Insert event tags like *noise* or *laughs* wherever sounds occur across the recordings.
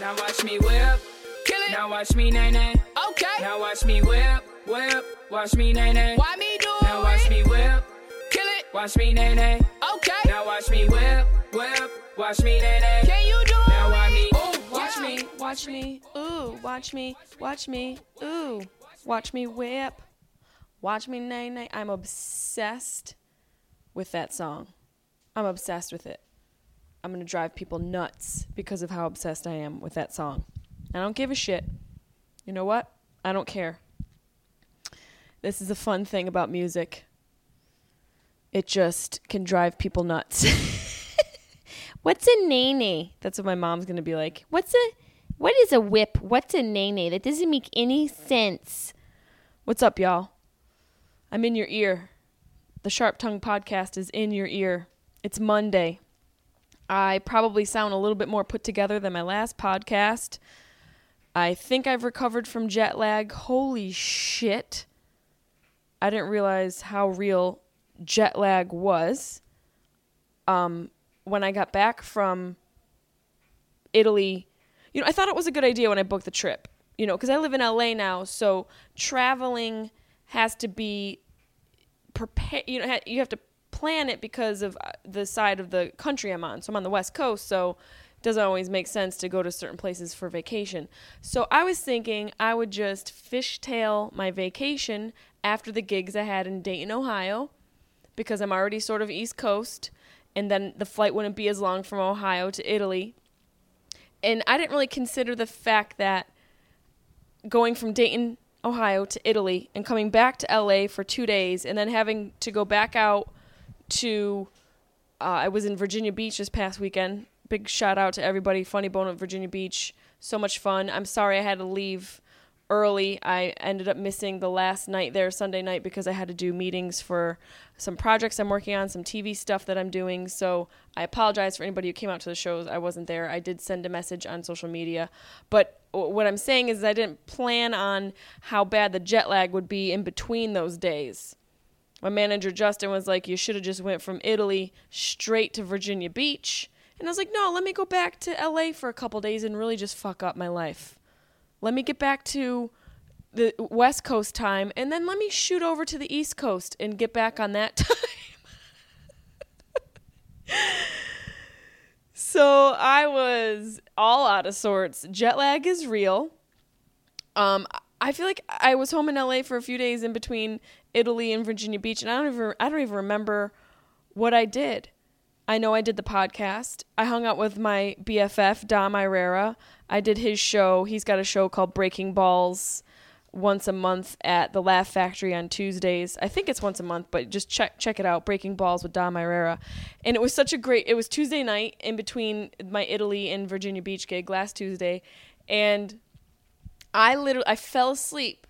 Now watch me whip. Kill it. Now watch me nay nay. Okay. Now watch me whip, whip. Watch me nay nay. Why me do it? Now watch me whip. Kill it. Watch me nay nay. Okay. Now watch me whip, whip. Watch me nay nay. Can you do it? Now watch me. Ooh, watch me. Watch me. Ooh, watch me. Watch me. Ooh, watch me whip. Watch me nay nay. I'm obsessed with that song. I'm obsessed with it. I'm going to drive people nuts because of how obsessed I am with that song. I don't give a shit. You know what? I don't care. This is a fun thing about music. It just can drive people nuts. *laughs* What's a nene? That's what my mom's going to be like. What's a what is a whip? What's a nene? That doesn't make any sense. What's up, y'all? I'm in your ear. The Sharp Tongue podcast is in your ear. It's Monday. I probably sound a little bit more put together than my last podcast. I think I've recovered from jet lag. Holy shit. I didn't realize how real jet lag was. Um, when I got back from Italy, you know, I thought it was a good idea when I booked the trip, you know, because I live in LA now, so traveling has to be prepared. You know, you have to plan it because of uh, the side of the country I'm on. So I'm on the West Coast, so it doesn't always make sense to go to certain places for vacation. So I was thinking I would just fishtail my vacation after the gigs I had in Dayton, Ohio, because I'm already sort of East Coast, and then the flight wouldn't be as long from Ohio to Italy. And I didn't really consider the fact that going from Dayton, Ohio to Italy and coming back to LA for two days and then having to go back out to uh, I was in Virginia Beach this past weekend. Big shout out to everybody. Funny Bone at Virginia Beach. So much fun. I'm sorry I had to leave early. I ended up missing the last night there, Sunday night, because I had to do meetings for some projects I'm working on, some TV stuff that I'm doing. So I apologize for anybody who came out to the shows. I wasn't there. I did send a message on social media. But what I'm saying is, I didn't plan on how bad the jet lag would be in between those days my manager Justin was like, "You should have just went from Italy straight to Virginia Beach." And I was like, "No, let me go back to LA for a couple days and really just fuck up my life. Let me get back to the West Coast time and then let me shoot over to the East Coast and get back on that *laughs* time." so I was all out of sorts. Jet lag is real. Um, I feel like I was home in LA for a few days in between Italy and Virginia Beach, and I don't even I don't even remember what I did. I know I did the podcast. I hung out with my BFF Dom Irrera. I did his show. He's got a show called Breaking Balls once a month at the Laugh Factory on Tuesdays. I think it's once a month, but just check check it out. Breaking Balls with Dom Irrera. And it was such a great it was Tuesday night in between my Italy and Virginia Beach gig last Tuesday. And I literally I fell asleep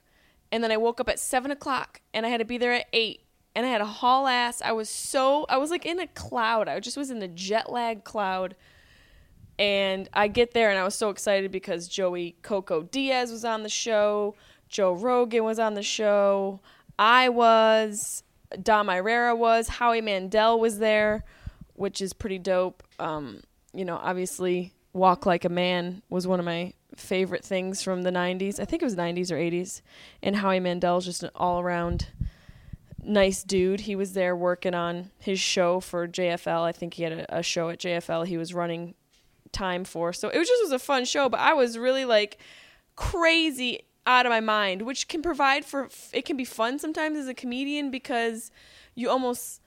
and then I woke up at seven o'clock and I had to be there at eight and I had a haul ass. I was so I was like in a cloud. I just was in the jet lag cloud. And I get there and I was so excited because Joey Coco Diaz was on the show. Joe Rogan was on the show. I was. Dom Irrera was. Howie Mandel was there, which is pretty dope. Um, you know, obviously, Walk Like a Man was one of my favorite things from the 90s. I think it was 90s or 80s. And Howie Mandel's just an all around nice dude. He was there working on his show for JFL. I think he had a, a show at JFL he was running time for. So it was just was a fun show, but I was really like crazy out of my mind, which can provide for it can be fun sometimes as a comedian because you almost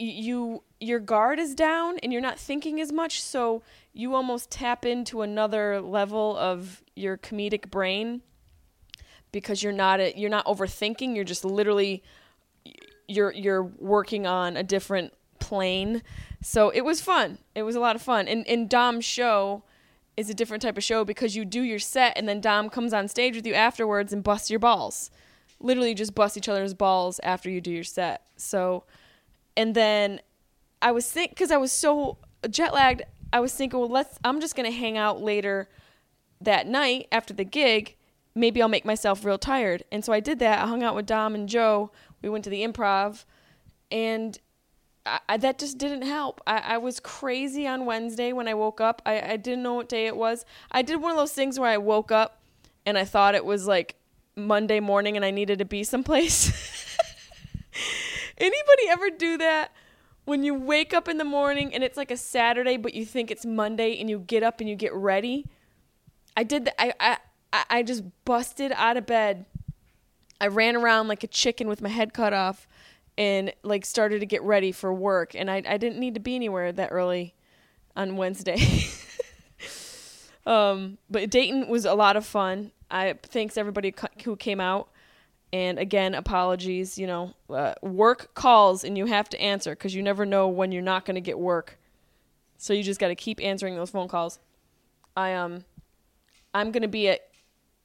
you your guard is down and you're not thinking as much, so you almost tap into another level of your comedic brain because you're not you're not overthinking, you're just literally you're you're working on a different plane. So it was fun. It was a lot of fun. And in Dom's show is a different type of show because you do your set and then Dom comes on stage with you afterwards and busts your balls. Literally just bust each other's balls after you do your set. So and then I was think cuz I was so jet lagged, I was thinking, well, let's I'm just going to hang out later that night after the gig. Maybe I'll make myself real tired. And so I did that. I hung out with Dom and Joe. We went to the improv and I, I, that just didn't help. I, I, was crazy on Wednesday when I woke up. I didn't know what day it was. I did one of those things where I woke up and I thought it was like Monday morning and I needed to be someplace. *laughs* Anybody ever do that? When you wake up in the morning and it's like a Saturday, but you think it's Monday and you get up and you get ready. I did that. I, I, I just busted out of bed. I ran around like a chicken with my head cut off and like started to get ready for work and I, I didn't need to be anywhere that early on Wednesday. *laughs* um, but Dayton was a lot of fun. I thanks everybody who came out. And again, apologies. You know, uh, work calls and you have to answer because you never know when you're not going to get work. So you just got to keep answering those phone calls. I um, I'm going to be at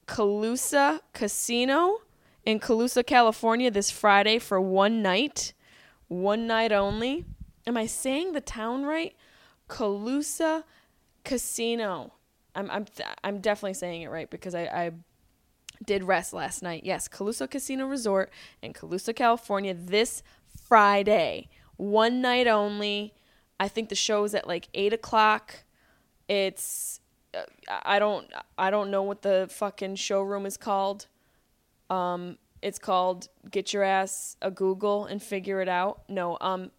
Colusa Casino in Colusa, California this Friday for one night, one night only. Am I saying the town right? Colusa Casino. I'm I'm I'm definitely saying it right because I, I did rest last night. Yes, Colusa Casino Resort in Colusa, California this Friday. One night only. I think the show is at like eight o'clock. It's uh, I don't I don't know what the fucking showroom is called. Um, it's called Get Your Ass a Google and Figure It Out. No, um,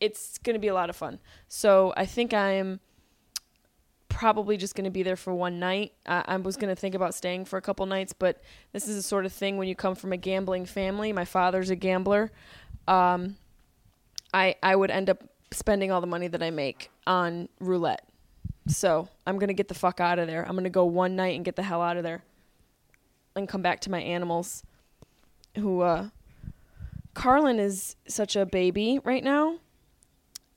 it's gonna be a lot of fun. So I think I'm probably just going to be there for one night. I, I was going to think about staying for a couple nights, but this is the sort of thing when you come from a gambling family. My father's a gambler. Um, I I would end up spending all the money that I make on roulette. So I'm gonna get the fuck out of there. I'm gonna go one night and get the hell out of there, and come back to my animals. Who, uh, Carlin is such a baby right now.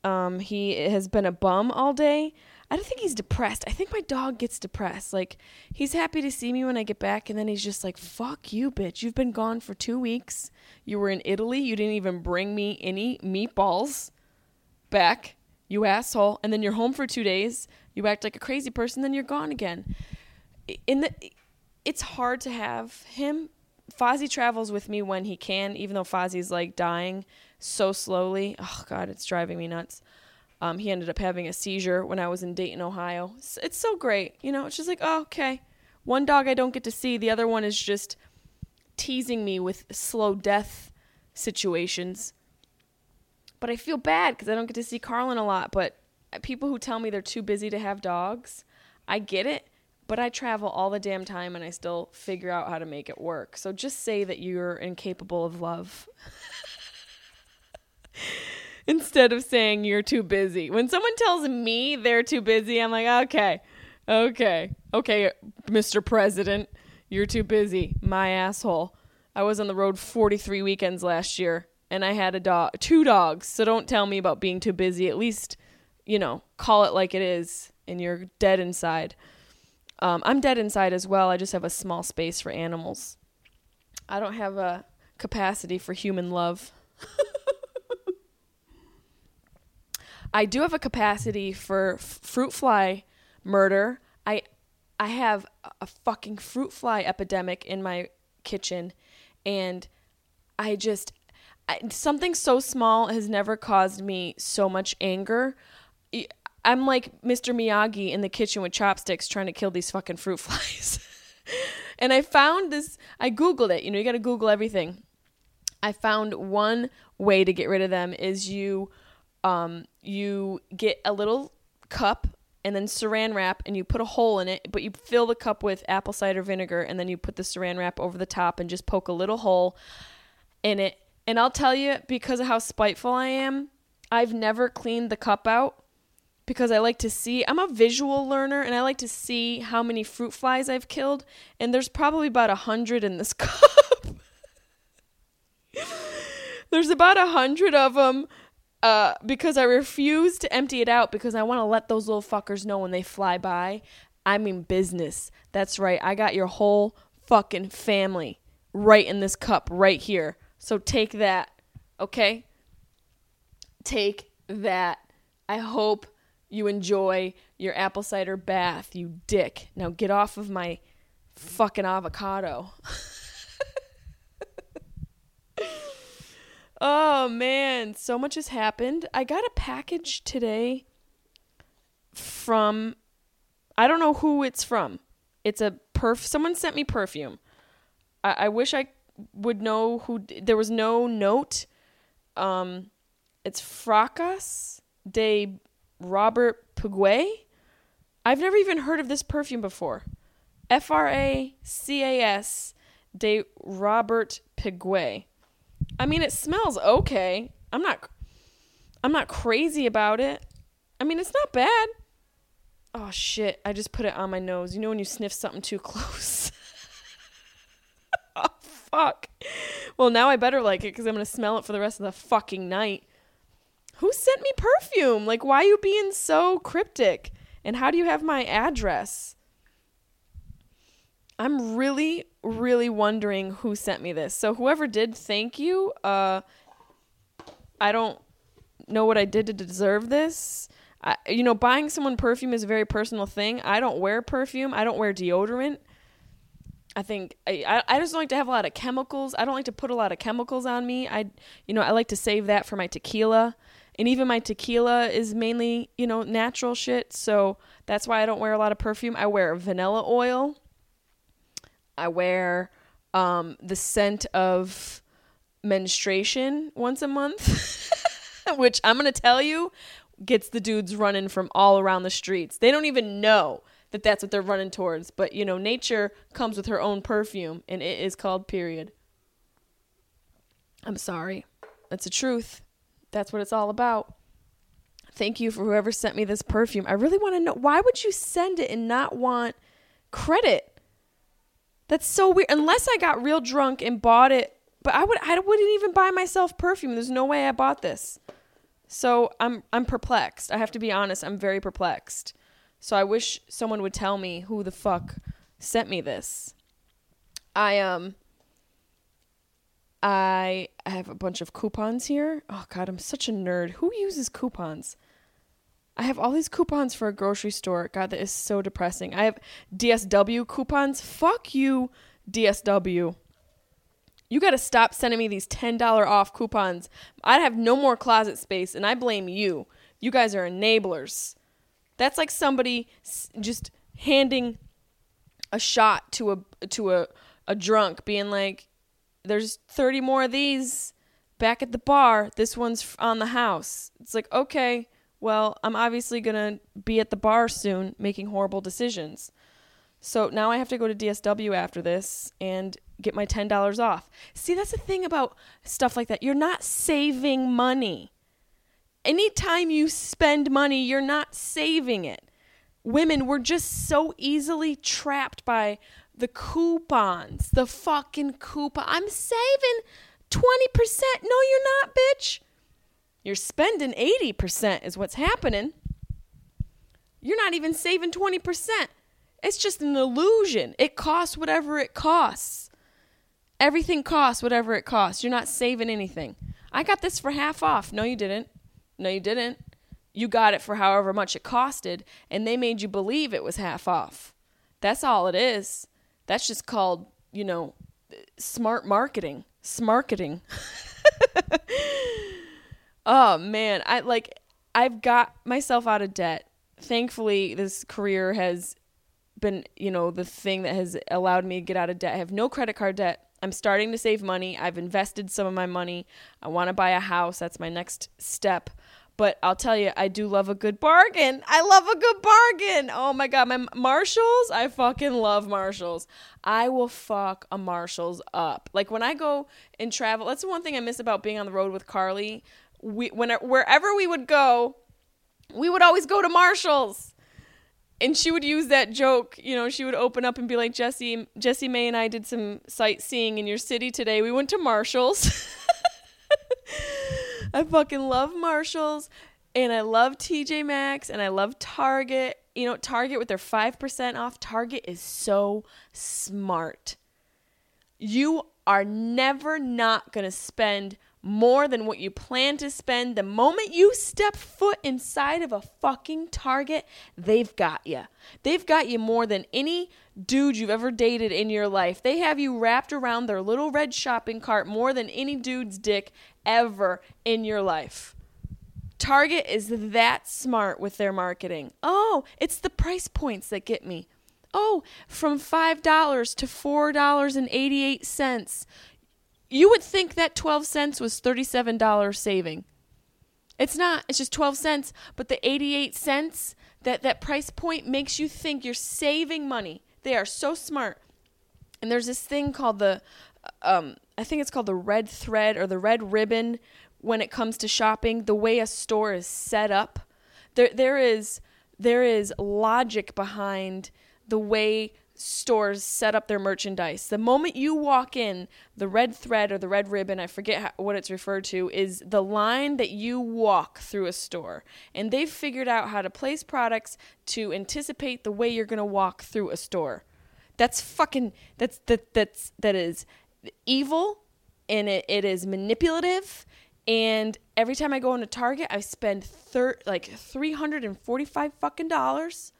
Um, he has been a bum all day. I don't think he's depressed. I think my dog gets depressed. Like he's happy to see me when I get back and then he's just like, "Fuck you, bitch. You've been gone for 2 weeks. You were in Italy. You didn't even bring me any meatballs back. You asshole. And then you're home for 2 days. You act like a crazy person then you're gone again." In the it's hard to have him. Fozzie travels with me when he can, even though Fozzie's like dying so slowly. Oh god, it's driving me nuts. Um, he ended up having a seizure when I was in Dayton, Ohio. It's so great. You know, it's just like, oh, okay. One dog I don't get to see, the other one is just teasing me with slow death situations. But I feel bad because I don't get to see Carlin a lot. But people who tell me they're too busy to have dogs, I get it. But I travel all the damn time and I still figure out how to make it work. So just say that you're incapable of love. *laughs* instead of saying you're too busy. When someone tells me they're too busy, I'm like, okay, okay, okay, Mr. President, you're too busy. My asshole. I was on the road 43 weekends last year and I had a dog, two dogs. So don't tell me about being too busy. At least, you know, call it like it is and you're dead inside. Um, I'm dead inside as well. I just have a small space for animals. I don't have a capacity for human love. *laughs* I do have a capacity for f- fruit fly murder. I I have a fucking fruit fly epidemic in my kitchen and I just I, something so small has never caused me so much anger. I'm like Mr. Miyagi in the kitchen with chopsticks trying to kill these fucking fruit *laughs* flies. and I found this I googled it. You know, you got to google everything. I found one way to get rid of them is you um you get a little cup and then saran wrap and you put a hole in it, but you fill the cup with apple cider vinegar and then you put the saran wrap over the top and just poke a little hole in it. And I'll tell you, because of how spiteful I am, I've never cleaned the cup out because I like to see. I'm a visual learner and I like to see how many fruit flies I've killed. And there's probably about a hundred in this *laughs* cup. *laughs* there's about a hundred of them uh, because I refuse to empty it out because I want to let those little fuckers know when they fly by. I mean business. That's right. I got your whole fucking family right in this cup right here. So take that. Okay? Take that. I hope you enjoy your apple cider bath, you dick. Now get off of my fucking avocado. *laughs* oh man, so much has happened. I got a package today from I don't know who it's from. It's a perf someone sent me perfume. I, I wish I would know who there was no note. Um it's Fracas de Robert Piguet. I've never even heard of this perfume before. F R A C A S de Robert Piguet. I mean, it smells okay. I'm not I'm not crazy about it. I mean, it's not bad. Oh shit, I just put it on my nose. You know when you sniff something too *laughs* close. oh fuck. Well, now I better like it cuz I'm going to smell it for the rest of the fucking night. Who sent me perfume? Like why are you being so cryptic? And how do you have my address? I'm really, really wondering who sent me this. So whoever did, thank you. Uh, I don't know what I did to deserve this. I, you know, buying someone perfume is a very personal thing. I don't wear perfume. I don't wear deodorant. I think I, I just don't like to have a lot of chemicals. I don't like to put a lot of chemicals on me. I you know I like to save that for my tequila, and even my tequila is mainly you know natural shit. So that's why I don't wear a lot of perfume. I wear vanilla oil. I wear um, the scent of menstruation once a month, *laughs* which I'm going to tell you gets the dudes running from all around the streets. They don't even know that that's what they're running towards. But, you know, nature comes with her own perfume, and it is called period. I'm sorry. That's the truth. That's what it's all about. Thank you for whoever sent me this perfume. I really want to know why would you send it and not want credit? That's so weird. Unless I got real drunk and bought it, but I would I wouldn't even buy myself perfume. There's no way I bought this. So I'm I'm perplexed. I have to be honest. I'm very perplexed. So I wish someone would tell me who the fuck sent me this. I um I have a bunch of coupons here. Oh god, I'm such a nerd. Who uses coupons? I have all these coupons for a grocery store. God, that is so depressing. I have DSW coupons. Fuck you, DSW. You got to stop sending me these $10 off coupons. I have no more closet space, and I blame you. You guys are enablers. That's like somebody just handing a shot to a to a, a drunk, being like, "There's 30 more of these back at the bar. This one's on the house." It's like, okay, well, I'm obviously gonna be at the bar soon, making horrible decisions. So now I have to go to DSW after this and get my $10 off. See, that's the thing about stuff like that. You're not saving money. Anytime you spend money, you're not saving it. Women, we're just so easily trapped by the coupons, the fucking coupon. I'm saving 20%. No, you're not, bitch. You're spending 80% is what's happening. You're not even saving 20%. It's just an illusion. It costs whatever it costs. Everything costs whatever it costs. You're not saving anything. I got this for half off. No, you didn't. No, you didn't. You got it for however much it costed, and they made you believe it was half off. That's all it is. That's just called, you know, smart marketing. Smarketing. *laughs* oh man, I like I've got myself out of debt. Thankfully, this career has been, you know, the thing that has allowed me to get out of debt. I have no credit card debt. I'm starting to save money. I've invested some of my money. I want to buy a house. That's my next step. But I'll tell you, I do love a good bargain. I love a good bargain. Oh my god, my Marshalls, I fucking love Marshalls. I will fuck a Marshalls up. Like when I go and travel, that's the one thing I miss about being on the road with Carly. We when wherever we would go, we would always go to Marshalls. And she would use that joke, you know, she would open up and be like, Jesse, Jesse May and I did some sightseeing in your city today. We went to Marshalls. *laughs* I fucking love Marshalls and I love TJ Maxx and I love Target. You know, Target with their 5% off. Target is so smart. You are never not going to spend more than what you plan to spend. The moment you step foot inside of a fucking Target, they've got you. They've got you more than any dude you've ever dated in your life. They have you wrapped around their little red shopping cart more than any dude's dick ever in your life. Target is that smart with their marketing. Oh, it's the price points that get me. Oh, from $5 to $4.88. You would think that 12 cents was $37 saving. It's not. It's just 12 cents, but the 88 cents that that price point makes you think you're saving money. They are so smart. And there's this thing called the um, I think it's called the red thread or the red ribbon when it comes to shopping, the way a store is set up. There there is there is logic behind the way stores set up their merchandise. The moment you walk in, the red thread or the red ribbon, I forget how, what it's referred to, is the line that you walk through a store. And they've figured out how to place products to anticipate the way you're going to walk through a store. That's fucking that's that that's that is evil and it, it is manipulative and every time I go into Target, I spend thir- like 345 fucking dollars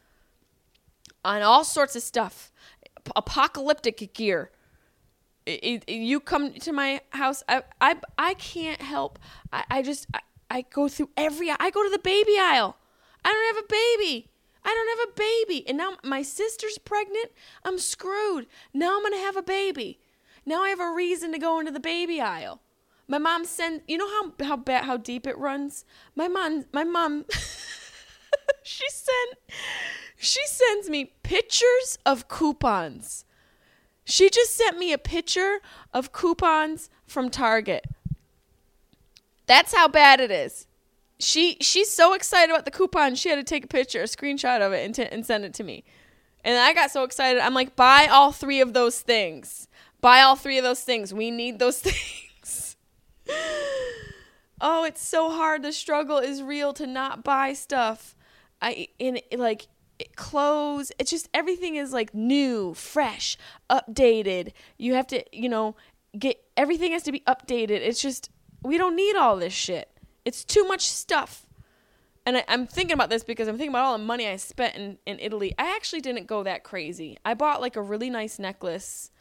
on all sorts of stuff. Apocalyptic gear. It, it, you come to my house, I I, I can't help. I, I just I, I go through every I go to the baby aisle. I don't have a baby. I don't have a baby. And now my sister's pregnant. I'm screwed. Now I'm going to have a baby. Now I have a reason to go into the baby aisle. My mom sends you know how how bad how deep it runs? My mom my mom *laughs* she sent she sends me pictures of coupons. She just sent me a picture of coupons from Target. That's how bad it is. She she's so excited about the coupon, she had to take a picture, a screenshot of it, and, t- and send it to me. And I got so excited. I'm like, buy all three of those things. Buy all three of those things. We need those *laughs* things. oh, it's so hard. The struggle is real to not buy stuff. I in like clothes. It's just everything is like new, fresh, updated. You have to, you know, get everything has to be updated. It's just we don't need all this shit. It's too much stuff. And I, am thinking about this because I'm thinking about all the money I spent in, in Italy. I actually didn't go that crazy. I bought like a really nice necklace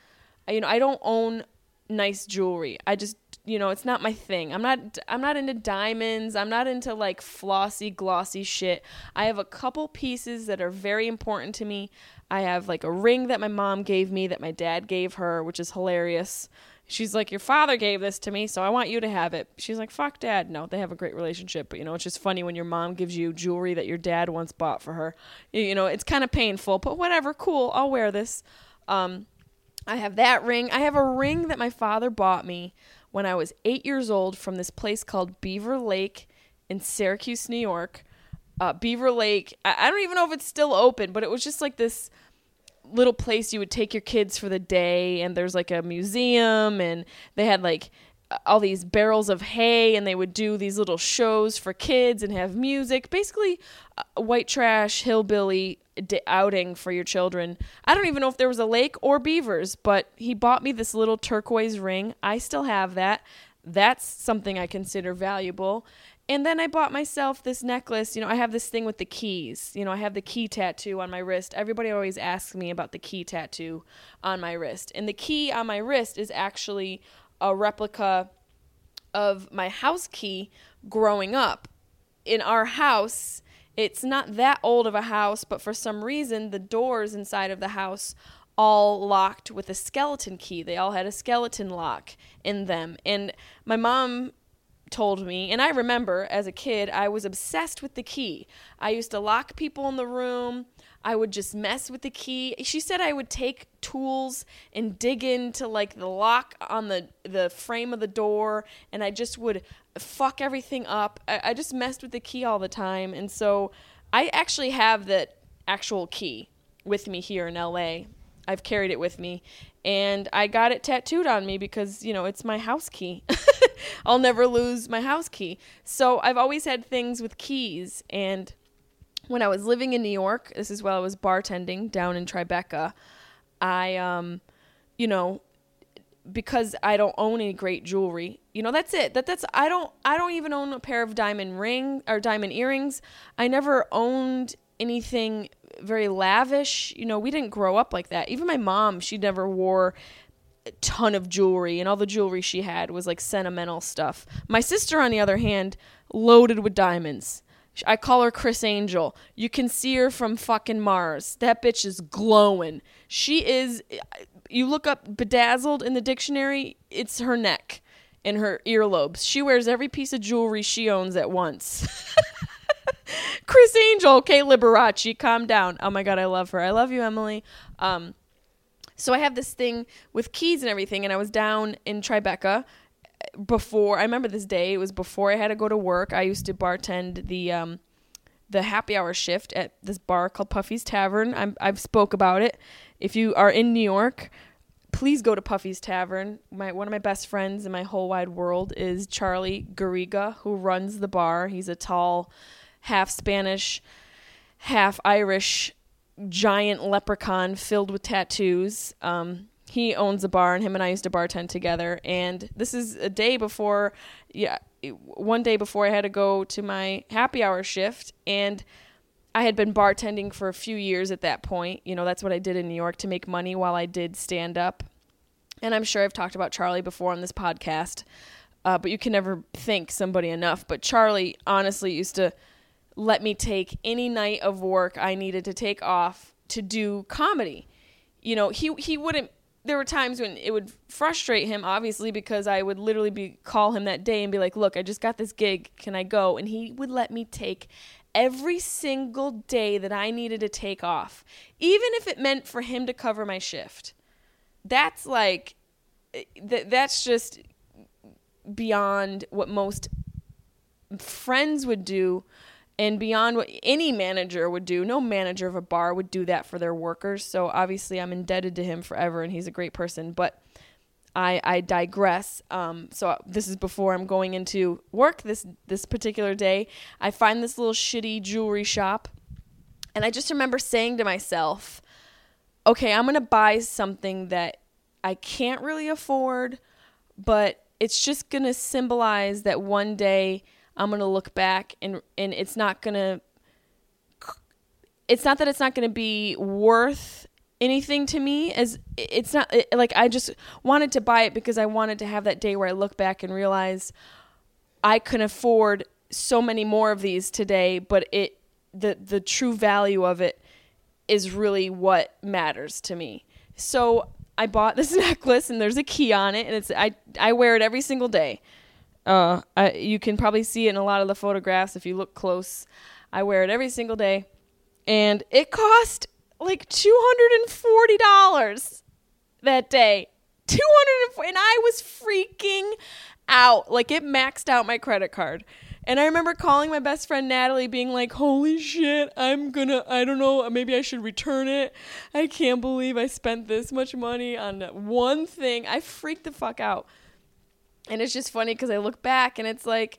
you know, I don't own nice jewelry. I just you know, it's not my thing. I'm not I'm not into diamonds. I'm not into like flossy glossy shit. I have a couple pieces that are very important to me. I have like a ring that my mom gave me that my dad gave her, which is hilarious. She's like, Your father gave this to me, so I want you to have it. She's like, Fuck dad. No, they have a great relationship, but you know, it's just funny when your mom gives you jewelry that your dad once bought for her. You know, it's kind of painful, but whatever, cool, I'll wear this. Um, I have that ring. I have a ring that my father bought me when I was eight years old from this place called Beaver Lake in Syracuse, New York. Uh, Beaver Lake, I, I don't even know if it's still open, but it was just like this little place you would take your kids for the day and there's like a museum and they had like all these barrels of hay and they would do these little shows for kids and have music basically uh, white trash hillbilly outing for your children i don't even know if there was a lake or beavers but he bought me this little turquoise ring i still have that that's something i consider valuable and then I bought myself this necklace. You know, I have this thing with the keys. You know, I have the key tattoo on my wrist. Everybody always asks me about the key tattoo on my wrist. And the key on my wrist is actually a replica of my house key growing up. In our house, it's not that old of a house, but for some reason, the doors inside of the house all locked with a skeleton key. They all had a skeleton lock in them. And my mom told me, and I remember as a kid, I was obsessed with the key. I used to lock people in the room. I would just mess with the key. She said I would take tools and dig into like the lock on the the frame of the door, and I just would fuck everything up. I, I just messed with the key all the time, and so I actually have that actual key with me here in LA. I've carried it with me, and I got it tattooed on me because you know it's my house key. *laughs* I'll never lose my house key. So I've always had things with keys. And when I was living in New York, this is while I was bartending down in Tribeca, I, um, you know, because I don't own any great jewelry, you know, that's it. That that's I don't I don't even own a pair of diamond ring or diamond earrings. I never owned anything very lavish. You know, we didn't grow up like that. Even my mom, she never wore a ton of jewelry, and all the jewelry she had was like sentimental stuff. My sister, on the other hand, loaded with diamonds. I call her Criss Angel. You can see her from fucking Mars. That bitch is glowing. She is. You look up bedazzled in the dictionary, it's her neck and her earlobes. She wears every piece of jewelry she owns at once. *laughs* Criss Angel, okay, Liberace, calm down. Oh my god, I love her. I love you, Emily. Um, so I have this thing with keys and everything, and I was down in Tribeca before. I remember this day. It was before I had to go to work. I used to bartend the um, the happy hour shift at this bar called Puffy's Tavern. I'm, I've spoke about it. If you are in New York, please go to Puffy's Tavern. My one of my best friends in my whole wide world is Charlie Garriga, who runs the bar. He's a tall half Spanish, half Irish giant leprechaun filled with tattoos. Um, he owns a bar, and him and I used to bartend together. And this is a day before, yeah, one day before I had to go to my happy hour shift, and I had been bartending for a few years at that point. You know, that's what I did in New York to make money while I did stand up. And I'm sure I've talked about Charlie before on this podcast, uh, but you can never thank somebody enough. But Charlie honestly used to let me take any night of work I needed to take off to do comedy. You know, he he wouldn't there were times when it would frustrate him obviously because I would literally be call him that day and be like, "Look, I just got this gig. Can I go?" And he would let me take every single day that I needed to take off, even if it meant for him to cover my shift. That's like th- that's just beyond what most friends would do and beyond what any manager would do. No manager of a bar would do that for their workers. So obviously, I'm indebted to him forever, and he's a great person. But I, I digress. Um, so this is before I'm going into work this this particular day. I find this little shitty jewelry shop, and I just remember saying to myself, "Okay, I'm gonna buy something that I can't really afford, but it's just gonna symbolize that one day." I'm going to look back and and it's not going to it's not that it's not going to be worth anything to me as it's not it, like I just wanted to buy it because I wanted to have that day where I look back and realize I can afford so many more of these today, but it the the true value of it is really what matters to me. So I bought this *laughs* necklace and there's a key on it and it's I I wear it every single day. Uh, I, you can probably see it in a lot of the photographs if you look close. I wear it every single day, and it cost like two hundred and forty dollars that day. Two hundred and I was freaking out. Like it maxed out my credit card. And I remember calling my best friend Natalie, being like, Holy shit, I'm gonna, I don't know, maybe I should return it. I can't believe I spent this much money on one thing. I freaked the fuck out and it's just funny because I look back and it's like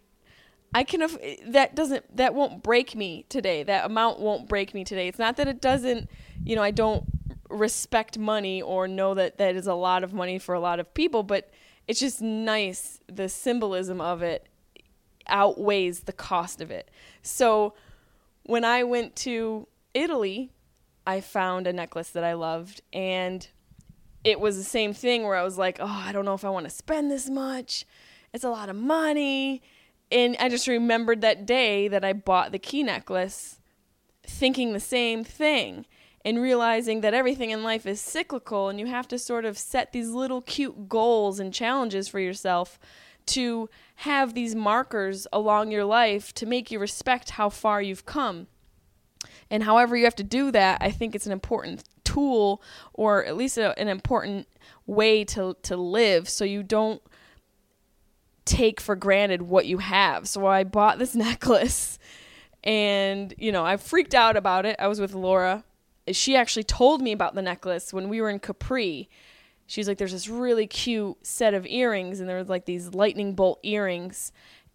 I can af- that doesn't that won't break me today. That amount won't break me today. It's not that it doesn't, you know, I don't respect money or know that that is a lot of money for a lot of people, but it's just nice the symbolism of it. outweighs the cost of it. So when I went to Italy, I found a necklace that I loved and it was the same thing where I was like, "Oh, I don't know if I want to spend this much. It's a lot of money." And I just remembered that day that I bought the key necklace thinking the same thing and realizing that everything in life is cyclical and you have to sort of set these little cute goals and challenges for yourself to have these markers along your life to make you respect how far you've come. And however you have to do that, I think it's an important tool or at least a, an important way to to live so you don't take for granted what you have. So I bought this *laughs* necklace and you know, I freaked out about it. I was with Laura. She actually told me about the necklace when we were in Capri she's like, there's this really cute set of earrings, and there was like these lightning bolt earrings,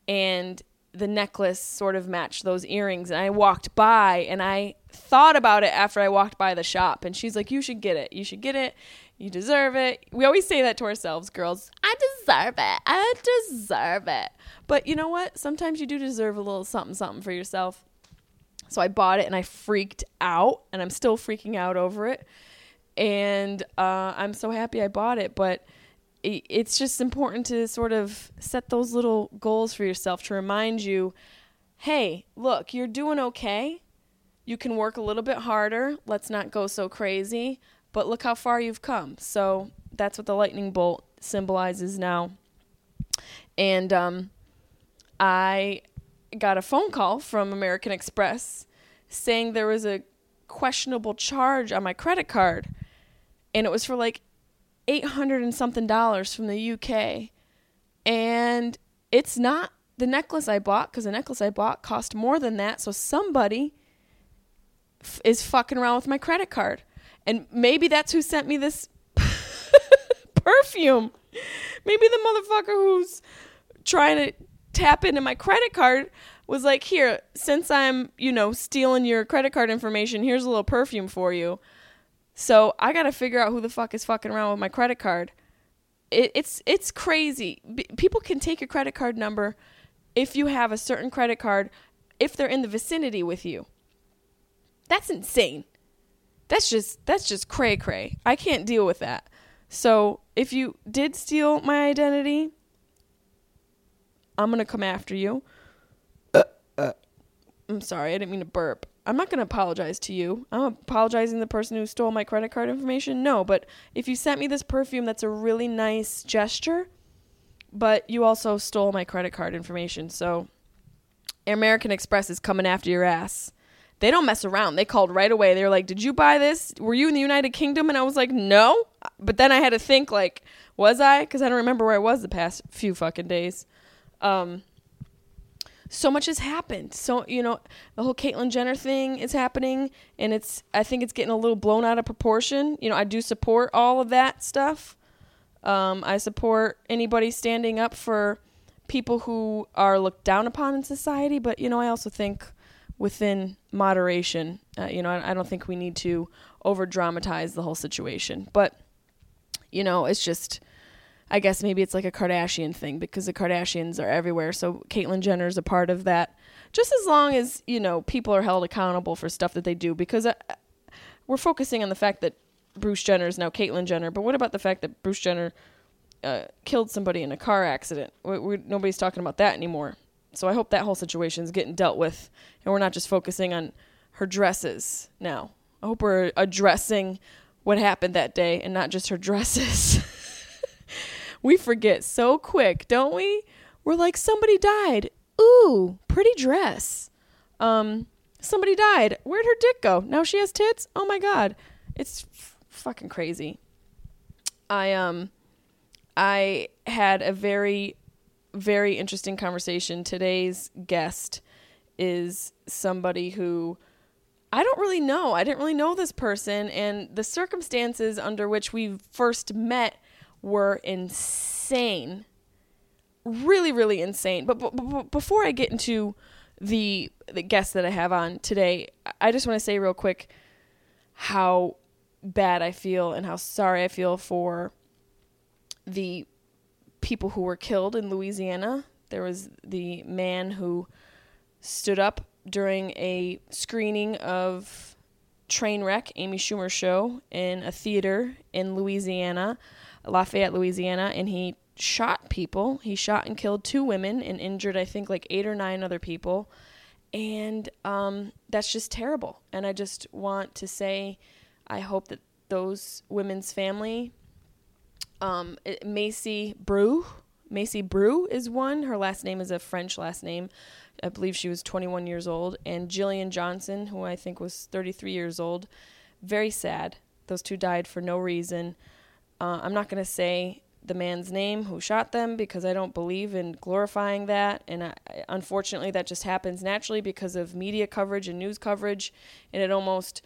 and the necklace sort of matched those earrings. And I walked by and I thought about it after I walked by the shop. And she's like, You should get it. You should get it. You deserve it. We always say that to ourselves, girls. I deserve it. I deserve it. But you know what? Sometimes you do deserve a little something, something for yourself. So I bought it and I freaked out, and I'm still freaking out over it and uh, I'm so happy I bought it. But it's just important to sort of set those little goals for yourself to remind you hey, look, you're doing okay. You can work a little bit harder. Let's not go so crazy. But look how far you've come. So that's what the lightning bolt symbolizes now. And um, I got a phone call from American Express saying there was a questionable charge on my credit card and it was for like 800 and something dollars from the UK. And it's not the necklace I bought because the necklace I bought cost more than that. So somebody f- is fucking around with my credit card. And maybe that's who sent me this *laughs* perfume. Maybe the motherfucker who's trying to tap into my credit card was like, "Here, since I'm, you know, stealing your credit card information, here's a little perfume for you." So I got to figure out who the fuck is fucking around with my credit card. It, it's it's crazy. B- people can take your credit card number if you have a certain credit card if they're in the vicinity with you. That's insane. That's just that's just cray cray. I can't deal with that. So if you did steal my identity, I'm gonna come after you. Uh, uh. I'm sorry, I didn't mean to burp. I'm not going to apologize to you. I'm apologizing to the person who stole my credit card information. No, but if you sent me this perfume, that's a really nice gesture, but you also stole my credit card information. So American Express is coming after your ass. They don't mess around. They called right away. They were like, "Did you buy this? Were you in the United Kingdom?" And I was like, "No." But then I had to think like, "Was I?" cuz I don't remember where I was the past few fucking days. Um so much has happened. So you know, the whole Caitlyn Jenner thing is happening, and it's I think it's getting a little blown out of proportion. You know, I do support all of that stuff. Um, I support anybody standing up for people who are looked down upon in society, but you know, I also think within moderation. Uh, you know, I, I don't think we need to over dramatize the whole situation, but you know, it's just I guess maybe it's like a Kardashian thing because the Kardashians are everywhere. So Caitlyn Jenner is a part of that. Just as long as, you know, people are held accountable for stuff that they do because uh, we're focusing on the fact that Bruce Jenner is now Caitlyn Jenner, but what about the fact that Bruce Jenner uh, killed somebody in a car accident? We, we, nobody's talking about that anymore. So I hope that whole situation is getting dealt with and we're not just focusing on her dresses now. I hope we're addressing what happened that day and not just her dresses. *laughs* we forget so quick, don't we? We're like, somebody died. Ooh, pretty dress. Um, somebody died. Where'd her dick go? Now she has tits? Oh my god. It's f- fucking crazy. I um I had a very very interesting conversation. Today's guest is somebody who I don't really know. I didn't really know this person and the circumstances under which we first met were insane. Really, really insane. But, but, but before I get into the the guest that I have on today, I just want to say real quick how bad I feel and how sorry I feel for the people who were killed in Louisiana There was the man who stood up during a screening of Trainwreck, Amy Schumer show, in a theater in Louisiana, Lafayette, Louisiana, and he shot people. He shot and killed two women and injured, I think, like eight or nine other people. And um, that's just terrible. And I just want to say, I hope that those women's family, um, Mayci Breaux, Mayci Breaux is one. Her last name is a French last name. I believe she was 21 years old. And Jillian Johnson, who I think was 33 years old. Very sad. Those two died for no reason. Uh, I'm not going to say the man's name who shot them because I don't believe in glorifying that. And I, unfortunately, that just happens naturally because of media coverage and news coverage. And it almost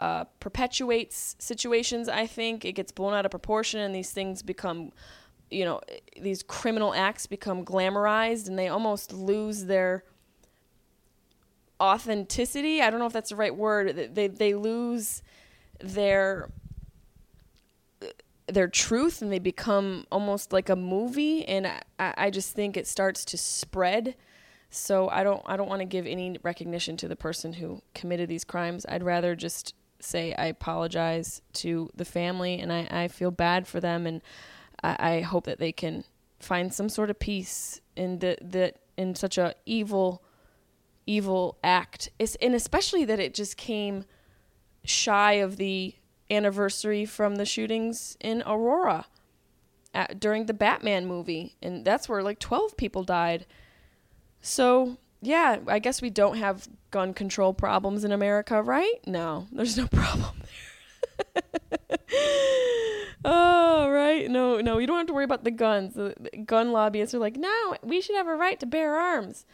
uh, perpetuates situations, I think. It gets blown out of proportion, and these things become, you know, these criminal acts become glamorized and they almost lose their authenticity. I don't know if that's the right word. They, they lose their their truth and they become almost like a movie and I, I just think it starts to spread so i don't i don't want to give any recognition to the person who committed these crimes i'd rather just say i apologize to the family and i, I feel bad for them and I, I hope that they can find some sort of peace in the, that in such a evil evil act it's, and especially that it just came shy of the anniversary from the shootings in Aurora at, during the Batman movie. And that's where like 12 people died. So, yeah, I guess we don't have gun control problems in America, right? No, there's no *laughs* problem there. *laughs* oh, right. No, no, you don't have to worry about the guns. The, gun lobbyists are like, no, we should have a right to bear arms.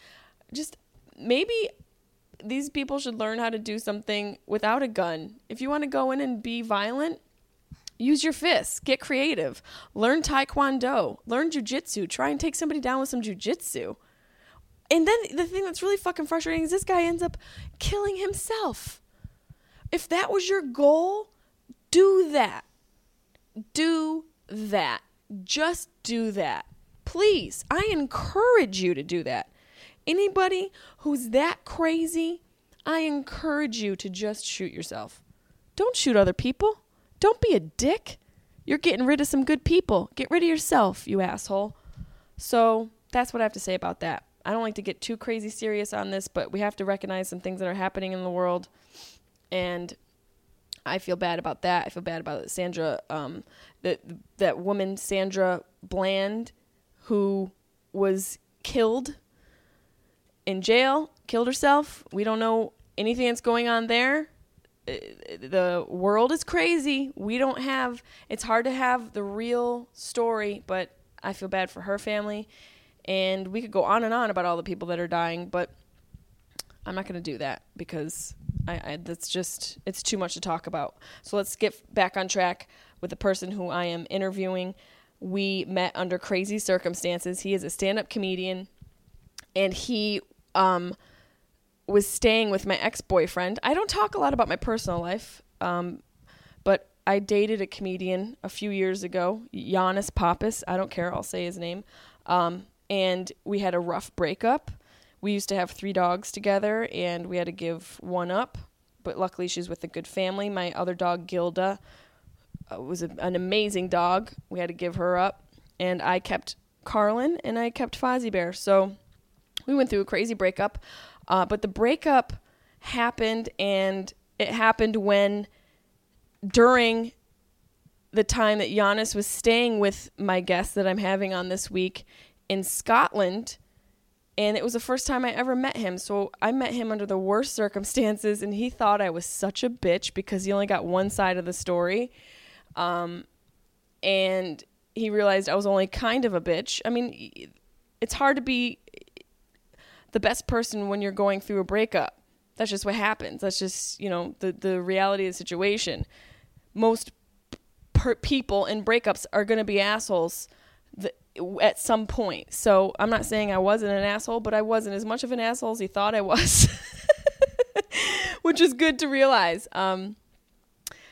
Just maybe these people should learn how to do something without a gun. If you want to go in and be violent, use your fists, get creative, learn taekwondo, learn jujitsu, try and take somebody down with some jujitsu. And then the thing that's really fucking frustrating is this guy ends up killing himself. If that was your goal, do that. Do that. Just do that. Please, I encourage you to do that. Anybody who's that crazy, I encourage you to just shoot yourself. Don't shoot other people. Don't be a dick. You're getting rid of some good people. Get rid of yourself, you asshole. So that's what I have to say about that. I don't like to get too crazy serious on this, but we have to recognize some things that are happening in the world. And I feel bad about that. I feel bad about Sandra, um, that that woman Sandra Bland, who was killed in jail, killed herself. We don't know anything that's going on there. The world is crazy. We don't have, it's hard to have the real story, but I feel bad for her family. And we could go on and on about all the people that are dying, but I'm not going to do that because I, I, that's just, it's too much to talk about. So let's get back on track with the person who I am interviewing. We met under crazy circumstances. He is a stand up comedian and he um, was staying with my ex boyfriend. I don't talk a lot about my personal life, um, but I dated a comedian a few years ago, Yannis Pappas. I don't care, I'll say his name. Um, and we had a rough breakup. We used to have three dogs together, and we had to give one up. But luckily, she's with a good family. My other dog, Gilda, uh, was a, an amazing dog. We had to give her up. And I kept Carlin, and I kept Fozzie Bear. So we went through a crazy breakup. Uh, but the breakup happened, and it happened when during the time that Yannis was staying with my guest that I'm having on this week in Scotland. And it was the first time I ever met him. So I met him under the worst circumstances, and he thought I was such a bitch because he only got one side of the story. Um, and he realized I was only kind of a bitch. I mean, it's hard to be the best person when you're going through a breakup. That's just what happens. That's just, you know, the, the reality of the situation. Most per- people in breakups are going to be assholes at some point. So I'm not saying I wasn't an asshole, but I wasn't as much of an asshole as he thought I was, *laughs* which is good to realize. Um,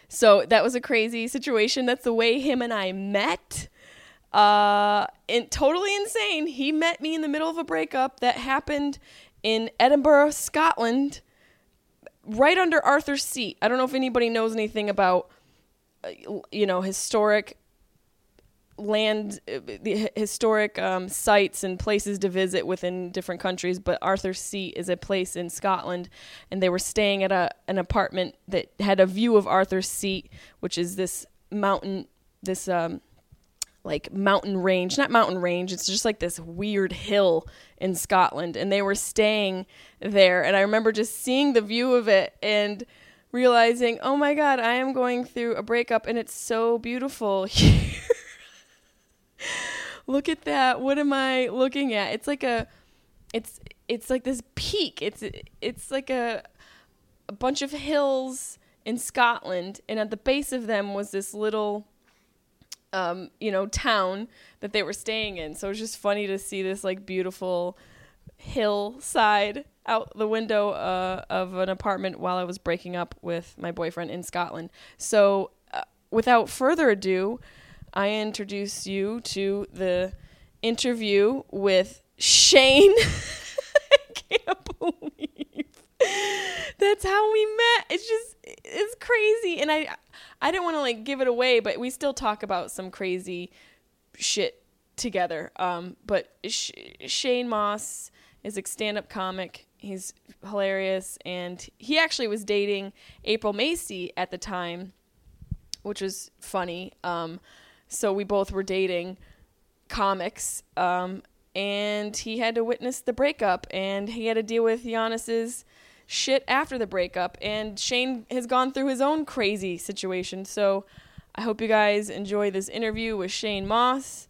so that was a crazy situation. That's the way him and I met. Uh, in, totally insane. He met me in the middle of a breakup that happened in Edinburgh, Scotland, right under Arthur's Seat. I don't know if anybody knows anything about, uh, you know, historic land, uh, the historic um, sites and places to visit within different countries. But Arthur's Seat is a place in Scotland, and they were staying at a an apartment that had a view of Arthur's Seat, which is this mountain, this um, like mountain range, not mountain range, it's just like this weird hill in Scotland. And they were staying there. And I remember just seeing the view of it and realizing, oh my God, I am going through a breakup and it's so beautiful *laughs* here. *laughs* Look at that. What am I looking at? It's like a it's it's like this peak. It's it's like a a bunch of hills in Scotland and at the base of them was this little um, you know, town that they were staying in. So it was just funny to see this like beautiful hillside out the window uh, of an apartment while I was breaking up with my boyfriend in Scotland. So uh, without further ado, I introduce you to the interview with Shane. *laughs* I can't believe that's how we met. It's just it's crazy, and I I didn't want to like give it away, but we still talk about some crazy shit together. Um, but Sh- Shane Mauss is a stand-up comic. He's hilarious, and he actually was dating April Macie at the time, which was funny. Um, so we both were dating comics, um, and he had to witness the breakup, and he had to deal with Yannis's shit after the breakup. And Shane has gone through his own crazy situation. So I hope you guys enjoy this interview with Shane Mauss.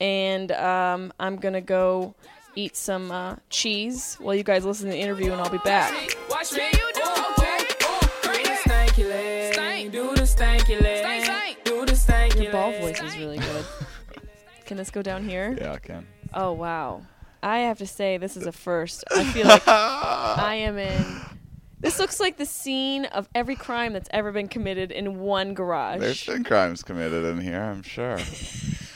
And um, I'm going to go eat some uh, cheese while you guys listen to the interview, and I'll be back. Watch me, really good. *laughs* Can this go down here? Yeah, I can. Oh, wow. I have to say, this is a first. I *laughs* feel like I am in. This looks like the scene of every crime that's ever been committed in one garage. There's been crimes committed in here, I'm sure.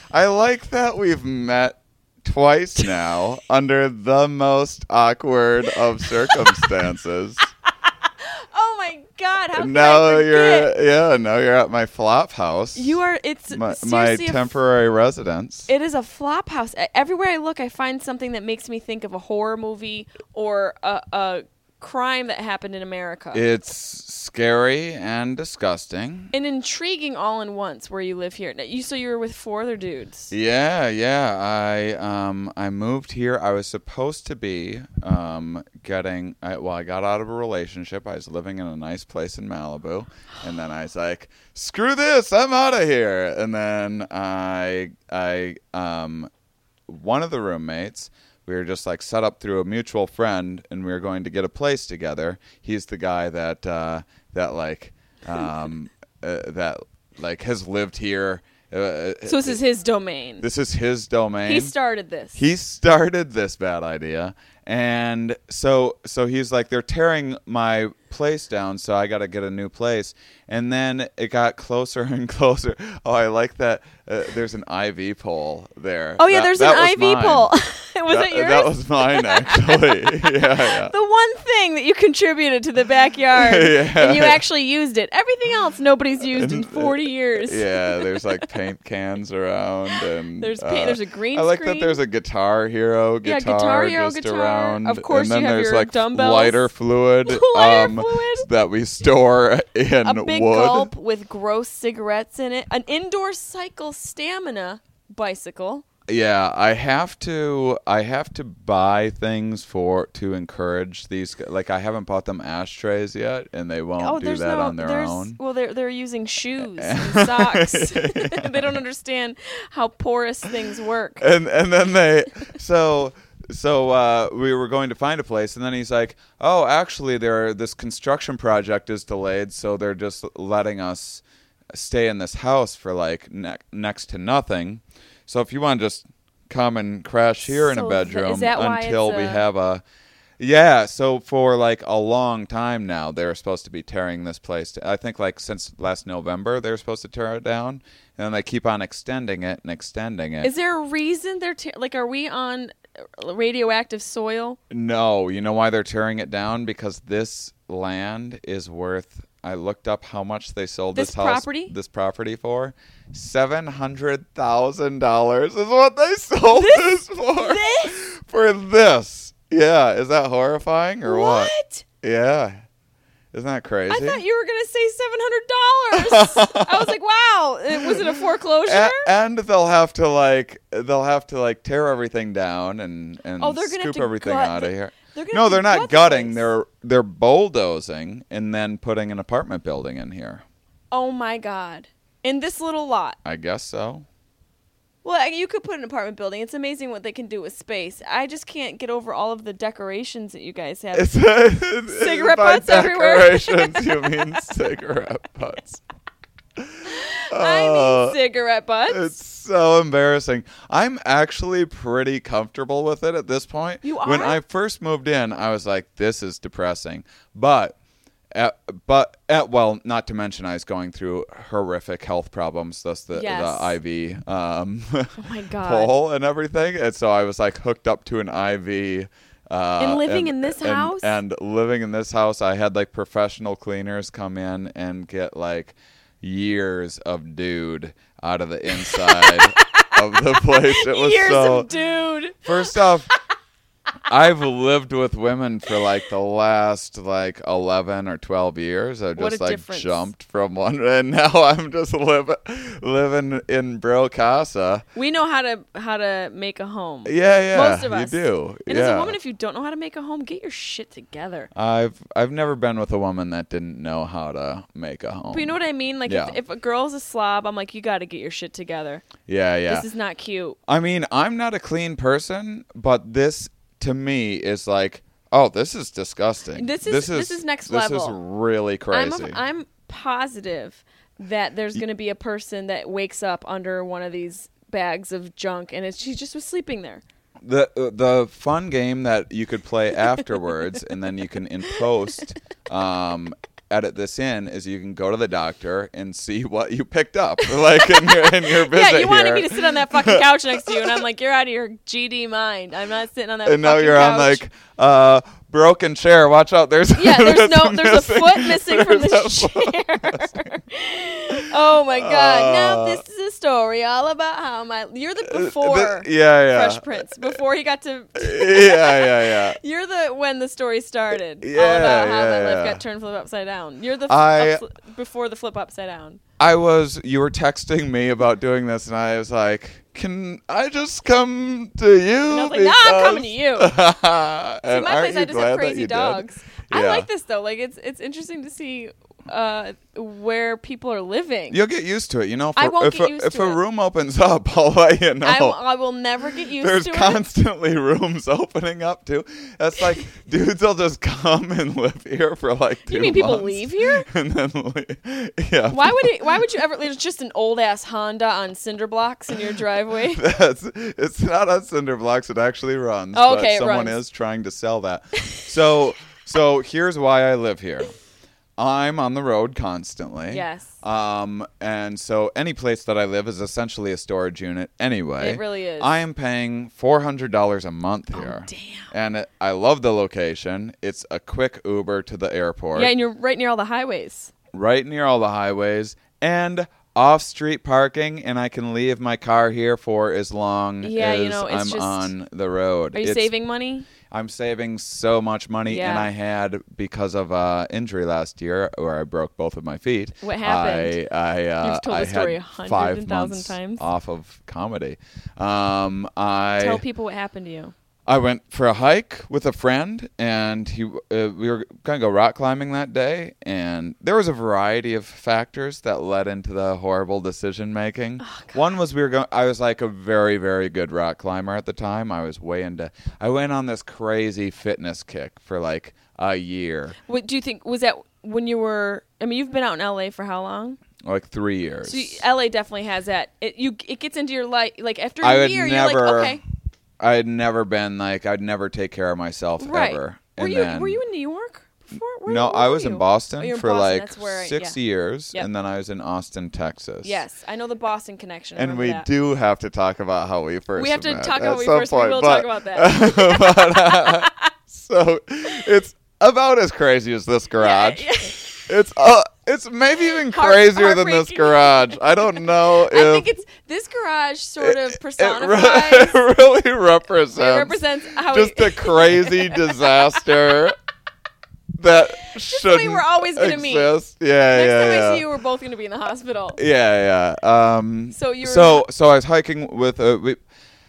I like that we've met twice now under the most awkward of *laughs* circumstances. God! How now you're yeah, now you're at my flop house. You are. It's my, my a f- temporary residence. It is a flop house. Everywhere I look, I find something that makes me think of a horror movie or a, a crime that happened in America. it's scary and disgusting. and intriguing all in once where you live here. Now, You so you were with four other dudes. Yeah, yeah. I um I moved here. I was supposed to be um getting I, well, I got out of a relationship. I was living in a nice place in Malibu, and then I was like, "Screw this! I'm out of here." And then I I um one of the roommates we were just like set up through a mutual friend and we were going to get a place together. He's the guy that uh that like um *laughs* uh, that like has lived here uh, So this is his domain. this is his domain. He started this. he started this bad idea. And so so he's like they're tearing my place down so i got to get a new place. And then it got *laughs* closer and closer. Oh i like that uh, there's an iv pole there oh yeah, That- there's that an IV pole. *laughs* was that, it yours? that was mine actually *laughs* yeah yeah the one thing that you contributed to the backyard *laughs* Yeah. and you actually used it. Everything else nobody's used in uh, 40 years. yeah, there's like paint cans around, and There's paint- uh, there's a green I like screen. that. There's a Guitar Hero guitar, Yeah, guitar, Guitar Hero just guitar. around. Of course and then you have there's your like dumbbells. lighter fluid, Lighter um, fluid. that we store in a big wood. gulp with gross cigarettes in it. An indoor cycle stamina bicycle. Yeah, I have to. I have to buy things for to encourage these. Like I haven't bought them ashtrays yet, and they won't oh, do that no. on their own. Well, they're they're using shoes *laughs* and socks. *laughs* they don't understand how porous things work. *laughs* and and then they so so uh, we were going to find a place and then he's like oh actually there this construction project is delayed so they're just letting us stay in this house for like ne- next to nothing so if you want to just come and crash here in So a bedroom why until we a- have a Yeah, so for like a long time now, they're supposed to be tearing this place. I think like since last November, they're supposed to tear it down, and then they keep on extending it and extending it. Is there a reason they're te- like? Are we on radioactive soil? no, you know why they're tearing it down? Because this land is worth. I looked up how much they sold This this, house, property? this property for. Seven hundred thousand dollars is what they sold this, for. This? For this, yeah. Is that horrifying or what? What? Yeah. Isn't that crazy? I thought you were gonna say seven hundred dollars. *laughs* I was like, wow. It- Was it a foreclosure? A- and they'll have to like they'll have to like tear everything down and and Oh, they're gonna scoop everything out of here. They're no, they're not gutting. They're they're bulldozing and then putting an apartment building in here. oh my god. In this little lot. I guess so. Well, you could put an apartment building. It's amazing what they can do with space. I just can't get over all of the decorations that you guys have. *laughs* It's, it's Cigarette butts everywhere. decorations, you mean *laughs* cigarette butts? I Uh, mean cigarette butts. It's so embarrassing. I'm actually pretty comfortable with it at this point. You are? When? I first moved in, I was like, "This is depressing," but. At, but at, well, not to mention I was going through horrific health problems, thus the Yes. the IV um, oh my *laughs* god. pole and everything, and so I was like hooked up to an IV. Uh, And living in this and- house? and living in this house, I had like professional cleaners come in and get like years of dude out of the inside of the place. It was *laughs* Years so. of dude. First off, I've lived with women for like the last like eleven or twelve years. I just like difference. jumped from one, *laughs* and now I'm just living living in Bro Casa. We know how to how to make a home. Yeah, yeah, Most of us. you do. And yeah. as a woman, if you don't know how to make a home, get your shit together. I've I've never been with a woman that didn't know how to make a home. But you know what I mean? Like Yeah. if, if a girl's a slob, I'm like, you got to get your shit together. Yeah, yeah. This is not cute. I mean, I'm not a clean person, but this to me is like, oh, this is disgusting. This is- this is this is next level. This is really I'm crazy. a, I'm positive that there's going to be a person that wakes up under one of these bags of junk, and it's she just was sleeping there. the uh, the fun game that you could play afterwards, and then you can in post *laughs* um, edit this in is you can go to the doctor and see what you picked up, *laughs* like in your in your visit yeah, you wanted here. me to sit on that fucking couch *laughs* next to you, and I'm like, you're out of your GD mind. I'm not sitting on that. and now you're on like uh, broken chair. Watch out! There's Yeah, *laughs* there's no, there's a foot missing from There's a chair. *laughs* oh my god! now Uh, this is a story all about how my you're the before Th- yeah, yeah, Fresh Prince before he got to. *laughs* yeah, yeah, yeah. You're the when the story started. all Yeah, about how my yeah, life yeah. got turned flip upside down. You're the I- up, before the flip upside down. I was you were texting me about doing this, and I was like, "Can I just come to you?" And I was like, "Nah, I'm coming to you." *laughs* See, aren't my place, I just have crazy did? dogs. I Yeah. like this though. Like it's it's interesting to see uh, where people are living. You'll get used to it. You know, if, I a- won't if, get a, used if to a it. room opens *laughs* up, I'll let you know. I, w- I will never get used There's to it. There's constantly *laughs* rooms opening up too. That's like *laughs* dudes will just come and live here for like two You mean people months leave here? and then leave. Yeah. Why would it? Why would you ever? It's just an old ass Honda on cinder blocks in your driveway. That's it's not on cinder blocks. It actually runs. Oh, but okay, it someone runs. is trying to sell that. So so here's why I live here. I'm on the road constantly. Yes. Um, and so any place that I live is essentially a storage unit anyway. It really is. Oh, I am paying four hundred dollars a month here. damn. And it, I love the location. It's a quick Uber to the airport yeah, and you're right near all the highways. right near all the highways and off street parking and I can leave my car here for as long Yeah, as you know, I'm just- on the road. Are you It's- saving money? I'm saving so much money and I had because of uh injury last year where I broke both of my feet. What happened? I I uh, You've told I the story had a hundred five and thousand months times. off of comedy. Um I Tell people what happened to you. I went for a hike with a friend, and he uh, we were going to go rock climbing that day, and there was a variety of factors that led into the horrible decision making. Oh, One was we were going. I was like a very very good rock climber at the time. I was way into. I went on this crazy fitness kick for like a year, What do you think? Was that when you were? I mean, you've been out in LA for how long? like three years. So you, LA definitely has that. It you it gets into your life. Like after a I year, never. you're like, okay, I had never been like I'd never take care of myself Right. ever. and Were you then Were you in New York before? Where, no, where I was in? Boston Oh, in for Boston. like I- six yeah. years, Yep. and then I was in Austin, Texas. Yes, I know the Boston connection. I And we that. do have to talk about how we first. We have to met talk about how we first- we point, will but- talk about that. but, *laughs* uh, so it's about as crazy as this *laughs* garage. Yeah, It's uh, it's maybe *laughs* even Heart- crazier than this garage. I don't *laughs* know if I think it's this garage sort of it, *laughs* personifies. re- it really represents, it represents how just we, a crazy disaster that shouldn't we're always gonna meet. exist. Yeah, Next yeah, time yeah. I see you, we're both going to be in the hospital. Yeah, yeah. Um, So you so so I was hiking with uh, we,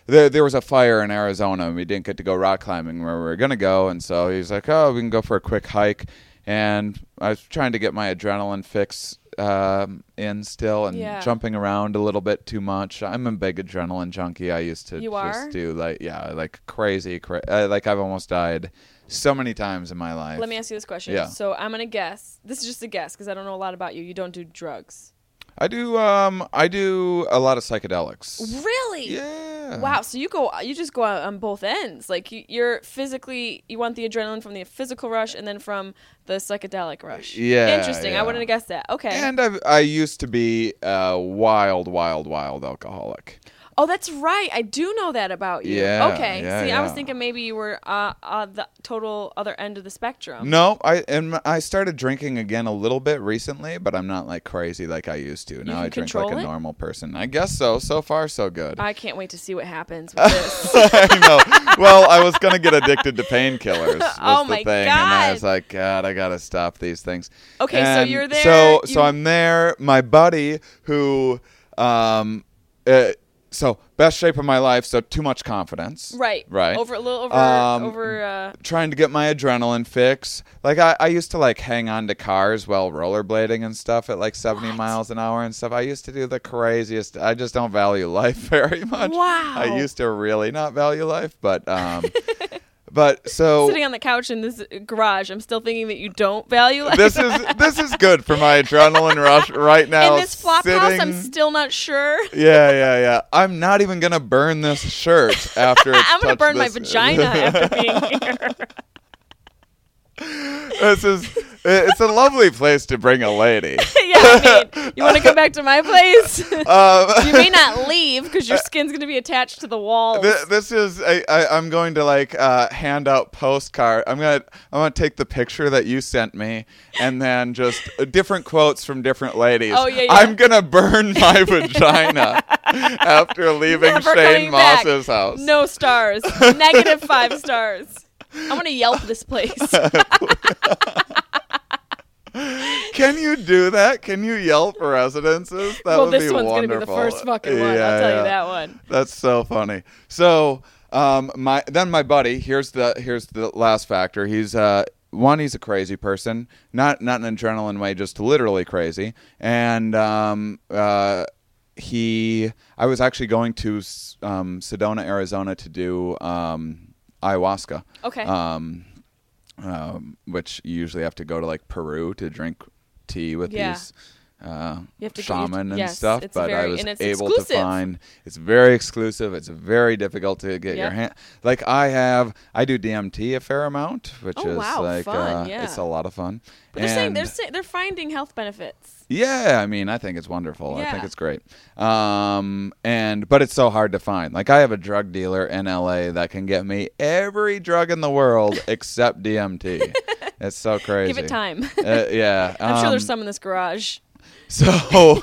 there. There was a fire in Arizona, and we didn't get to go rock climbing where we were gonna go. And so he's like, "Oh, we can go for a quick hike." And I was trying to get my adrenaline fix um, in still, and Yeah. jumping around a little bit too much. I'm a big adrenaline junkie. I used to You just are? do like yeah, like crazy, cra- uh, like I've almost died so many times in my life. Let me ask you this question. Yeah. So I'm going to guess. This is just a guess because I don't know a lot about you. You don't do drugs. I do um I do a lot of psychedelics. Really? Yeah. Wow. So you go, you just go out on both ends. Like you, you're physically, you want the adrenaline from the physical rush, and then from the psychedelic rush. Yeah, Interesting. yeah. I wouldn't have guessed that. Okay. And I've, I used to be a wild, wild, wild alcoholic. Oh, that's right. I do know that about you. Yeah, Okay. yeah, See, I was thinking maybe you were uh, uh, the total other end of the spectrum. No, I and I started drinking again a little bit recently, but I'm not like crazy like I used to. Now I drink like a it? normal person. I guess so. So far, so good. I can't wait to see what happens with this. *laughs* I know. Well, I was gonna get addicted to painkillers. *laughs* Oh the my thing, And I was like, God, I gotta stop these things. Okay, so you're there, So, so I'm there. My buddy, who, um, uh, so best shape of my life. So too much confidence. right. Right. Over a little over Um, over. Uh, trying to get my adrenaline fix. Like I, I used to like hang on to cars while rollerblading and stuff at like 70 miles an hour and stuff. I used to do the craziest. I just don't value life *laughs* very much. Wow. I used to really not value life, but um *laughs* but so sitting on the couch in this garage, I'm still thinking that you don't value life. this is this is good for my adrenaline rush right now. in this flop house, I'm still not sure. yeah, yeah, yeah. I'm not even gonna burn this shirt after it's *laughs* I'm gonna burn my vagina after being *laughs* here. this is it's a lovely place to bring a lady. *laughs* yeah, I mean, you want to come back to my place? *laughs* Um, *laughs* you may not leave because your skin's gonna be attached to the wall. Th- this is I, I, I'm going to like uh, hand out postcard. I'm gonna I'm gonna take the picture that you sent me and then just uh, different quotes from different ladies. Oh, yeah, yeah. I'm gonna burn my vagina after leaving Never Shane coming back. Mauss's house. No stars. Negative five stars. I'm gonna Yelp this place. *laughs* Can you do that? Can you yell for residences? That well, would this be one's wonderful. gonna be the first fucking one. Yeah, I'll tell yeah. you that one. That's so funny. So, um, my then my buddy. Here's the here's the last factor. He's uh one. He's a crazy person. Not not in an adrenaline way, just literally crazy. And um uh. He, I was actually going to um, Sedona, Arizona, to do um, ayahuasca. Okay. Um, which you usually have to go to like Peru to drink tea with Yeah. these uh, You have to- you have shaman and yes, stuff. But I very- was able exclusive. to find it's very exclusive. It's very difficult to get your hand. Like I have, I do DMT a fair amount, which Oh, is wow, like fun, uh, yeah. it's a lot of fun. But they're saying they're saying they're finding health benefits. yeah, I mean, I think it's wonderful. I think it's great. Um, and but it's so hard to find. Like I have a drug dealer in LA that can get me every drug in the world *laughs* except DMT. it's so crazy. Give it time. Uh, yeah, *laughs* I'm sure there's um, some in this garage. So,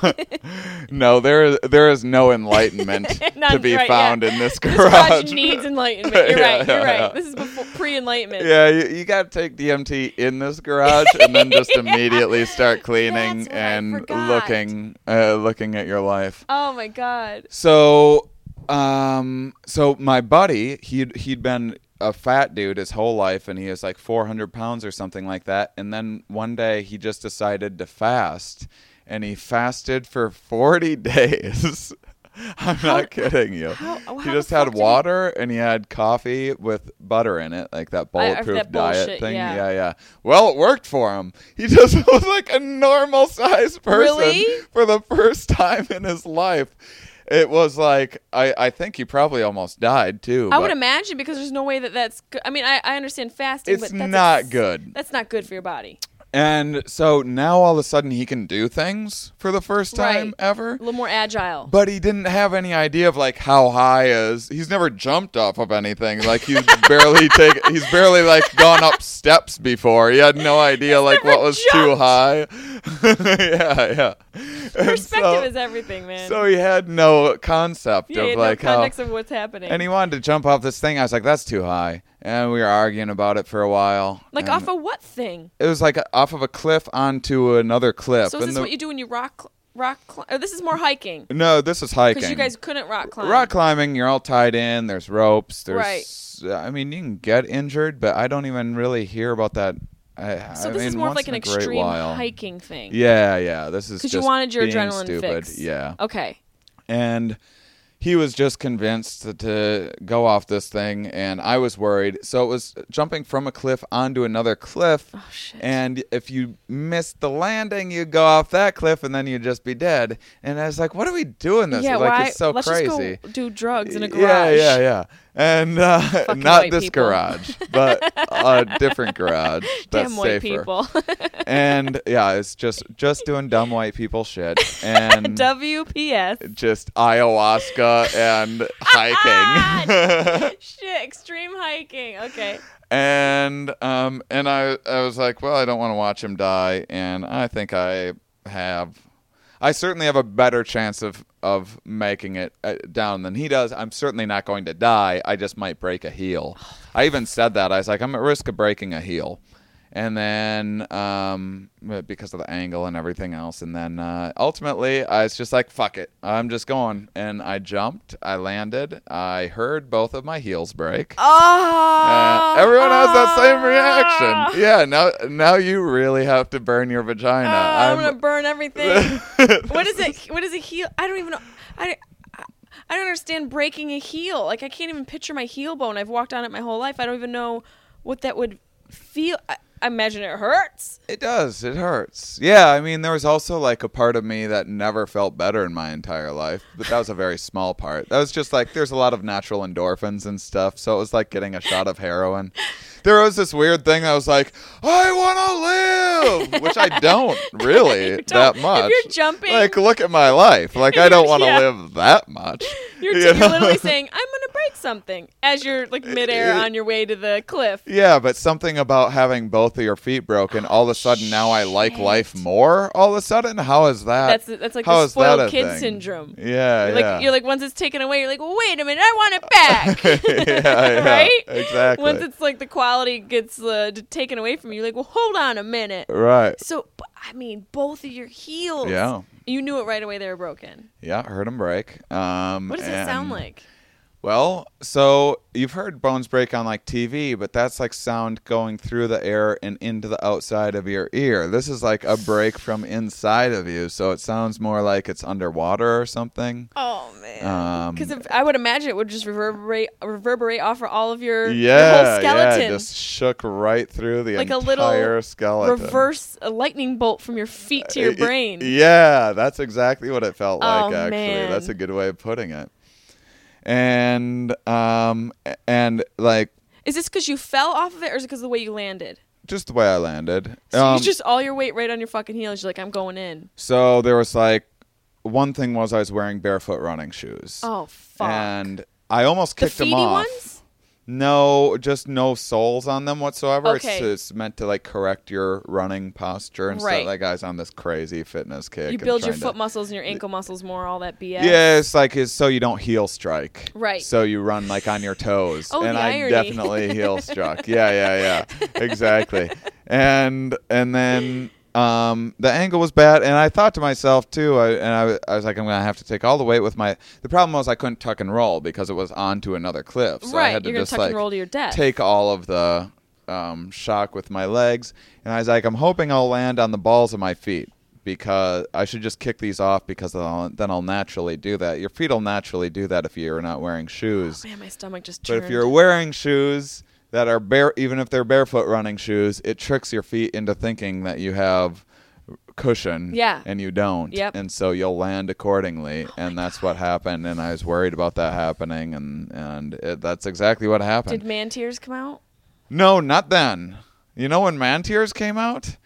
*laughs* no, there there is no enlightenment *laughs* to be right, found yeah. in this garage. This garage. *laughs* needs enlightenment. You're Yeah, right. You're yeah, right. This is pre-enlightenment. yeah, you, you got to take DMT in this garage and then just immediately start cleaning and looking uh, looking at your life. Oh my god. So, um, so my buddy, he'd he'd been a fat dude his whole life, and he was like 400 pounds or something like that. And then one day he just decided to fast, and he fasted for 40 *laughs* days. I'm not kidding you. how- how he just had he- water and he had coffee with butter in it, like that I- bulletproof that diet bullshit, thing. yeah. yeah, yeah. Well, it worked for him. He *laughs* just was like a normal sized person Really? for the first time in his life. it was like I, I think he probably almost died too. I would imagine because there's no way that that's. Good. I mean, I, I understand fasting, It's but that's not good. That's not good for your body. And so now all of a sudden he can do things for the first time Right. ever. A little more agile. But he didn't have any idea of like how high is. He's never jumped off of anything. Like he's *laughs* barely take. He's barely like gone up steps before. He had no idea like what was too jumped. high. *laughs* yeah, yeah. *laughs* Perspective so- is everything, man. So he had no concept yeah, of like no how. context of what's happening. And he wanted to jump off this thing. I was like, "That's too high," and we were arguing about it for a while. like off of what thing? It was like off of a cliff onto another cliff. So is this the- what you do when you rock rock? Or oh, this is more hiking No, this is hiking. because you guys couldn't rock climb. rock climbing. You're all tied in. There's ropes. There's. Right. I mean, you can get injured, but I don't even really hear about that. I, So I this mean, is more of like an in a great extreme while. hiking thing. Yeah, yeah. This is Because you wanted your adrenaline stupid. fix. Yeah. Okay. and he was just convinced to, to go off this thing and i was worried so it was jumping from a cliff onto another cliff Oh, shit. and if you missed the landing you'd go off that cliff and then you'd just be dead and i was like what are we doing this yeah. like why? it's so Let's crazy just go do drugs in a garage. yeah yeah yeah and uh, not this people. garage but a *laughs* different garage that's Damn white safer people. *laughs* and yeah it's just just doing dumb white people shit and *laughs* WPS. just ayahuasca and hiking. Shit. Extreme hiking. Okay. and um and I I was like, well, I don't want to watch him die and I think I have I certainly have a better chance of of making it uh, down than he does. I'm certainly not going to die. I just might break a heel. *sighs* I even said that. I was like, I'm at risk of breaking a heel. And then, um, because of the angle and everything else, and then uh, ultimately, I was just like, "Fuck it, I'm just going." And I jumped, I landed, I heard both of my heels break. Oh. Uh, everyone has that same reaction. Yeah, now now you really have to burn your vagina. Ah, I'm, I'm- gonna burn everything. *laughs* what is it? What is a heel? I don't even know. I, I I don't understand breaking a heel. Like I can't even picture my heel bone. I've walked on it my whole life. I don't even know what that would feel. I, I imagine it hurts. It does. It hurts. Yeah, I mean, there was also like a part of me that never felt better in my entire life, but that was a very small part. That was just like there's a lot of natural endorphins and stuff, so it was like getting a shot of heroin. There was this weird thing that was like, I want to live, which I don't *laughs* really don't. that much. you're jumping- like look at my life. Like I don't want to yeah. live that much. *laughs* You're, You you're literally *laughs* saying, "I'm gonna break something" as you're like midair on your way to the cliff. Yeah, but something about having both of your feet broken, oh, all of a sudden now I like life more. All of a sudden, how is that? That's that's like how the spoiled kid thing? syndrome. Yeah, You're like you're like once it's taken away, you're like, well, wait a minute, I want it back. yeah, yeah, right? Exactly. Once it's like the quality gets uh, taken away from you, like, well, hold on a minute. right. So, I mean, both of your heels. Yeah. You knew it right away they were broken. Yeah, heard them break. Um, What does it sound like? Well, so you've heard bones break on like TV, but that's like sound going through the air and into the outside of your ear. This is like a break from inside of you, so it sounds more like it's underwater or something. Oh man. Um, Because I would imagine it would just reverberate, reverberate off of all of your, your yeah, whole skeleton, yeah, just shook right through the like a little skeleton. reverse a lightning bolt from your feet to your Y- brain. Yeah, that's exactly what it felt like. Oh, actually, man. that's a good way of putting it. And um and like Is this because you fell off of it, or is it because of the way you landed? just the way I landed. So Um, you just all your weight right on your fucking heels. You're like, I'm going in. so there was like one thing was I was wearing barefoot running shoes. Oh fuck. And I almost the kicked them feety off. ones. No, just no soles on them whatsoever. Okay. It's, it's meant to like correct your running posture and Right. stuff. That guy's on this crazy fitness kick. You build your foot to- muscles and your ankle muscles more. All that BS. Yeah, it's like it's so you don't heel strike. Right. So you run like on your toes. Oh, and the I irony. definitely heel *laughs* struck. Yeah, yeah, yeah. Exactly. And and then um, the angle was bad, and I thought to myself too. I, and I, I was like, I'm gonna have to take all the weight with my. The problem was I couldn't tuck and roll because it was onto another cliff. So I Right, had to you're gonna just tuck and like roll to your death. take all of the um, shock with my legs, and I was like, I'm hoping I'll land on the balls of my feet because I should just kick these off because I'll, then I'll naturally do that. Your feet will naturally do that if you're not wearing shoes. Man, my stomach just but if you're wearing shoes that are bare, even if they're barefoot running shoes, it tricks your feet into thinking that you have cushion Yeah. and you don't Yep. and so you'll land accordingly oh and that's what happened and i was worried about that happening and and it, that's exactly what happened Did man tears come out? no not then you know when man tears came out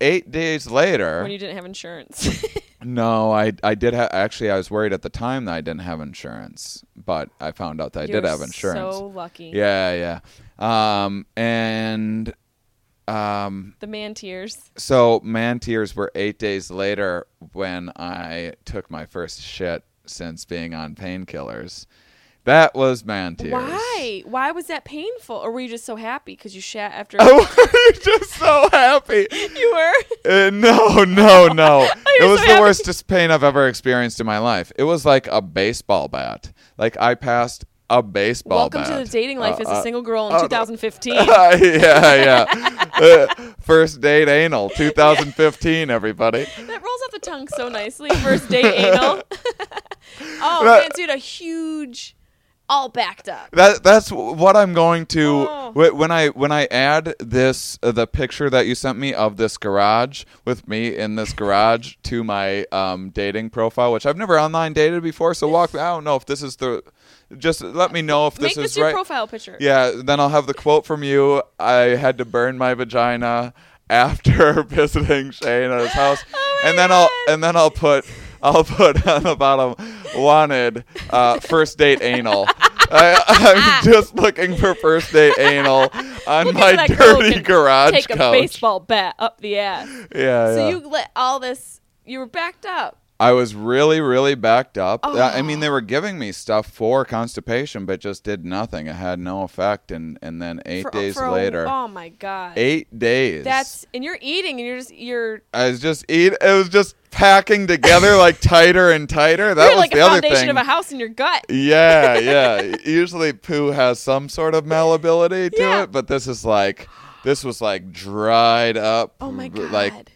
eight days later When you didn't have insurance. *laughs* no i i did have actually i was worried at the time that i didn't have insurance but i found out that i did You're have insurance So lucky. yeah yeah um and um The man tears. so man tears were eight days later when I took my first shit since being on painkillers. That was man tears. Why? Why was that painful? Or were you just so happy because you shat after? *laughs* Oh, you're just so happy. you were. Uh, no, no, no. *laughs* it was so the happy. worst pain I've ever experienced in my life. It was like a baseball bat. Like I passed a baseball Welcome bat. to the dating life Uh, as a uh, single girl in uh, 2015. *laughs* yeah, yeah. Uh, first date anal, *laughs* 2015. Everybody. that rolls off the tongue so nicely. First date *laughs* anal. oh man, dude, a huge, all backed up. That that's what I'm going to Oh. when I when I add this uh, the picture that you sent me of this garage with me in this garage to my um, dating profile, which I've never online dated before. So walk. I don't know if this is the. Just let me know if this Make is this your right. profile picture. Yeah, then I'll have the quote from you. I had to burn my vagina after *laughs* visiting Shane at his house, *laughs* Oh and then I'll and then I'll put I'll put *laughs* on the bottom wanted uh, first date anal. I, I'm just looking for first date anal on Look my that girl who dirty garage Take a baseball bat up the ass. Yeah, So yeah. you let all this. You were backed up. I was really, really backed up. Oh. I mean, they oh. were giving me stuff for constipation, but just did nothing. It had no effect, and and then eight For- days for a- later, oh my god. eight days. That's and you're eating and you're just you're I was just eat. It was just packing together like *laughs* tighter and tighter. That you're was like the a other foundation thing. of a house in your gut. yeah, yeah. *laughs* Usually poo has some sort of malleability to Yeah. it, but this is like this was like dried up. Oh my god, Like God.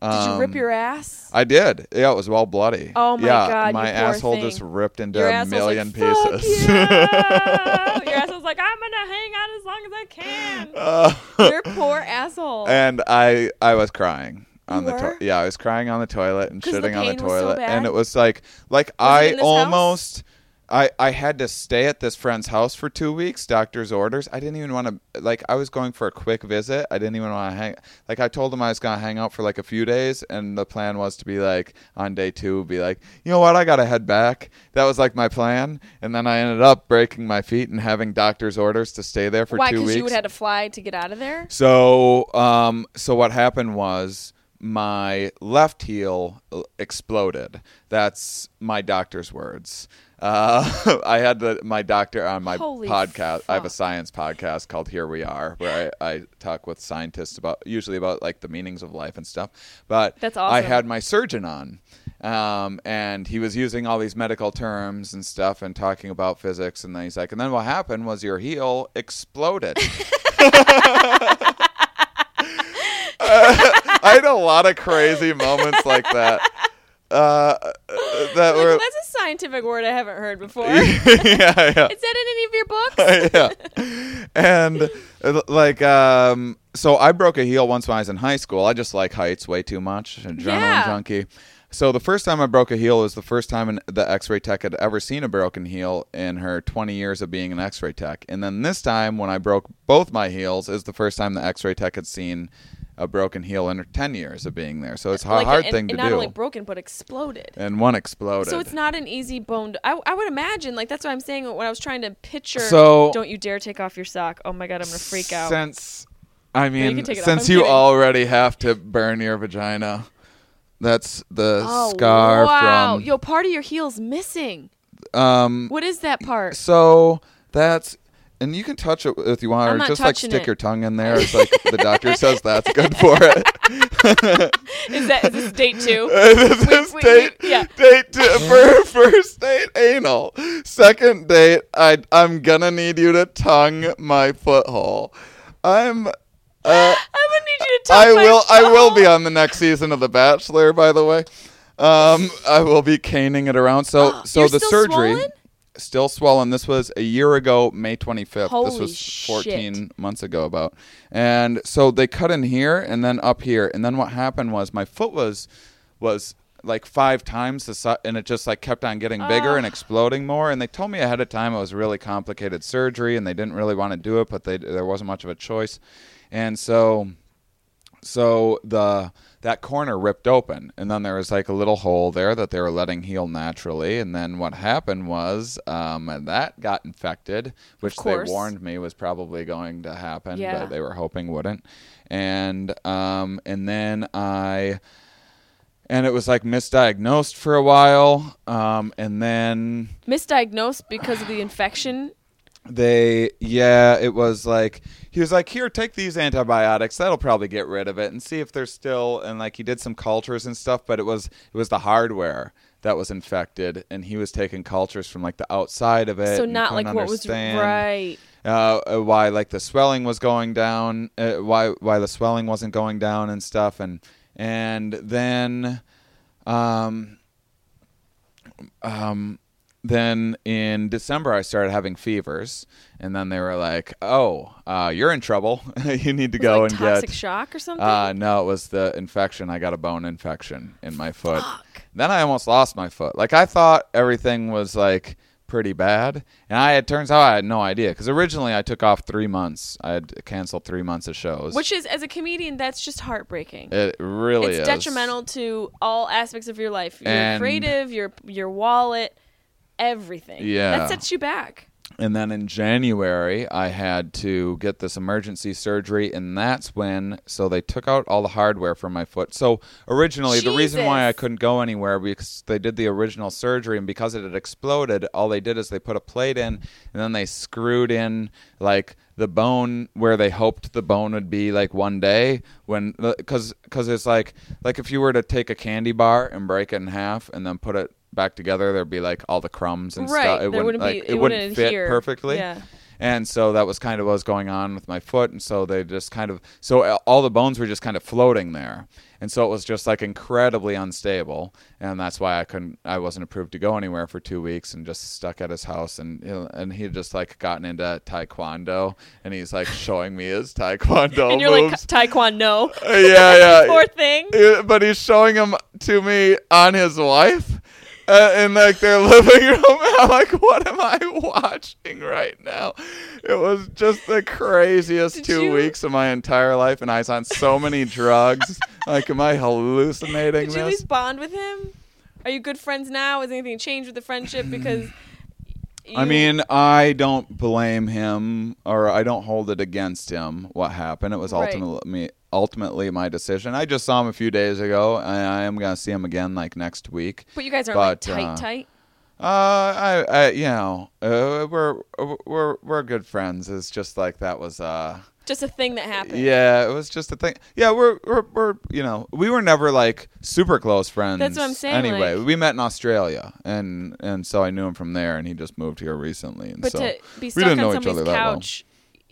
Cement. Did you rip Um, your ass? I did. Yeah, it was all bloody. Oh my yeah, God, My asshole thing. just ripped into Your a million like, "Fuck pieces. you." *laughs* your asshole's like, I'm gonna hang out as long as I can. *laughs* Uh, Your poor asshole. and I I was crying on You the toilet. Yeah, I was crying on the toilet and shitting on the was so toilet, bad? and it was like like it I almost. house? I, I had to stay at this friend's house for two weeks, doctor's orders. I didn't even want to, like, I was going for a quick visit. I didn't even want to hang, like, I told him I was going to hang out for like a few days, and the plan was to be like, on day two, be like, you know what, I got to head back. That was like my plan. And then I ended up breaking my feet and having doctor's orders to stay there for Why? two Because weeks. you would have to fly to get out of there. So, um, so what happened was my left heel uh, exploded. That's my doctor's words. Uh, *laughs* I had the, my doctor on my Holy podcast. I have a science podcast called Here We Are, where I, I talk with scientists about usually about like the meanings of life and stuff. But That's awesome. I had my surgeon on, um, and he was using all these medical terms and stuff and talking about physics. And then he's like, and then what happened was your heel exploded. *laughs* *laughs* *laughs* I had a lot of crazy moments like that. Uh, that Like, were that's a scientific word I haven't heard before. *laughs* yeah, yeah, Is that in any of your books? *laughs* yeah. And uh, like, um, so I broke a heel once when I was in high school. I just like heights way too much, adrenaline Yeah. junkie. So the first time I broke a heel was the first time in, the X-ray tech had ever seen a broken heel in her 20 years of being an X-ray tech. And then this time, when I broke both my heels, is the first time the X-ray tech had seen a broken heel in her 10 years of being there. So it's a Like, hard and, thing to and not do. only broken but exploded. and one exploded. So it's not an easy bone. To, I, I would imagine, like that's what I'm saying when I was trying to picture. So- don't you dare take off your sock. Oh my god, I'm gonna freak out. Since I mean, take since you kidding. already have to burn your vagina, that's the oh scar wow, from. yo, part of your heel's missing. um, What is that part? so that's. And you can touch it if you want, I'm or just like stick it. your tongue in there. *laughs* It's like the doctor says that's good for it. *laughs* Is that is this date two? *laughs* this is we- date, we- yeah. date two, for first date anal. Second date, I I'm gonna need you to tongue my foothole. I'm. Uh, I'm gonna need you to talk. I my will. I will be on the next season of The Bachelor. By the way, um, I will be caning it around. So, *gasps* so You're the surgery. swollen? Still swollen. This was a year ago, May 25th. this was 14 shit. months ago, about. And so they cut in here and then up here. And then what happened was my foot was was like five times the size, and it just like kept on getting bigger and exploding more. And they told me ahead of time it was really complicated surgery, and they didn't really want to do it, but they there wasn't much of a choice. And so so the that corner ripped open and then there was like a little hole there that they were letting heal naturally and then what happened was um, that got infected which they warned me was probably going to happen Yeah. but they were hoping wouldn't and um, and then i and it was like misdiagnosed for a while um, and then Misdiagnosed because of the infection. they yeah it was like he was like here take these antibiotics that'll probably get rid of it and see if they're still and like he did some cultures and stuff but it was it was the hardware that was infected and he was taking cultures from like the outside of it So not like what was right. uh, uh, why like the swelling was going down uh, why why the swelling wasn't going down and stuff and and then um um then in December I started having fevers and then they were like, "Oh, uh, you're in trouble. *laughs* you need to Was go like and toxic get shock or something. uh, no, it was the infection. I got a bone infection in my foot. Fuck. Then I almost lost my foot. Like I thought everything was like pretty bad, and I it turns out I had no idea because originally I took off three months. I had canceled three months of shows. Which is, as a comedian, that's just heartbreaking. it really it's is detrimental to all aspects of your life. Your And- creative, your your wallet, everything. Yeah. That sets you back. And then in January, I had to get this emergency surgery, and that's when. So they took out all the hardware from my foot. So originally, the reason why I couldn't go anywhere because they did the original surgery, and because it had exploded, all they did is they put a plate in, and then they screwed in like the bone where they hoped the bone would be like one day when because because it's like like if you were to take a candy bar and break it in half and then put it back together there'd be like all the crumbs and Right. stuff it There wouldn't, wouldn't be- it it wouldn't wouldn't fit adhere. perfectly Yeah. and so that was kind of what was going on with my foot and so they just kind of so uh, all the bones were just kind of floating there and so it was just like incredibly unstable and that's why i couldn't i wasn't approved to go anywhere for two weeks and just stuck at his house and and he just like gotten into taekwondo and he's like showing me his taekwondo *laughs* and you're like taekwondo. Uh, *laughs* yeah yeah Poor thing. but he's showing him to me on his wife uh, in like their *laughs* living room. And *laughs* I'm like, what am I watching right now? It was just the craziest Did two you- weeks of my entire life, and I was on so many *laughs* drugs. Like, am I hallucinating Did you at least bond with him? Are you good friends now? Has anything changed with the friendship? Because *clears throat* I mean, I don't blame him, or I don't hold it against him. What happened? It was ultimately Right. Ultimately my decision. I just saw him a few days ago, and I am gonna see him again like next week. but you guys aren't like tight, uh, tight. Uh, I, I, you know, uh, we're we're we're good friends. It's just like that was, uh, Just a thing that happened. yeah, it was just a thing. Yeah, we're we're we're you know, we were never like super close friends. That's what I'm saying, Anyway, like- we met in Australia, and and so I knew him from there, and he just moved here recently, and But so to be we stuck didn't on know each somebody's other that well. couch,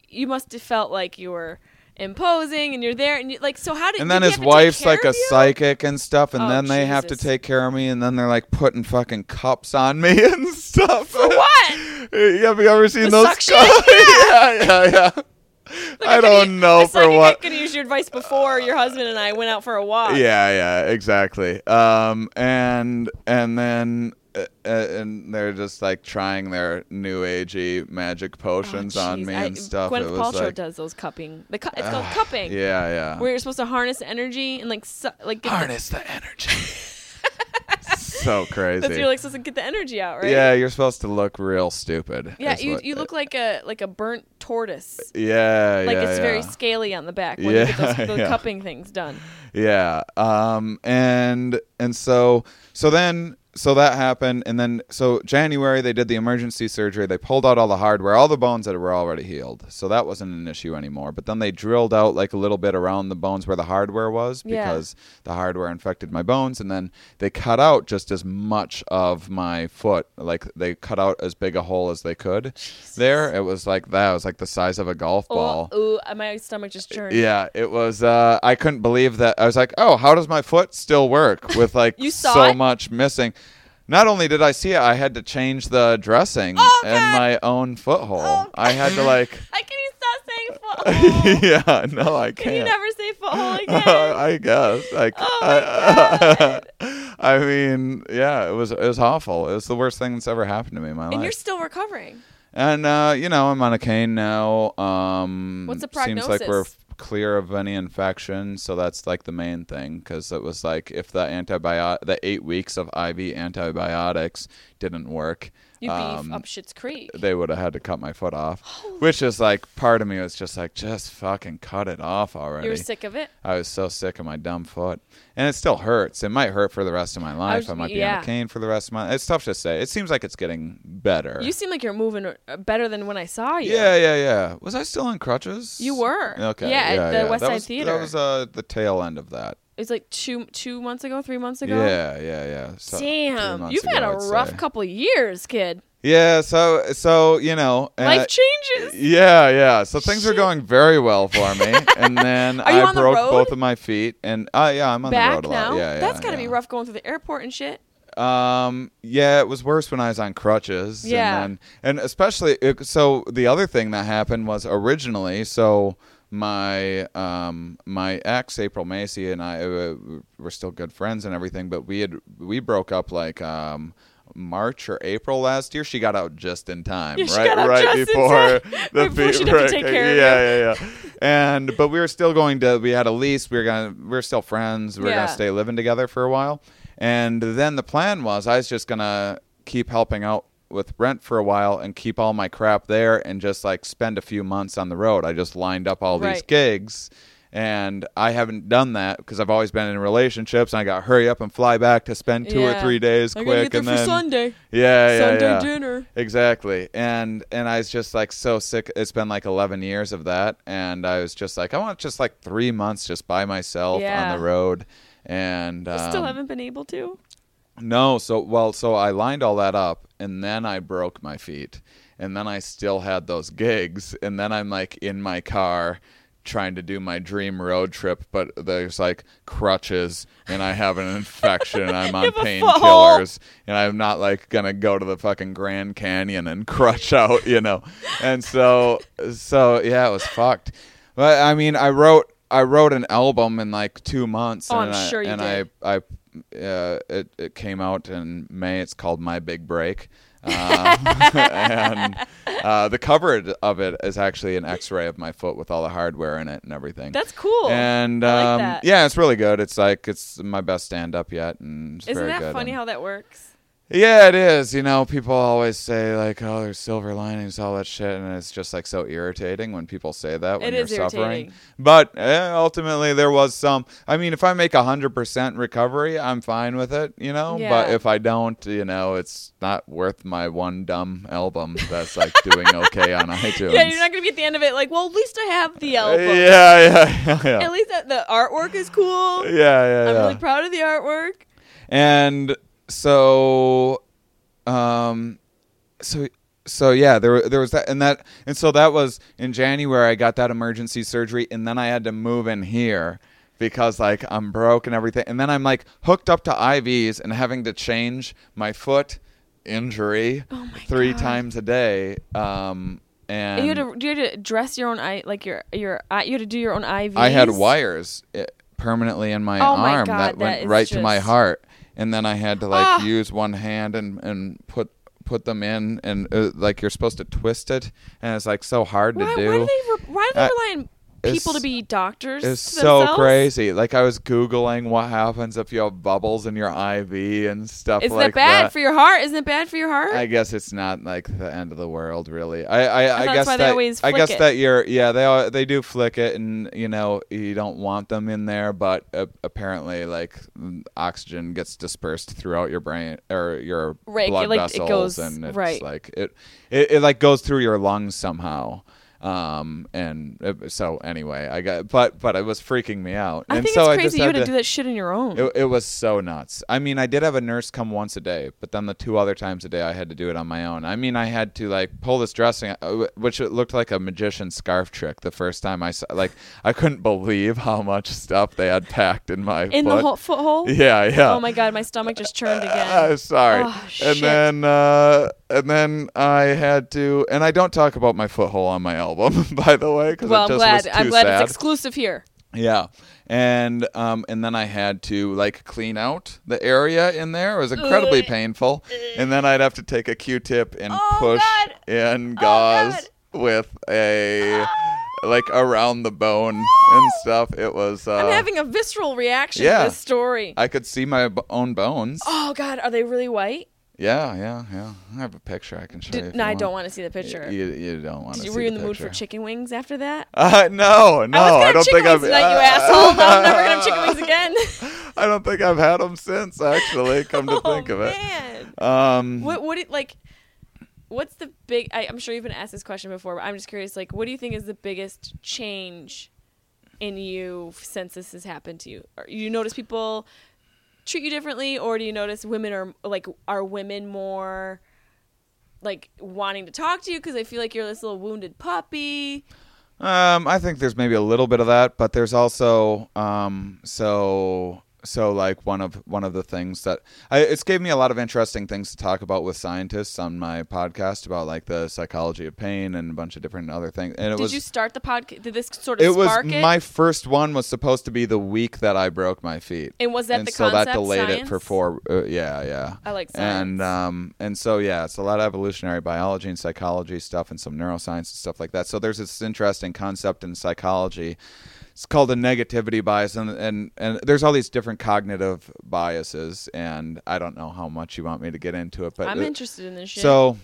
you must have felt like you were imposing, and you're there, and you like. So how did? And then he his have to take wife's like a psychic and stuff, and Oh, then they have to take care of me, and then they're like putting fucking cups on me *laughs* and stuff. For what? Yeah, *laughs* have you ever seen The those? suction? cups? *laughs* yeah, yeah, yeah. Like, I could don't know a for what. I could use your advice before your husband and I went out for a walk. Yeah, yeah, exactly. Um, and and then uh, uh, and they're just like trying their new agey magic potions Oh, on jeez. me I- and stuff. Gwyneth it was Paltrow like, does those cupping. The cu- it's called cupping. yeah, yeah. Where you're supposed to harness energy and like su- like get the- Harness the energy. *laughs* so crazy. that's you're like supposed to get the energy out, right? Yeah, you're supposed to look real stupid. Yeah, you, what- you look like a like a burnt tortoise. Yeah, Like yeah, it's very scaly on the back when you get Yeah, those, those *laughs* yeah. cupping things done. Yeah. Um and and so so then so that happened and then so January they did the emergency surgery. They pulled out all the hardware, all the bones that were already healed. So that wasn't an issue anymore. But then they drilled out like a little bit around the bones where the hardware was Yeah. because the hardware infected my bones and then they cut out just as much of my foot. Like they cut out as big a hole as they could. There it was like that. It was like the size of a golf ball. Oh, ooh, my stomach just churned. Yeah, it was. Uh, I couldn't believe that. I was like, "Oh, how does my foot still work with like *laughs* so it? much missing?" Not only did I see it, I had to change the dressing Oh, in God. my own foothole. Oh, I had to like. *laughs* I can you stop saying *laughs* foothole? yeah, no, I Can you can't. never say foothole *laughs* again? I guess. Like, Oh, I, I mean, yeah, it was it was awful. It was the worst thing that's ever happened to me in my life. and you're still recovering. And uh, you know, I'm on a cane now. Um, What's the Seems like we're prognosis? Clear of any infection, so that's like the main thing. Because it was like if the antibiotic, the eight weeks of IV antibiotics didn't work, You'd be um, up Shit's Creek. they would have had to cut my foot off. Which is like part of me was just like, just fucking cut it off already. You were sick of it. I was so sick of my dumb foot, and it still hurts. It might hurt for the rest of my life. was- I, might be yeah. on a cane for the rest of my. Life. It's tough to say. It seems like it's getting better. You seem like you're moving uh, better than when I saw you. yeah, yeah, yeah. Was I still on crutches? You were. Okay. Yeah, at the West that Side was, Theater. That was uh, the tail end of that. It's like two two months ago, three months ago. Yeah, yeah, yeah. So, Damn, you've had ago, a I'd rough say. couple of years, kid. Yeah, so so you know, uh, Life changes. Yeah, yeah. So things are going very well for me, and *laughs* then I on the broke both of my feet, and uh, yeah, I'm on the road a lot. now. Yeah, yeah. That's gotta yeah. be rough going through the airport and shit. Um, yeah, it was worse when I was on crutches. Yeah. and, then, and especially it, so the other thing that happened was originally so my um my ex April Macie and I uh, were still good friends and everything, but we had we broke up like um. March or April last year, she got out just in time, Yeah, right? *laughs* right before the before break. take care of yeah, yeah, yeah. And but we were still going to. We had a lease. We were gonna. We were still friends. We were Yeah. gonna stay living together for a while. And then the plan was I was just gonna keep helping out with rent for a while and keep all my crap there and just like spend a few months on the road. I just lined up all these gigs. And I haven't done that because I've always been in relationships. And I got hurry up and fly back to spend two or three days I quick. gotta get there and for then Sunday. yeah, yeah, Sunday yeah. dinner. Exactly. And and I was just like so sick. It's been like 11 years of that and I was just like I want just like 3 months just by myself Yeah. on the road and um, still haven't been able to. No, so well so I lined all that up and then I broke my feet. And then I still had those gigs and then I'm like in my car trying to do my dream road trip but there's like crutches and I have an infection and I'm *laughs* on have a foothold. painkillers and I'm not like gonna go to the fucking Grand Canyon and crutch out, you know. And so, so yeah, it was fucked. But I mean, I wrote I wrote an album in like two months, Oh, and I'm I, sure you and did. I I uh, it it came out in May. It's called My Big Break. Um, *laughs* *laughs* and uh, the cover of it is actually an X-ray of my foot with all the hardware in it and everything. That's cool. And I like um, that. yeah, it's really good. It's like it's my best stand-up yet, and it's Isn't very that good. funny and- how that works? Yeah, it is. You know, people always say like, "Oh, there's silver linings, all that shit," and it's just like so irritating when people say that when It you're suffering. But eh, ultimately, there was some. I mean, if I make a hundred percent recovery, I'm fine with it. You know. But if I don't, you know, it's not worth my one dumb album that's like doing okay on *laughs* iTunes. Yeah, you're not gonna be at the end of it like, well, at least I have the album. Yeah, yeah, yeah, yeah. At least the artwork is cool. yeah, yeah, I'm yeah. really proud of the artwork. and so um so so yeah there there was that and that and so that was in January I got that emergency surgery and then I had to move in here because like I'm broke and everything and then I'm like hooked up to IVs and having to change my foot injury Oh my three God. times a day um and And you had to you had to dress your own eye like your your eye- you had to do your own IVs. I had wires eh, permanently in my Oh my arm God, that went that is right to my heart, and then I had to like Ah. use one hand and and put put them in, and uh, like you're supposed to twist it, and it's like so hard Why, to why do. do they re- why do they rely on people to be doctors? It's so themselves? crazy. Like I was googling what happens if you have bubbles in your IV and stuff Isn't like that bad that. for your heart? Isn't it bad for your heart? I guess it's not like the end of the world, really. I I, I, guess why they that always I guess it. that you're yeah they they do flick it and you know you don't want them in there, but uh, apparently like oxygen gets dispersed throughout your brain or your Right, it, blood like, it vessels goes- and it's right. like it, it it like goes through your lungs somehow. Um, and uh, so anyway, I got, but but it was freaking me out. I and think so it's I just crazy you had to to do that shit on your own. it, it was so nuts. I mean, I did have a nurse come once a day, but then the two other times a day, I had to do it on my own. I mean, I had to like pull this dressing, uh, which it looked like a magician's scarf trick. The first time I saw, like, I couldn't believe how much stuff they had packed in my in foot. the whole foot hole. Yeah, yeah. Oh my god, my stomach just churned Uh, again. sorry. Oh, and shit. then uh, and then I had to, and I don't talk about my foot hole on my album, *laughs* by the way, because well, it I'm glad. I'm glad sad. it's exclusive here. Yeah. And um and then I had to like clean out the area in there. It was incredibly painful. And then I'd have to take a Q-tip and Oh, push God. in Oh, gauze with a like around the bone and stuff. It was uh I'm having a visceral reaction yeah. to this story. I could see my b- own bones. oh god, are they really white? Yeah, yeah, yeah. I have a picture I can show you. Did, if no, you I don't want want to see the picture. You, you don't want Did to you were you in the, the mood for chicken wings after that? *laughs* Uh, no, no, I I don't think I've. wings tonight, you asshole. No, I'm never gonna have chicken wings *laughs* again. I don't think I've had them since. Actually, *laughs* come to oh think of it. man, Um, what what it like? What's the big? I, I'm sure you've been asked this question before, but I'm just curious. Like, what do you think is the biggest change in you since this has happened to you? Or you notice people treat you differently, or do you notice women are like are women more like wanting to talk to you because they feel like you're this little wounded puppy? Um, I think there's maybe a little bit of that, but there's also um, so so like one of one of the things that I, it's gave me a lot of interesting things to talk about with scientists on my podcast about like the psychology of pain and a bunch of different other things. And it Did was you start the podcast? Did this sort of it was it? my first one was supposed to be the week that I broke my feet. And was that and the so that concept, delayed it for four. Uh, yeah, yeah. I like And science. um and so yeah, it's a lot of evolutionary biology and psychology stuff and some neuroscience and stuff like that. So there's this interesting concept in psychology. It's called a negativity bias, and and and there's all these different cognitive biases, and I don't know how much you want me to get into it, but I'm interested in this shit. so,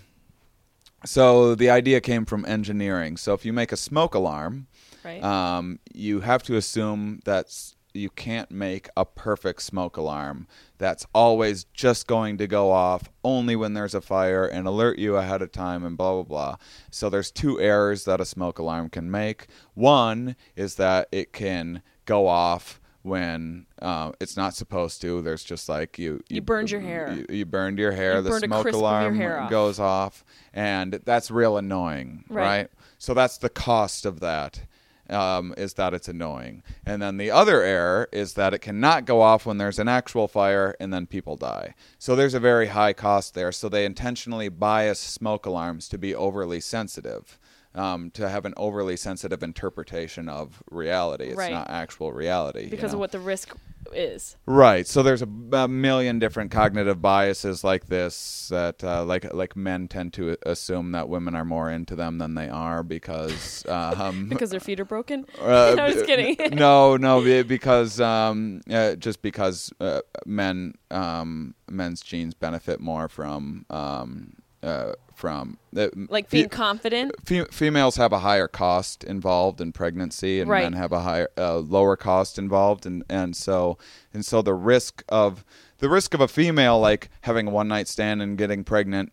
so the idea came from engineering. So if you make a smoke alarm, right? um, you have to assume that you can't make a perfect smoke alarm that's always just going to go off only when there's a fire and alert you ahead of time and blah blah blah. So there's two errors that a smoke alarm can make. One is that it can go off when uh, it's not supposed to. There's just like you You burned your hair. You, you burned your hair. You the smoke alarm off. goes off, and that's real annoying, Right. right? So that's the cost of that. Um, is that it's annoying, and then the other error is that it cannot go off when there's an actual fire, and then people die. So there's a very high cost there. So they intentionally bias smoke alarms to be overly sensitive, um, to have an overly sensitive interpretation of reality. It's Right. not actual reality you because know? of what the risk is. Right. So there's a, a million different cognitive biases like this that uh, like like men tend to assume that women are more into them than they are because *laughs* um, Because their feet are broken. *laughs* uh, *laughs* no, I'm just kidding. no, no, because um, uh, just because uh, men um, men's genes benefit more from um, uh, from uh, like fe- being confident. fe- females have a higher cost involved in pregnancy and Right. men have a higher uh, lower cost involved and and so and so the risk of the risk of a female like having a one night stand and getting pregnant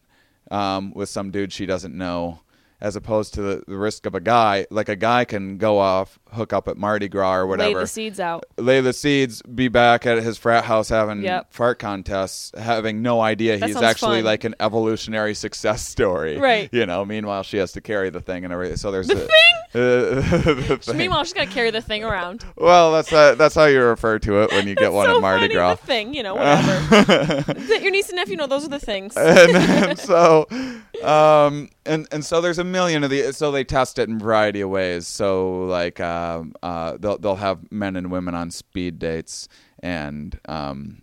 um, with some dude she doesn't know as opposed to the, the risk of a guy like a guy can go off hook up at Mardi Gras or whatever Lay the seeds out. lay the seeds, be back at his frat house having Yep. fart contests, having no idea That he's actually fun. like an evolutionary success story. Right. You know, meanwhile she has to carry the thing and everything. So there's The *laughs* the, thing? the thing. Meanwhile, she's got to carry the thing around. well, that's how, that's how you refer to it when you *laughs* get one so at Mardi funny. Gras. The thing, you know, *laughs* whatever. Your niece and nephew know those are the things. and, and so um and and so there's a million of these so they test it in a variety of ways. So like um uh they'll they'll have men and women on speed dates and um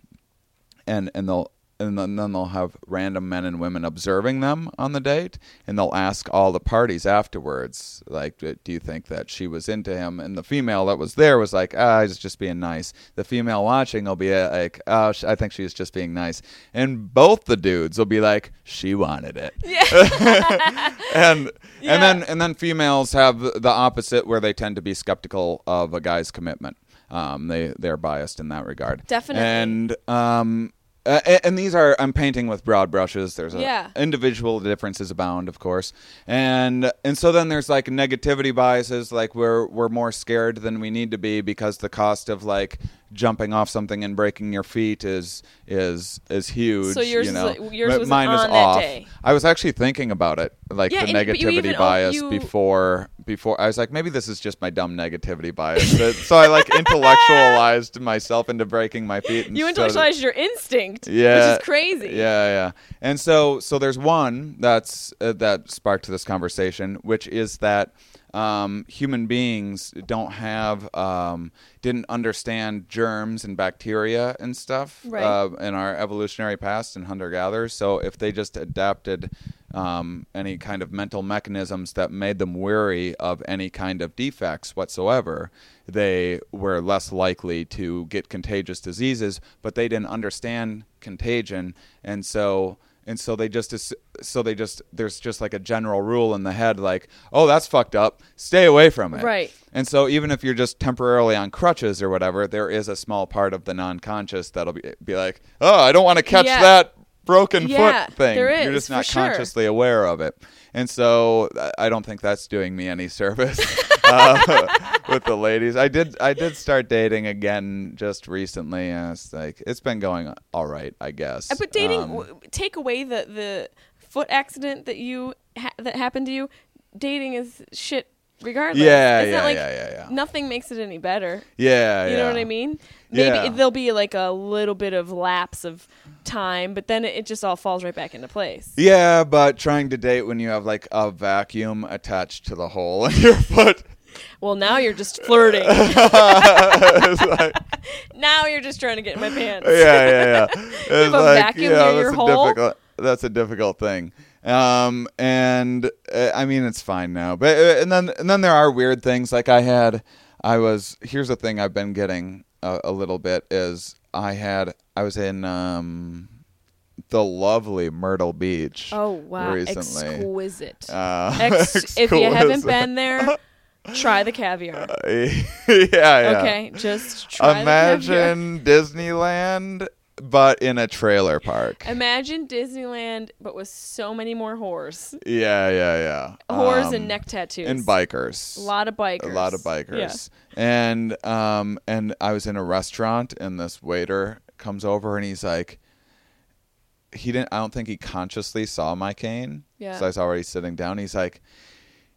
and and they'll and then then they'll have random men and women observing them on the date, and they'll ask all the parties afterwards, like, "Do you think that she was into him?" And the female that was there was like, "Ah, he's just being nice." The female watching will be uh, like, "Oh, I think she's just being nice," and both the dudes will be like, "She wanted it." *laughs* yeah. *laughs* and Yeah. and then and then females have the opposite, where they tend to be skeptical of a guy's commitment. Um, they they're biased in that regard. Definitely. And um, uh, a- and these are I'm painting with broad brushes. There's a Yeah. individual differences abound, of course, and and so then there's like negativity biases, like we're we're more scared than we need to be because the cost of like jumping off something and breaking your feet is is is huge. So yours you is know? like- yours was mine is on that off. day. I was actually thinking about it, like Yeah, the and- but you negativity bias you- before before I was like maybe this is just my dumb negativity bias. *laughs* But- so I like intellectualized myself into breaking my feet. You intellectualized your instinct, yeah, which is crazy. Yeah, yeah. And so, so there's one that's uh, that sparked this conversation, which is that um, human beings don't have um, didn't understand germs and bacteria and stuff Right. uh, in our evolutionary past and hunter gatherers. So if they just adapted um, any kind of mental mechanisms that made them wary of any kind of defects whatsoever, they were less likely to get contagious diseases. But they didn't understand contagion, and so and so they just so they just there's just like a general rule in the head like oh that's fucked up stay away from it Right. and so even if you're just temporarily on crutches or whatever there is a small part of the non-conscious that'll be, be like oh i don't want to catch Yeah. that broken Yeah, foot thing there you're just not sure. consciously aware of it and so I- i don't think that's doing me any service *laughs* uh, with the ladies i did i did start dating again just recently and it's like it's been going all right i guess Uh, But dating, Um, w- take away the the foot accident that you ha- that happened to you. Dating is shit regardless. Yeah, It's yeah, not like yeah, yeah, yeah. Nothing makes it any better. yeah You know what. I mean? Maybe Yeah. it- there'll be like a little bit of lapse of time, but then it, it just all falls right back into place. Yeah, but trying to date when you have like a vacuum attached to the hole in your foot. Well, now you're just flirting. *laughs* like, *laughs* now you're just trying to get in my pants. yeah, yeah, yeah. *laughs* It's have a like, vacuum yeah, near that's your a hole? difficult. That's a difficult thing. Um, and uh, I mean, it's fine now. But uh, and then and then there are weird things. Like I had, I was. Here's the thing I've been getting a, a little bit is I had. I was in um, the lovely Myrtle Beach. Oh wow, recently. exquisite. Uh, Ex- if you haven't been there, try the caviar. *laughs* yeah, yeah. Okay, just try Imagine Disneyland, but in a trailer park. Imagine Disneyland, but with so many more whores, Yeah, yeah, yeah. whores Um, and neck tattoos, and bikers. A lot of bikers. A lot of bikers. And um and I was in a restaurant and this waiter comes over and he's like he didn't I don't think he consciously saw my cane. Yeah. So I was already sitting down. He's like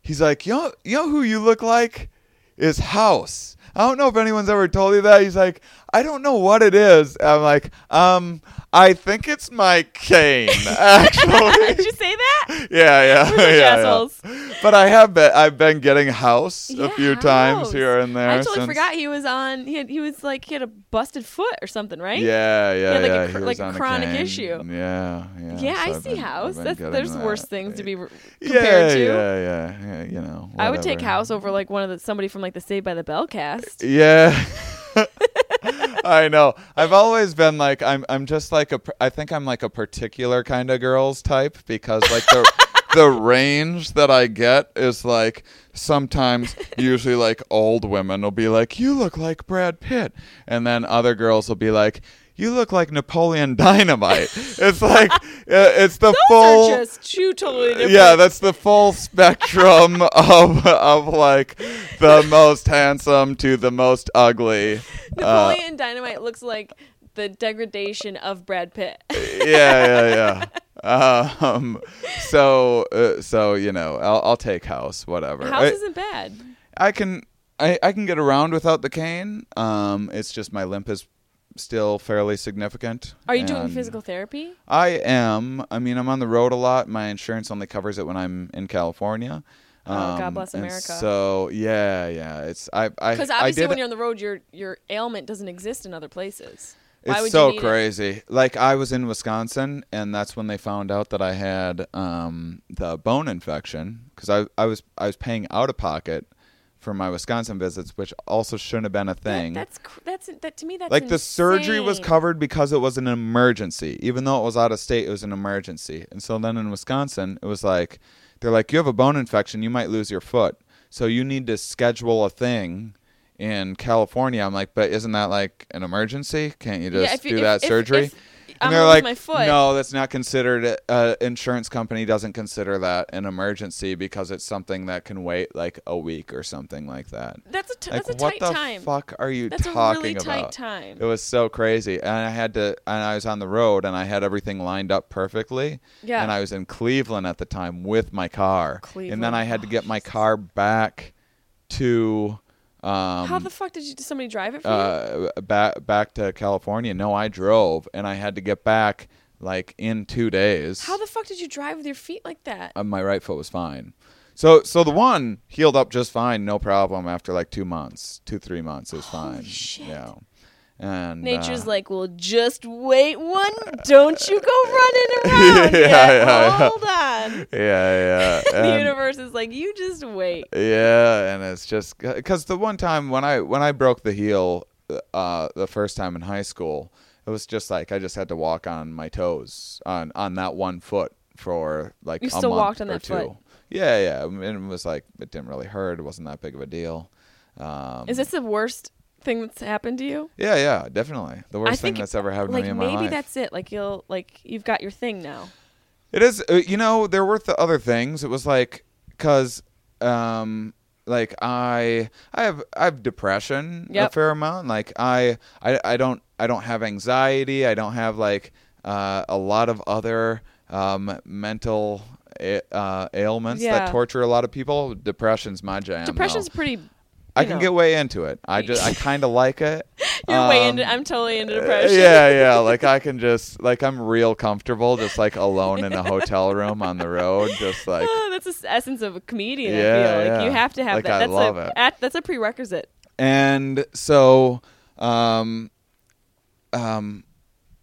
he's like, You know you know who you look like? Is House. I don't know if anyone's ever told you that. He's like, I don't know what it is. I'm like, um, I think it's my cane, *laughs* actually. Did you say that? Yeah, yeah, yeah, yeah. But I have been I've been getting house a Yeah, few times here and there. I totally since- forgot he was on. He had, he was like he had a busted foot or something, right? Yeah, yeah, had, like, a yeah. cr- he like a chronic cane. issue. Yeah, yeah. Yeah, so I see been- House. That's, there's that. worse things to be re- Yeah, compared to. Yeah, yeah, yeah. You know, I would take. House over like one of the somebody from like the Saved by the Bell cast. Yeah. *laughs* *laughs* I know. I've always been like I'm I'm just like a I think I'm like a particular kind of girls type because like the *laughs* the range that I get is like sometimes usually like old women will be like you look like Brad Pitt and then other girls will be like you look like Napoleon *laughs* Dynamite. it's like uh, it's the Those full are just two totally different. yeah, that's the full spectrum *laughs* of of like the most handsome to the most ugly. Uh, Napoleon Dynamite looks like the degradation of Brad Pitt. yeah, yeah, yeah. *laughs* Um, so uh, so you know, I'll I'll take house, whatever. House I, isn't bad. I can I I can get around without the cane. Um, it's just my limp is still fairly significant. Are you doing physical therapy? I am. I mean, I'm on the road a lot. My insurance only covers it when I'm in California. Oh, God Um, bless America. So yeah, yeah. It's I I Because I obviously, did- when you're on the road, your your ailment doesn't exist in other places. Why It's would so you need it? crazy. Like I was in Wisconsin, and that's when they found out that I had um, the bone infection because I I was I was paying out of pocket for my Wisconsin visits, which also shouldn't have been a That- thing. that's cr- that's that to me. That's like the surgery was covered because it was an emergency, even though it was out of state. It was an emergency, and so then in Wisconsin, it was like they're like, you have a bone infection, you might lose your foot, so you need to schedule a thing. In California, I'm like, but isn't that like an emergency? Can't you just Yeah, if you- do if- that if- surgery? if- I'm and they're like, my foot. no, that's not considered. Uh, insurance company doesn't consider that an emergency because it's something that can wait like a week or something like that. That's a t- Like, that's a what tight the time. fuck are you That's a talking really tight about? time. It was so crazy, and I had to. And I was on the road, and I had everything lined up perfectly. Yeah. And I was in Cleveland at the time with my car, Cleveland. and then I had to Oh, get my car back to. Um, How the fuck did you? Did somebody drive it for you? uh, back back to California. No, I drove, and I had to get back like in two days. How the fuck did you drive with your feet like that? uh, my right foot was fine. So so the one healed up just fine, no problem. After like two months, two three months, it was fine. shit. Yeah, and Nature's uh, like, well, just wait one. Don't you go running *laughs* around Yeah, yet. yeah, yeah. Hold on. *laughs* yeah yeah. *laughs* the and- universe is like, you just wait. Yeah, and it's just because the one time when I when I broke the heel, uh, the first time in high school, it was just like I just had to walk on my toes on on that one foot for like You still walked on that two. foot? Yeah, yeah, and it was like it didn't really hurt. It wasn't that big of a deal. Um, Is this the worst thing that's happened to you? Yeah, yeah, definitely the worst thing that's ever happened like to me in my life. maybe that's it. Like you'll like you've got your thing now. It is, uh, you know, there were the other things. It was like, cause, um, like I, I have, I have depression a fair amount. Like I, I, I don't, I don't have anxiety. I don't have like uh, a lot of other um, mental uh, ailments Yeah. that torture a lot of people. Depression's my jam. Depression's though. pretty. I can know. get way into it. I just, I *laughs* kind of like it. You're way Um, into. I'm totally into uh, depression. Yeah, yeah. *laughs* Like I can just like I'm real comfortable, just like alone in a hotel room on the road, just *laughs* like Oh, that's the essence of a comedian. I Yeah, feel like yeah. you have to have Like, that. I That's love a it. at- that's a prerequisite. and so um um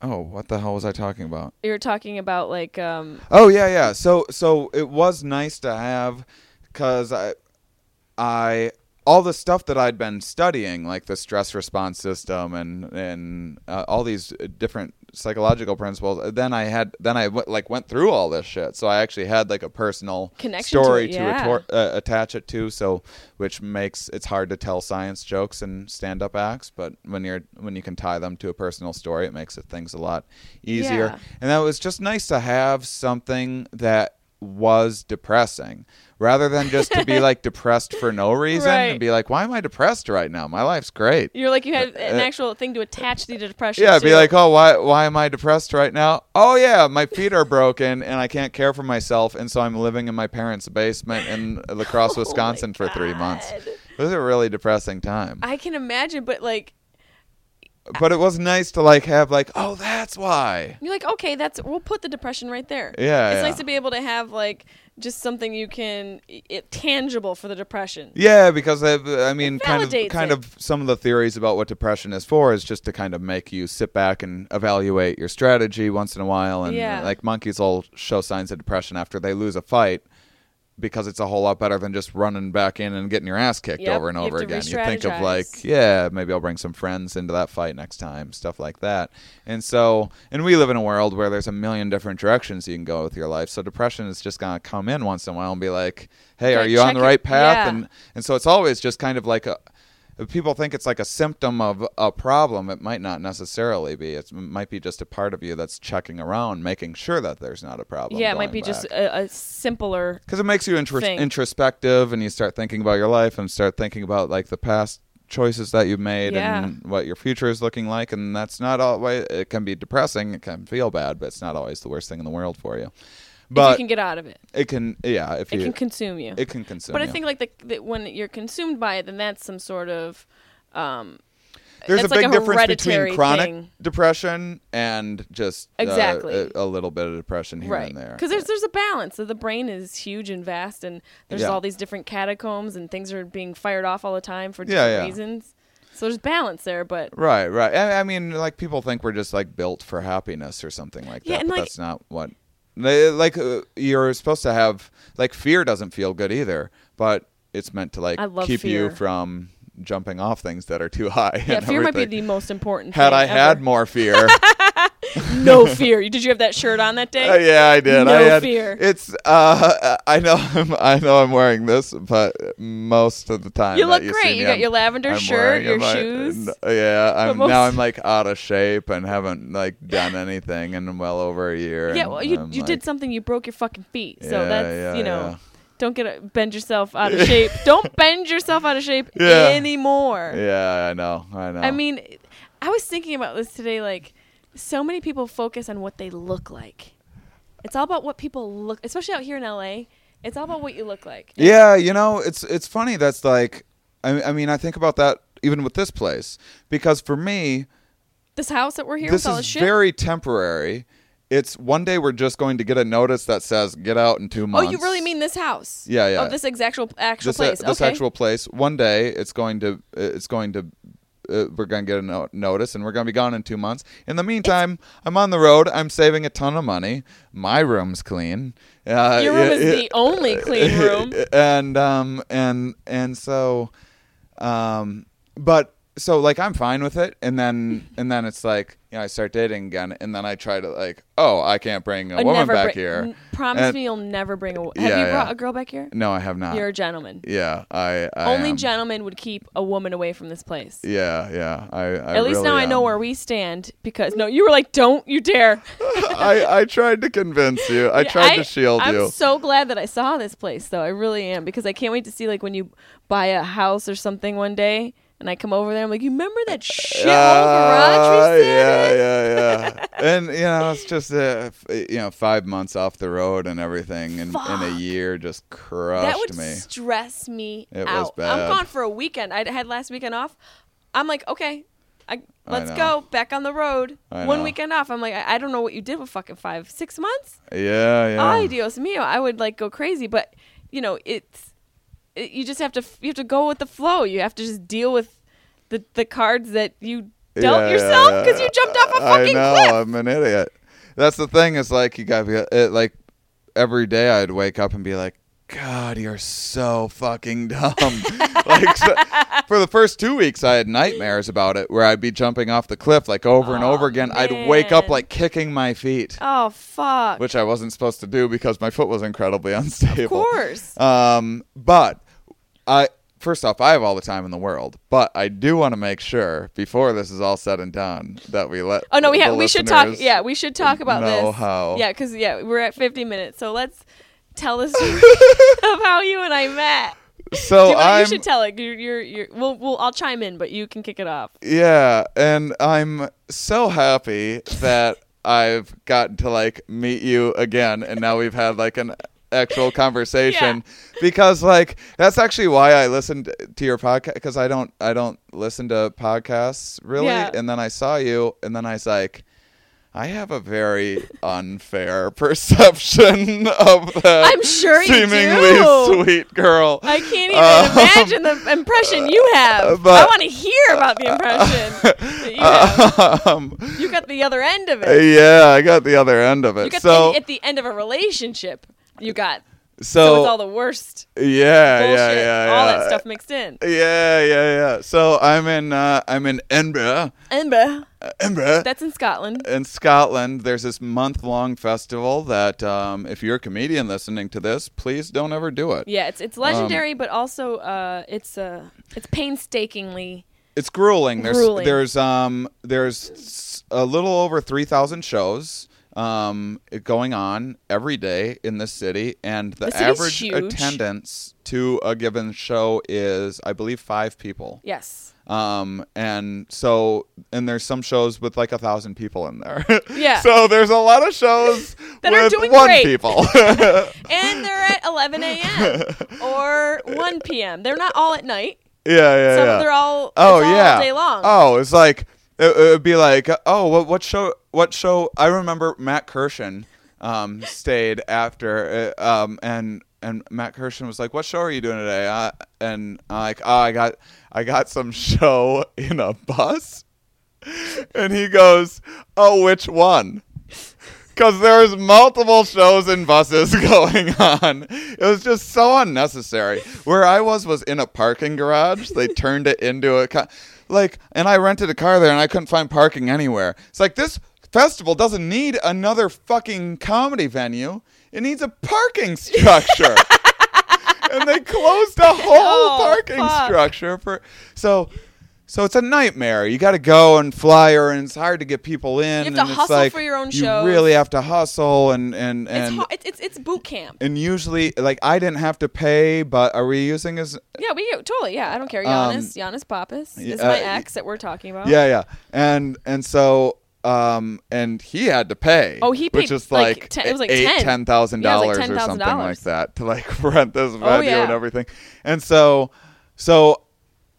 oh what the hell was I talking about? You're talking about like um Oh yeah, yeah. So so it was nice to have cuz I I all the stuff that I'd been studying like the stress response system and and uh, all these different psychological principles then I had then I w- like went through all this shit so I actually had like a personal Connection to story it, to, yeah. uh, attach it to so which makes it's hard to tell science jokes and stand up acts but when you're when you can tie them to a personal story it makes it things a lot easier Yeah. and that was just nice to have something that was depressing rather than just to be like *laughs* depressed for no reason Right. and be like why am i depressed right now my life's great you're like you had an Uh, actual thing to attach to the depression. yeah to. be like oh why why am i depressed right now oh yeah my feet are broken and i can't care for myself and so i'm living in my parents basement in *laughs* la crosse Oh wisconsin for three months it was a really depressing time I can imagine, but like but it was nice to like have like oh that's why you're like okay, that's we'll put the depression right there. Yeah, it's yeah. nice to be able to have like just something you can it, tangible for the depression. Yeah, because I, I mean, kind of, validates kind it. of, some of the theories about what depression is for is just to kind of make you sit back and evaluate your strategy once in a while, and Yeah. like monkeys will show signs of depression after they lose a fight. Because it's a whole lot better than just running back in and getting your ass kicked Yep, over and over again. You think of like, yeah, maybe I'll bring some friends into that fight next time, stuff like that. And so, and we live in a world where there's a million different directions you can go with your life. So depression is just gonna come in once in a while and be like, hey, are you on the it- right path? yeah. And and so it's always just kind of like a people think it's like a symptom of a problem it might not necessarily be it's, it might be just a part of you that's checking around making sure that there's not a problem yeah, it might be just a, a simpler. because it makes you intros- introspective and you start thinking about your life and start thinking about like the past choices that you've made Yeah. and what your future is looking like and that's not always it can be depressing it can feel bad but it's not always the worst thing in the world for you if but you can get out of it, it can yeah if it you can consume you. it can consume you. but I you. think like the, the when you're consumed by it, then that's some sort of um, There's a That's like big a difference between chronic thing. depression and just uh, Exactly. a, a little bit of depression here right and there. because there's there's a balance. So the brain is huge and vast, and there's Yeah. all these different catacombs, and things are being fired off all the time for different yeah. reasons. So there's balance there, but right, right. I, I mean, like people think we're just like built for happiness or something like that, Yeah, and, but like- that's not what. Like uh, you're supposed to have like fear doesn't feel good either, but it's meant to like keep you from jumping off things that are too high. *laughs* yeah, fear might be the most important. Thing. Had I had more fear, *laughs* *laughs* no fear. Did you have that shirt on that day? Uh, yeah, I did. No I had, fear. It's uh, I know I'm, I know I'm wearing this, but most of the time You look you great. You me, got I'm- your lavender I'm shirt, your my- shoes. Yeah, I'm most- now I'm like out of shape and haven't like done anything in well over a year. Yeah, well, you I'm you did something. You broke your fucking feet. So Yeah, that's yeah, you know, yeah. don't get a, bend yourself out of *laughs* shape. don't bend yourself out of shape anymore. Yeah, I know. I know. I mean, I was thinking about this today. Like, so many people focus on what they look like. It's all about what people look, especially out here in LA. It's all about what you look like. Yeah, you know, it's it's funny. That's like, I, I mean, I think about that even with this place because for me, This house that we're here this with all is very temporary. It's one day we're just going to get a notice that says "Get out in two months." Oh, you really mean this house? Yeah, yeah. Oh, this actual actual this, uh, place. this okay. actual place? One day it's going to it's going to uh, we're going to get a no- notice and we're going to be gone in two months. In the meantime, I'm on the road. I'm saving a ton of money. My room's clean. Uh, Your room is the only clean *laughs* room. and um and and so um but so like I'm fine with it and then and then it's like you know I start dating again and then I try to like oh I can't bring a Uh, woman back bring- here. n- Promise And- me you'll never bring a. Have Yeah, you brought yeah. a girl back here? No, I have not. You're a gentleman. yeah, I, I Only am. gentlemen would keep a woman away from this place. Yeah, yeah. I, I At least really now I know where we stand because no, you were like, "Don't you dare!" *laughs* I, I tried to convince you. I tried to shield you. I'm you. so glad that I saw this place, though. I really am because I can't wait to see like when you buy a house or something one day, and I come over there. I'm like, "You remember that shit garage Uh, we sat yeah, in?" yeah, yeah. *laughs* and you know, it's just uh, f- you know, five months off the road and everything, and in a year just crushed That would me. stress me It was out. bad. I'm gone for a weekend. I had last weekend off. I'm like, okay, I, let's know. go back on the road. One weekend off. I'm like, I, I don't know what you did with fucking five, six months. Yeah, yeah. Ay, Dios mío, I would like go crazy. But you know, it's it, you just have to you have to go with the flow. You have to just deal with the the cards that you dealt Yeah, yourself because yeah. you jumped off a fucking know. cliff. I'm an idiot. That's the thing. Is like you got to be it, like every day I'd wake up and be like. God, you're so fucking dumb. *laughs* like so, for the first two weeks, I had nightmares about it, where I'd be jumping off the cliff like over and over again. I'd wake up like kicking my feet. Oh fuck! which I wasn't supposed to do because my foot was incredibly *laughs* unstable. of course. Um, but I first off, I have all the time in the world, but I do want to make sure before this is all said and done that we let. Oh no, we have we should talk. Yeah, we should talk about know this. how. Yeah, because yeah, we're at 50 minutes, so let's tell *laughs* story of how you and I met. So Do you, should tell it. You're, you're, you're, we'll, we'll, I'll chime in, but you can kick it off. yeah, and I'm so happy that *laughs* I've gotten to like meet you again, and now we've had like an actual *laughs* conversation because like that's actually why I listened to your podcast because I don't I don't listen to podcasts really Yeah. and then I saw you and then I was like I have a very unfair *laughs* perception of that I'm sure you seemingly do. sweet girl. I can't even Um, imagine the impression you have. *laughs* but- I want to hear about the impression that you have. um, You got the other end of it. yeah, I got the other end of it. So the, at the end of a relationship. You got so, so it's all the worst yeah, bullshit, yeah, yeah, all yeah. that stuff mixed in. Yeah, yeah, yeah. So I'm in uh, I'm in Edinburgh, Edinburgh, Edinburgh, that's in Scotland. in Scotland. There's this month long festival that um, if you're a comedian listening to this, please don't ever do it. Yeah, it's it's Um, legendary, but also uh, it's uh, it's painstakingly. It's grueling. There's Grueling. there's um there's a little over three thousand shows um going on every day in this city, and the, average attendance to a given show is I believe five people. Yes. Um, and so, and there's some shows with like a thousand people in there. *laughs* Yeah. so there's a lot of shows *laughs* That are doing one great. people. *laughs* And they're at 11 a.m. or 1 p.m. They're not all at night. yeah, yeah, Some yeah. they're all oh all yeah. day long. Oh, it's like it, it would be like, oh, what, what show? What show? I remember Matt Kirshen um, stayed after, uh, um, and and Matt Kirshen was like, "What show are you doing today?" Uh, and I'm like, "Oh, I got I got some show *laughs* in a bus." And he goes, "Oh, which one?" Because there's multiple shows and buses *laughs* going on. It was just so unnecessary. Where I was was in a parking garage. They turned it into a like, and I rented a car there, and I couldn't find parking anywhere. It's like this festival doesn't need another fucking comedy venue. It needs a parking *laughs* structure. and they closed the whole Oh, parking fuck. structure for so so it's a nightmare. You got to go and flyer, and it's hard to get people in. You have to and hustle like, for your own show. You shows. really have to hustle, and and It's, and hard, it's it's it's boot camp. and usually, like I didn't have to pay, but are we using his? Yeah, we totally. Yeah, I don't care. Um, Yannis, Yannis Pappas is yeah, my uh, ex that we're talking about. Yeah, yeah, and and so um and he had to pay. Oh, he which paid, is like, like, ten- it was like eight 10. ten thousand Yeah, was dollars like or something like that to like *laughs* rent this venue Oh, yeah. and everything. And so so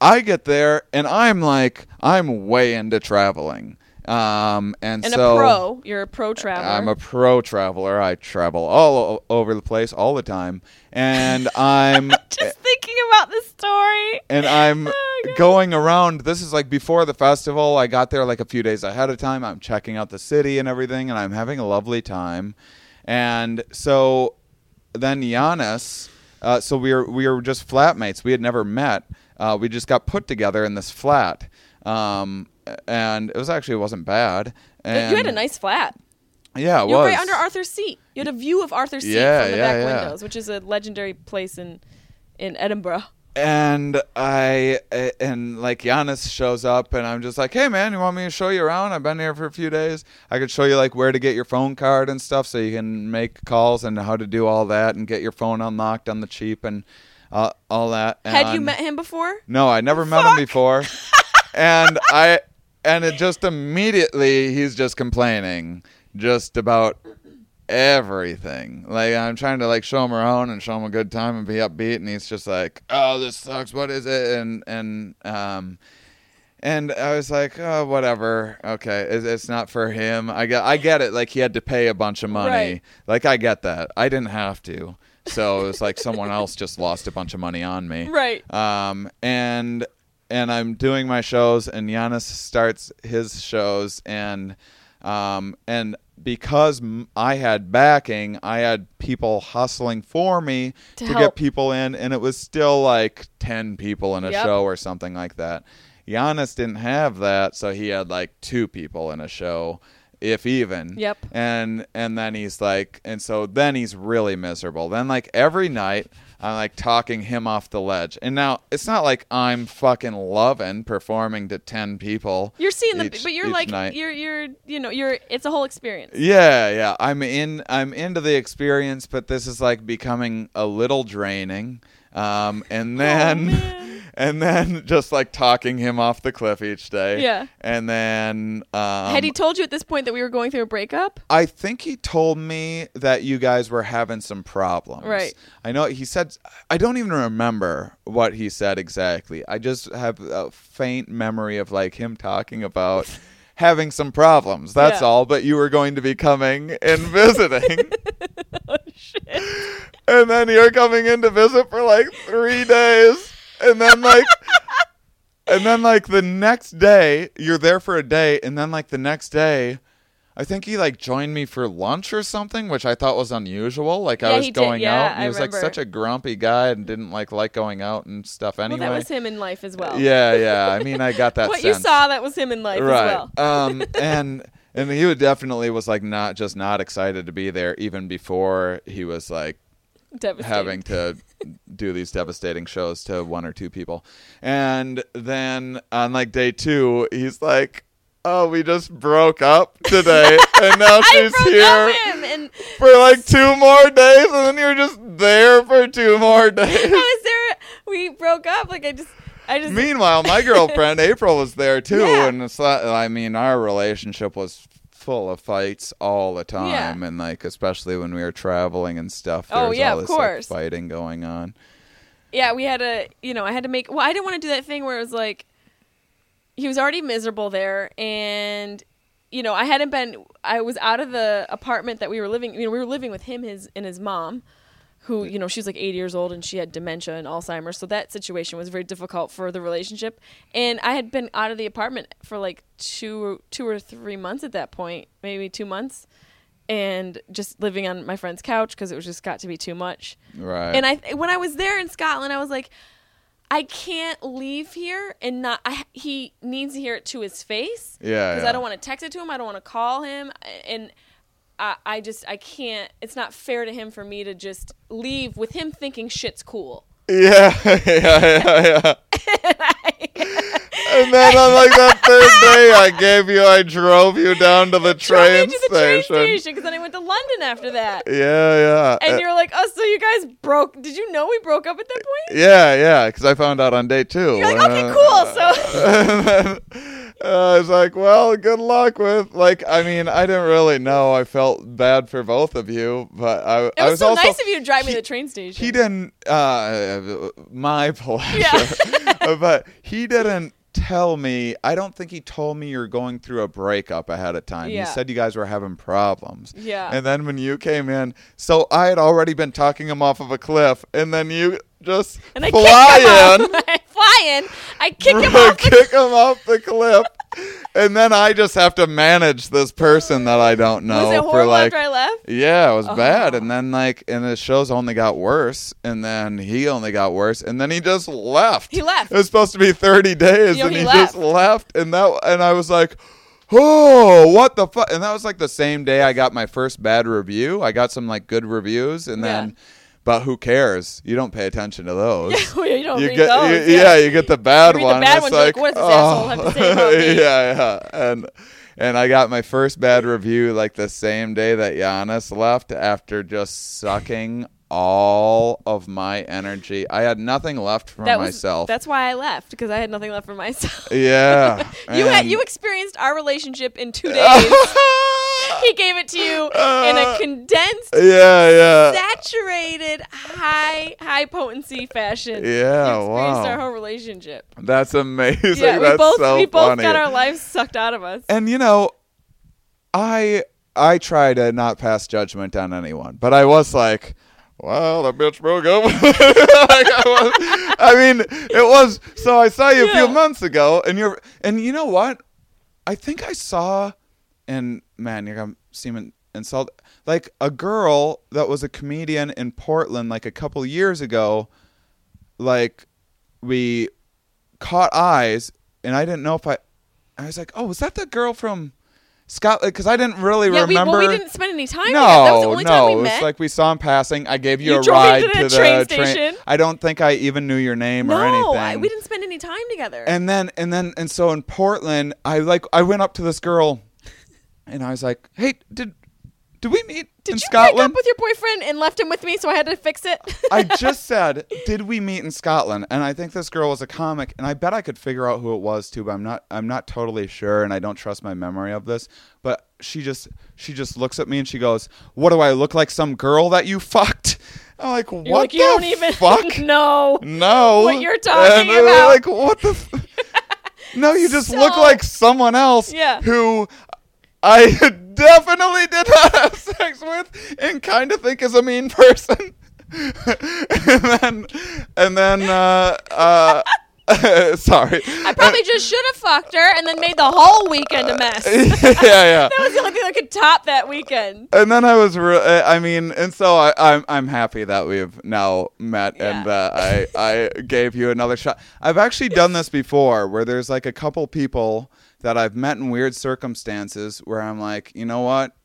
I get there and I'm like I'm way into traveling. Um and, And so a pro, you're a pro traveler. I'm a pro traveler. I travel all o- over the place all the time, and *laughs* I'm just thinking about this story. and I'm *laughs* Oh, going around. This is like before the festival. I got there like a few days ahead of time. I'm checking out the city and everything, and I'm having a lovely time. And so then Yannis, uh, so we were we were just flatmates. We had never met. Uh, we just got put together in this flat, um, and it was actually it wasn't bad. And you had a nice flat. yeah, it You were was right under Arthur's seat. You had a view of Arthur's seat Yeah, from the yeah, back yeah. windows, which is a legendary place in in Edinburgh. and I and like Yannis shows up and I'm just like, hey man, you want me to show you around? I've been here for a few days. I could show you like where to get your phone card and stuff, so you can make calls and how to do all that and get your phone unlocked on the cheap and uh, all that. Had you met him before? No, I never met him before, *laughs* and I and it just immediately he's just complaining just about everything. Like I'm trying to like show him around and show him a good time and be upbeat, and he's just like, "Oh, this sucks. What is it?" And and um. And I was like, oh, whatever. Okay, it's, it's not for him. I get, I get it. Like he had to pay a bunch of money. Right. Like I get that. I didn't have to. So it was like someone else just lost a bunch of money on me. Right. Um, and and I'm doing my shows, and Yannis starts his shows, and um, and because I had backing, I had people hustling for me To to, get people in, and it was still like ten people in a Yep. show or something like that. Yannis didn't have that, so he had like two people in a show, if even. Yep. And and then he's like, and so then he's really miserable. Then like every night, I'm like talking him off the ledge. And now it's not like I'm fucking loving performing to ten people. You're seeing the, but you're like night. you're you're you know you're it's a whole experience. Yeah, yeah. I'm in. I'm into the experience, but this is like becoming a little draining. Um, and then, Oh. And then *laughs* just like talking him off the cliff each day. Yeah. And then, um, Had he told you at this point that we were going through a breakup? I think he told me that you guys were having some problems. Right. I know he said. I don't even remember what he said exactly. I just have a faint memory of like him talking about. *laughs* Having some problems. That's Yeah. all. But you were going to be coming and *laughs* visiting. Oh, shit. and then you're coming in to visit for like three days, and then like, and then like the next day you're there for a day, and then like the next day, I think he like joined me for lunch or something, which I thought was unusual. Like Yeah, I was he did. going Yeah, out, and I he was like remember. such a grumpy guy and didn't like like going out and stuff anyway. Well, that was him in life as well. Yeah, yeah. I mean, I got that. *laughs* what you sense saw that was him in life right. as well. um, *laughs* and and he would definitely was like not just not excited to be there even before he was like Devastating. having to do these devastating shows to one or two people. And then on like day two, he's like, "Oh, we just broke up today, *laughs* and now she's here and for like two more days, and then you're just there for two more *laughs* days." how is there we broke up like I just I just Meanwhile, my girlfriend *laughs* April was there too, Yeah. and it's not, I mean, our relationship was full of fights all the time, Yeah. and like especially when we were traveling and stuff. There Oh, was yeah, all of this, like, course. fighting going on. yeah, we had to, you know, I had to make. Well, I didn't want to do that thing where it was like he was already miserable there, and you know, I hadn't been. I was out of the apartment that we were living. You know, we were living with him, his and his mom, who you know, she was like 80 years old and she had dementia and Alzheimer's. So that situation was very difficult for the relationship. And I had been out of the apartment for like two, two or three months at that point, maybe two months. And just living on my friend's couch because it was just got to be too much. Right. And I when I was there in Scotland, I was like, I can't leave here and not. I, he needs to hear it to his face. Yeah, Because yeah. I don't want to text it to him. I don't want to call him, and I, I just I can't. It's not fair to him for me to just leave with him thinking shit's cool. Yeah, *laughs* yeah, yeah, yeah. *laughs* and then on like that third day, I gave you, I drove you down to the *laughs* train to the train station. station because then I went to London after that. Yeah, yeah. And Uh, you're like, oh, so you guys broke? Did you know we broke up at that point? yeah, yeah, because I found out on day two. You're like, okay, cool. So *laughs* uh, I was like, well, good luck with like. I mean, I didn't really know. I felt bad for both of you, but I, it I was, was so also nice of you to drive me to the train station. he didn't. Uh, my *laughs* pleasure, Yeah. but he didn't tell me. I don't think he told me you're going through a breakup ahead of time. Yeah. He said you guys were having problems. Yeah. And then when you came in, so I had already been talking him off of a cliff, and then you just and I fly in. kick him off. I fly in. I kick him *laughs* off. The- kick him off the cliff, and then I just have to manage this person that I don't know was it for horrible like. after I left? Yeah, it was oh. bad, Oh. and then like, and the shows only got worse, and then he only got worse, and then he just left. He left. It was supposed to be thirty days, Yo, and he he, just left. left, and that, and I was like. Oh, what the fuck? And that was like the same day I got my first bad review. I got some like good reviews, and then, Yeah. But who cares? You don't pay attention to those *laughs* Well, you don't you read get, those. you- yeah. you get the bad read the one. bad ones, you're like, what does this asshole have to say about oh. *laughs* me? yeah, yeah, and and I got my first bad review like the same day that Yannis left after just sucking all of my energy. I had nothing left for That was, myself. That's why I left because I had nothing left for myself. yeah, *laughs* you had you experienced our relationship in two days. He gave it to you in a uh, condensed, yeah, yeah, saturated, high high potency fashion. yeah. you experienced our whole relationship. that's amazing. Yeah, we that's both so we both funny. got our lives sucked out of us. and you know i i try to not pass judgment on anyone but i was like well the bitch broke up *laughs* Like, I, was- I mean it was so i saw you a Yeah. few months ago and you're and you know what i think i saw and man you're gonna seem insult like a girl that was a comedian in portland like a couple years ago like we caught eyes and I didn't know if I I was like, "Oh, was that the girl from Scotland?" Cuz I didn't really yeah, we, remember. well, we didn't spend any time no, together. That was the only no, time we it was like we saw him passing. I gave you, You a ride to the the train station. I don't think I even knew your name or anything. I, we didn't spend any time together. And then and then and so in Portland, I like I went up to this girl and I was like, "Hey, did did we meet Did in you Scotland?" break up with your boyfriend and left him with me, so I had to fix it? I *laughs* just said, "Did we meet in Scotland?" And I think this girl was a comic, and I bet I could figure out who it was too, but I'm not. I'm not totally sure, and I don't trust my memory of this. But she just, she just looks at me and she goes, "What do I look like? Some girl that you fucked?" I'm like, "What like, the you don't even fuck? *laughs* know. no, what you're talking And, about. Like, what the? F- *laughs* no, you just look like someone else. Yeah. Who I *laughs* definitely did not have sex with and kind of think is a mean person. *laughs* and then, and then, uh, uh, *laughs* sorry. I probably just should have fucked her and then made the whole weekend a mess. yeah, yeah. That was the only thing that could top that weekend. And then I was, re- I mean, and so I, I'm, I'm happy that we've now met, and Yeah. uh, I, I gave you another shot. I've actually done this before, where there's like a couple people that I've met in weird circumstances, where I'm like, you know what,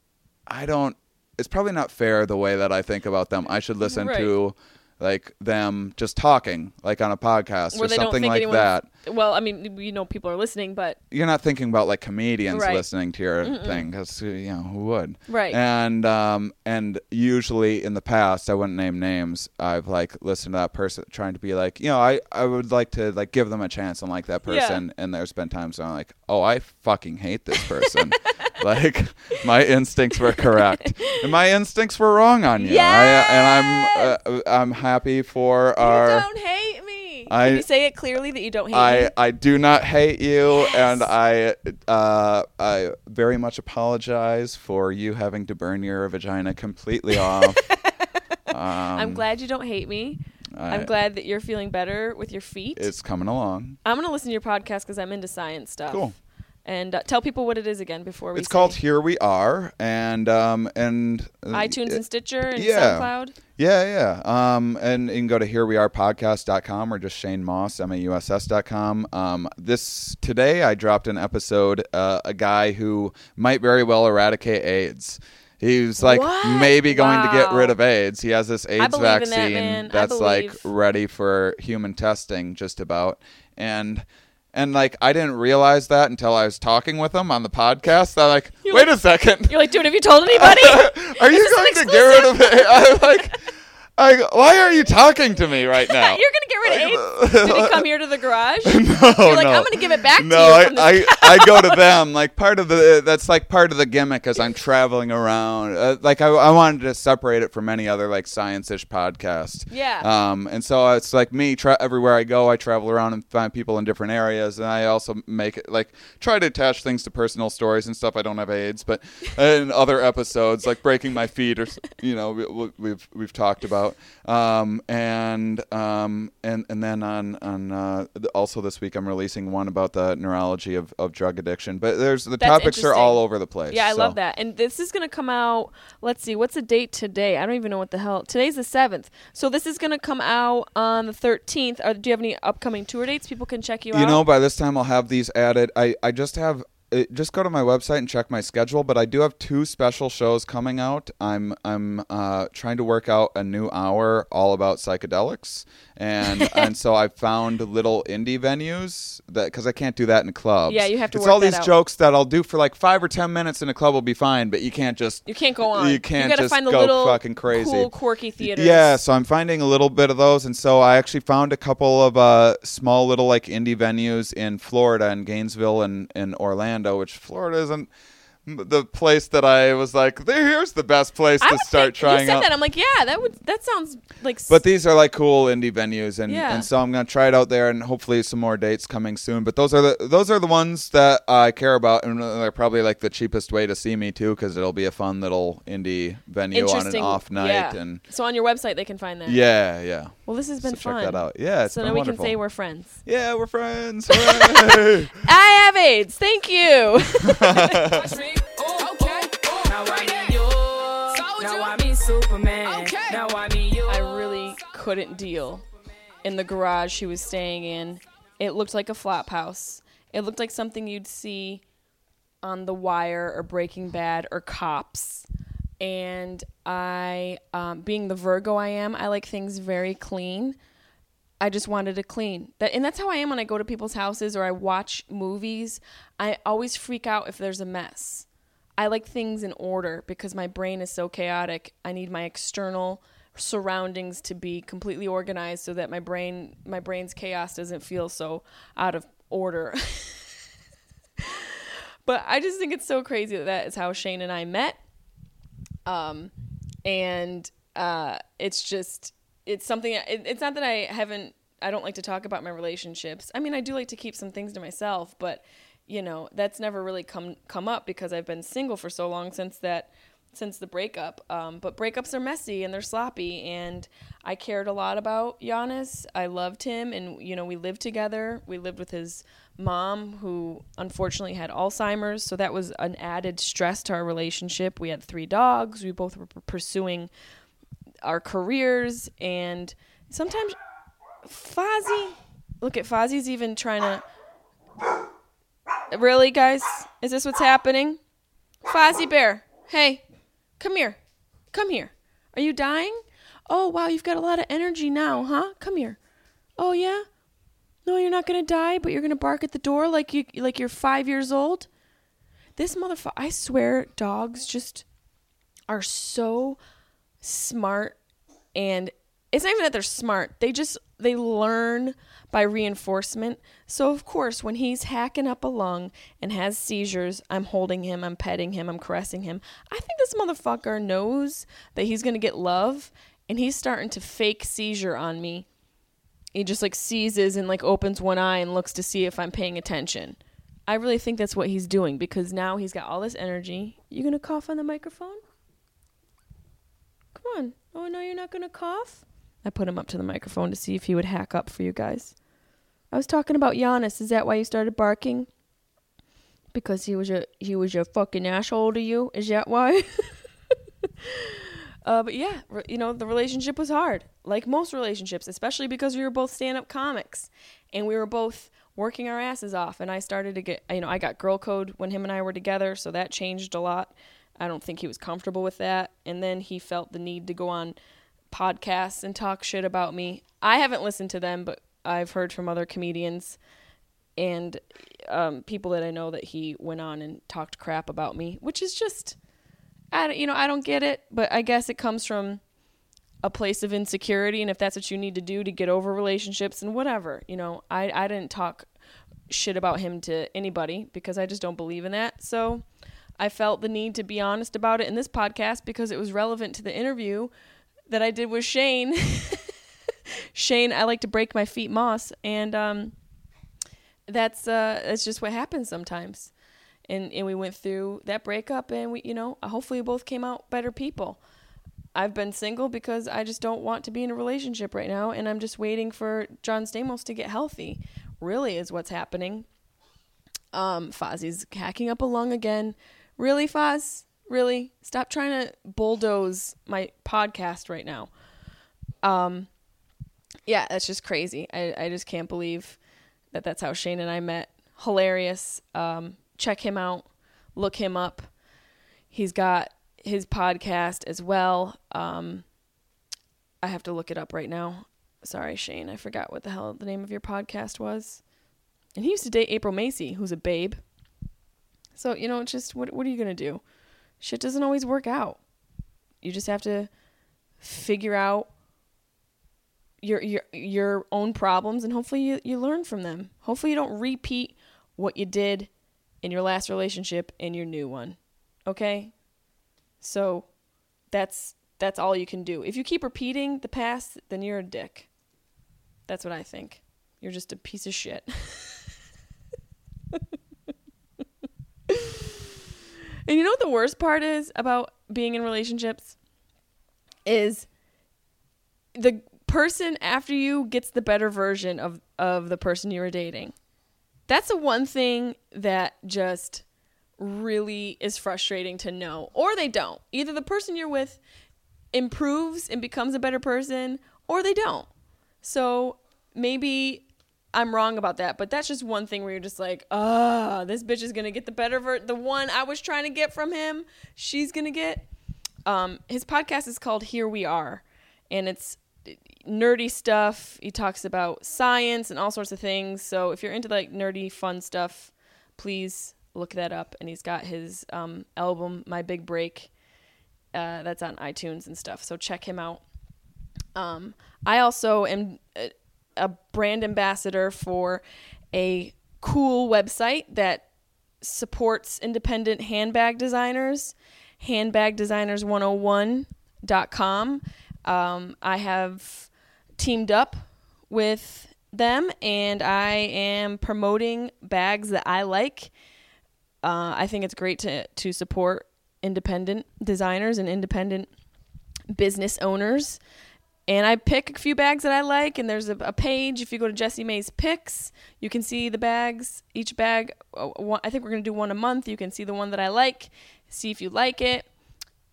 I don't. It's probably not fair the way that I think about them. I should listen Right. to like them just talking, like on a podcast Where or something like that. Well, I mean, you know, people are listening, but you're not thinking about like comedians Right. listening to your thing because you know who would Right. and um and usually in the past i wouldn't name names i've like listened to that person trying to be like you know i i would like to like give them a chance and like that person, Yeah. and there's been times where i'm like oh i fucking hate this person *laughs* like my instincts were correct and my instincts were wrong on you I, and i'm uh, i'm happy for you our don't hate me. I- Can you say it clearly that you don't hate me? I, I do not hate you, and I uh, I very much apologize for you having to burn your vagina completely off. *laughs* Um, I'm glad you don't hate me. I- I'm glad that you're feeling better with your feet. it's coming along. I'm gonna listen to your podcast because I'm into science stuff. Cool. And uh, tell people what it is again before we. It's say. called Here We Are, and um, and uh, iTunes and Stitcher and yeah. SoundCloud. Yeah, yeah. Um, and you can go to herewearepodcast.com or just Shane Mauss, M-A-U-S-S.com. Um, this, today I dropped an episode, uh, a guy who might very well eradicate AIDS. He's like What? maybe going to get rid of AIDS. He has this AIDS in that, vaccine that's like ready for human testing just about. And and like I didn't realize that until I was talking with him on the podcast. I'm like, You're wait like- a second. You're like, dude, have you told anybody? *laughs* Are you going to get rid of it? *laughs* I'm like, I, why are you talking to me right *laughs* now? You're gonna get rid of AIDS? Did he come here to the garage? *laughs* no, You're like, no. I'm gonna give it back to no, you I, I, *laughs* I go to them. Like part of the that's like part of the gimmick as I'm traveling around. Uh, like I, I wanted to separate it from any other like science-ish podcast. Yeah. Um, and so it's like me. Tra- everywhere I go, I travel around and find people in different areas, and I also make it like try to attach things to personal stories and stuff. I don't have AIDS, but in other episodes, like breaking my feet, or you know, we- we've we've talked about. Um, and um, and and then on on uh, also this week, I'm releasing one about the neurology of, of drug addiction. But there's the That's topics are all over the place. Yeah, I so. love that. And this is going to come out. Let's see, what's the date today? I don't even know what the hell. Today's the 7th. So this is going to come out on the 13th. Or do you have any upcoming tour dates people can check you, out? You know, by this time I'll have these added. I, I just have. Uh, just go to my website and check my schedule. But I do have two special shows coming out. I'm I'm uh, trying to work out a new hour all about psychedelics, and *laughs* and so I found little indie venues that because I can't do that in clubs. Yeah, you have to It's all these out. jokes that I'll do for like five or ten minutes in a club will be fine, but you can't just you can't go on. You can't gotta just find the go little fucking crazy. cool, quirky theaters. Yeah, so I'm finding a little bit of those, and so I actually found a couple of uh, small little like indie venues in Florida, in Gainesville and in Orlando, which Florida isn't the place that I was like, here's the best place I to start think, trying You said out. that. I'm like, yeah, that would. That sounds like. But these are like cool indie venues, and, Yeah. and so I'm gonna try it out there, and hopefully some more dates coming soon. But those are the those are the ones that I care about, and they're probably like the cheapest way to see me too, because it'll be a fun little indie venue on an off night, yeah. and so on your website they can find that. yeah, yeah. Well, this has been so fun. check that out. Yeah, it's so now we wonderful. can say we're friends. Yeah, we're friends. *laughs* I have AIDS. Thank you. *laughs* *laughs* Now I mean Superman. Okay. Now I mean you. I really couldn't deal in the garage she was staying in. It looked like a flop house. It looked like something you'd see on The Wire or Breaking Bad or Cops. And I, um, being the Virgo I am, I like things very clean. I just wanted to clean. That and that's how I am when I go to people's houses or I watch movies. I always freak out if there's a mess. I like things in order because my brain is so chaotic. I need my external surroundings to be completely organized so that my brain my brain's chaos doesn't feel so out of order. *laughs* but I just think it's so crazy that that is how Shane and I met. Um, and uh, it's just it's something. It, it's not that I haven't. I don't like to talk about my relationships. I mean, I do like to keep some things to myself, but you know that's never really come come up because I've been single for so long since that since the breakup. Um, but breakups are messy and they're sloppy, and I cared a lot about Yannis. I loved him, and you know we lived together. We lived with his mom, who unfortunately had Alzheimer's, so that was an added stress to our relationship. We had three dogs. We both were pursuing our careers, and sometimes Fozzie, look at Fozzie's even trying to. Really, guys? Is this what's happening? Fozzie Bear, hey, come here. Come here. Are you dying? Oh, wow, you've got a lot of energy now, huh? Come here. Oh, yeah? No, you're not going to die, but you're going to bark at the door like you like you're 5 years old? This motherfucker, I swear dogs just are so smart and it's not even that they're smart. They just they learn by reinforcement. So of course, when he's hacking up a lung and has seizures, I'm holding him, I'm petting him, I'm caressing him. I think this motherfucker knows that he's going to get love and he's starting to fake seizure on me. He just like seizes and like opens one eye and looks to see if I'm paying attention. I really think that's what he's doing because now he's got all this energy. You going to cough on the microphone? Come on. Oh, no, you're not going to cough? I put him up to the microphone to see if he would hack up for you guys. I was talking about Yannis. Is that why you started barking? because he was a he was a fucking asshole to you. Is that why? *laughs* uh, but yeah, re- you know the relationship was hard, like most relationships, especially because we were both stand-up comics, and we were both working our asses off. And I started to get, you know, I got girl code when him and I were together, so that changed a lot. I don't think he was comfortable with that, and then he felt the need to go on podcasts and talk shit about me. I haven't listened to them, but I've heard from other comedians and um, people that I know that he went on and talked crap about me, which is just, I don't, you know, I don't get it, but I guess it comes from a place of insecurity, and if that's what you need to do to get over relationships and whatever, you know, I I didn't talk shit about him to anybody because I just don't believe in that. So I felt the need to be honest about it in this podcast because it was relevant to the interview that I did with Shane. *laughs* Shane, I like to break my feet Mauss, and um, that's uh, that's just what happens sometimes. And and we went through that breakup, and we, you know, hopefully we both came out better people. I've been single because I just don't want to be in a relationship right now, and I'm just waiting for John Stamos to get healthy. Really, is what's happening. Um, Fozzie's hacking up a lung again. Really, Foz? Really? Stop trying to bulldoze my podcast right now. Um, yeah, that's just crazy. I, I just can't believe that that's how Shane and I met. Hilarious. Um, check him out. Look him up. He's got his podcast as well. Um, I have to look it up right now. Sorry, Shane. I forgot what the hell the name of your podcast was. And he used to date April Macie, who's a babe. So, you know, just what what are you going to do? Shit doesn't always work out. You just have to figure out your your your own problems and hopefully you, you learn from them. Hopefully you don't repeat what you did in your last relationship in your new one. Okay? So that's that's all you can do. If you keep repeating the past, then you're a dick. That's what I think. You're just a piece of shit. *laughs* and you know what the worst part is about being in relationships is the person after you gets the better version of of the person you were dating. That's the one thing that just really is frustrating to know or they don't. Either the person you're with improves and becomes a better person or they don't. So maybe I'm wrong about that, but that's just one thing where you're just like, ah, this bitch is gonna get the better ver the one I was trying to get from him. She's gonna get. Um, his podcast is called Here We Are, and it's nerdy stuff. He talks about science and all sorts of things. So if you're into like nerdy fun stuff, please look that up. And he's got his um, album My Big Break. Uh, that's on iTunes and stuff. So check him out. Um, I also am a, brand ambassador for a cool website that supports independent handbag designers, handbagdesigners101.com. Um, I have teamed up with them and I am promoting bags that I like. Uh, I think it's great to, to support independent designers and independent business owners. And I pick a few bags that I like, and there's a, a page. If you go to Jessimae's Picks, you can see the bags. Each bag, uh, I think we're going to do one a month. You can see the one that I like, see if you like it,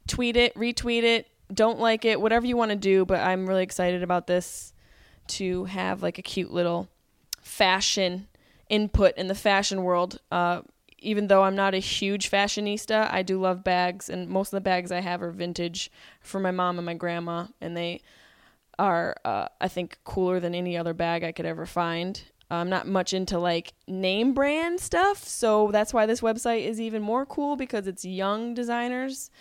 tweet it, retweet it, don't like it, whatever you want to do. But I'm really excited about this to have like a cute little fashion input in the fashion world. Uh, even though I'm not a huge fashionista, I do love bags, and most of the bags I have are vintage from my mom and my grandma, and they are, uh, I think, cooler than any other bag I could ever find. I'm not much into like name brand stuff, so that's why this website is even more cool because it's young designers.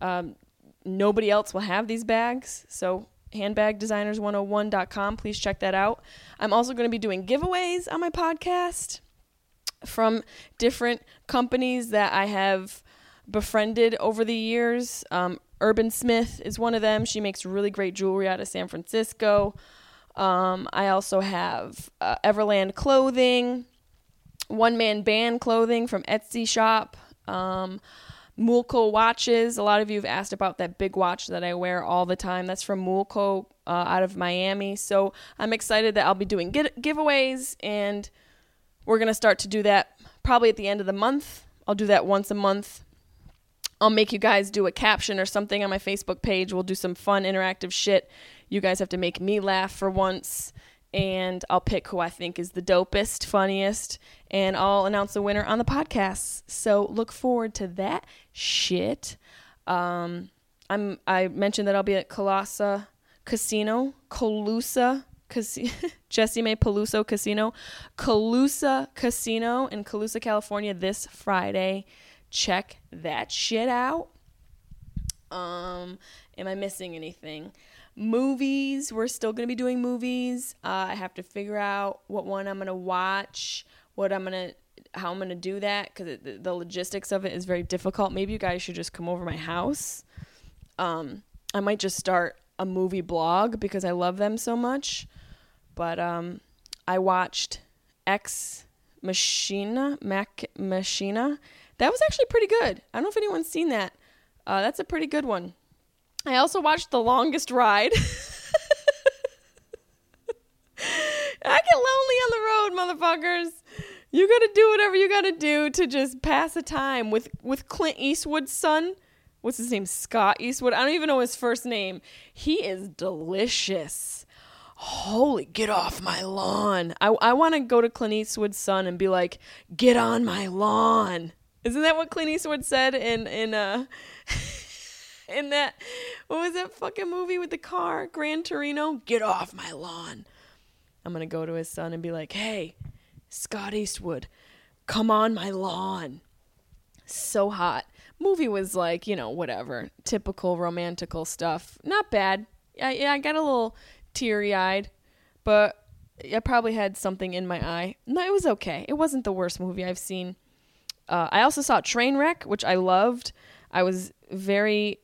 Um, nobody else will have these bags, so handbagdesigners101.com. Please check that out. I'm also going to be doing giveaways on my podcast from different companies that I have befriended over the years. Um, Urban Smith is one of them. She makes really great jewelry out of San Francisco. Um, I also have uh, Everland Clothing, One Man Band Clothing from Etsy Shop. Um, Mulco watches. A lot of you have asked about that big watch that I wear all the time. That's from Mulco uh, out of Miami. So I'm excited that I'll be doing giveaways and we're going to start to do that probably at the end of the month. I'll do that once a month. I'll make you guys do a caption or something on my Facebook page. We'll do some fun interactive shit. You guys have to make me laugh for once and I'll pick who I think is the dopest, funniest, and I'll announce the winner on the podcast. So look forward to that shit. Um, I'm I mentioned that I'll be at Colossa Casino, Colusa Casino, *laughs* Jessimae Peluso Casino, Colusa Casino in Colusa, California this Friday. Check that shit out. Um, am I missing anything? Movies, we're still to be doing movies. Uh, I have to figure out what one I'm to watch, what I'm to how I'm to do that cuz the, logistics of it is very difficult. Maybe you guys should just come over my house. Um, I might just start a movie blog because I love them so much. But um, I watched Ex Machina, Mac Machina. That was actually pretty good. I don't know if anyone's seen that. Uh, that's a pretty good one. I also watched The Longest Ride. *laughs* I get lonely on the road, motherfuckers. You gotta do whatever you gotta do to just pass the time with with Clint Eastwood's son. What's his name? Scott Eastwood. I don't even know his first name. He is delicious. Holy, get off my lawn. I, I want to go to Clint Eastwood's son and be like, get on my lawn. Isn't that what Clint Eastwood said in in uh *laughs* in that what was that fucking movie with the car, Gran Torino? Get off my lawn. I'm gonna go to his son and be like, hey, Scott Eastwood, come on my lawn. So hot. Movie was like, you know, whatever, typical romantical stuff. Not bad. I, yeah, I got a little teary eyed, but I probably had something in my eye. No, it was okay. It wasn't the worst movie I've seen. Uh, I also saw Trainwreck, which I loved. I was very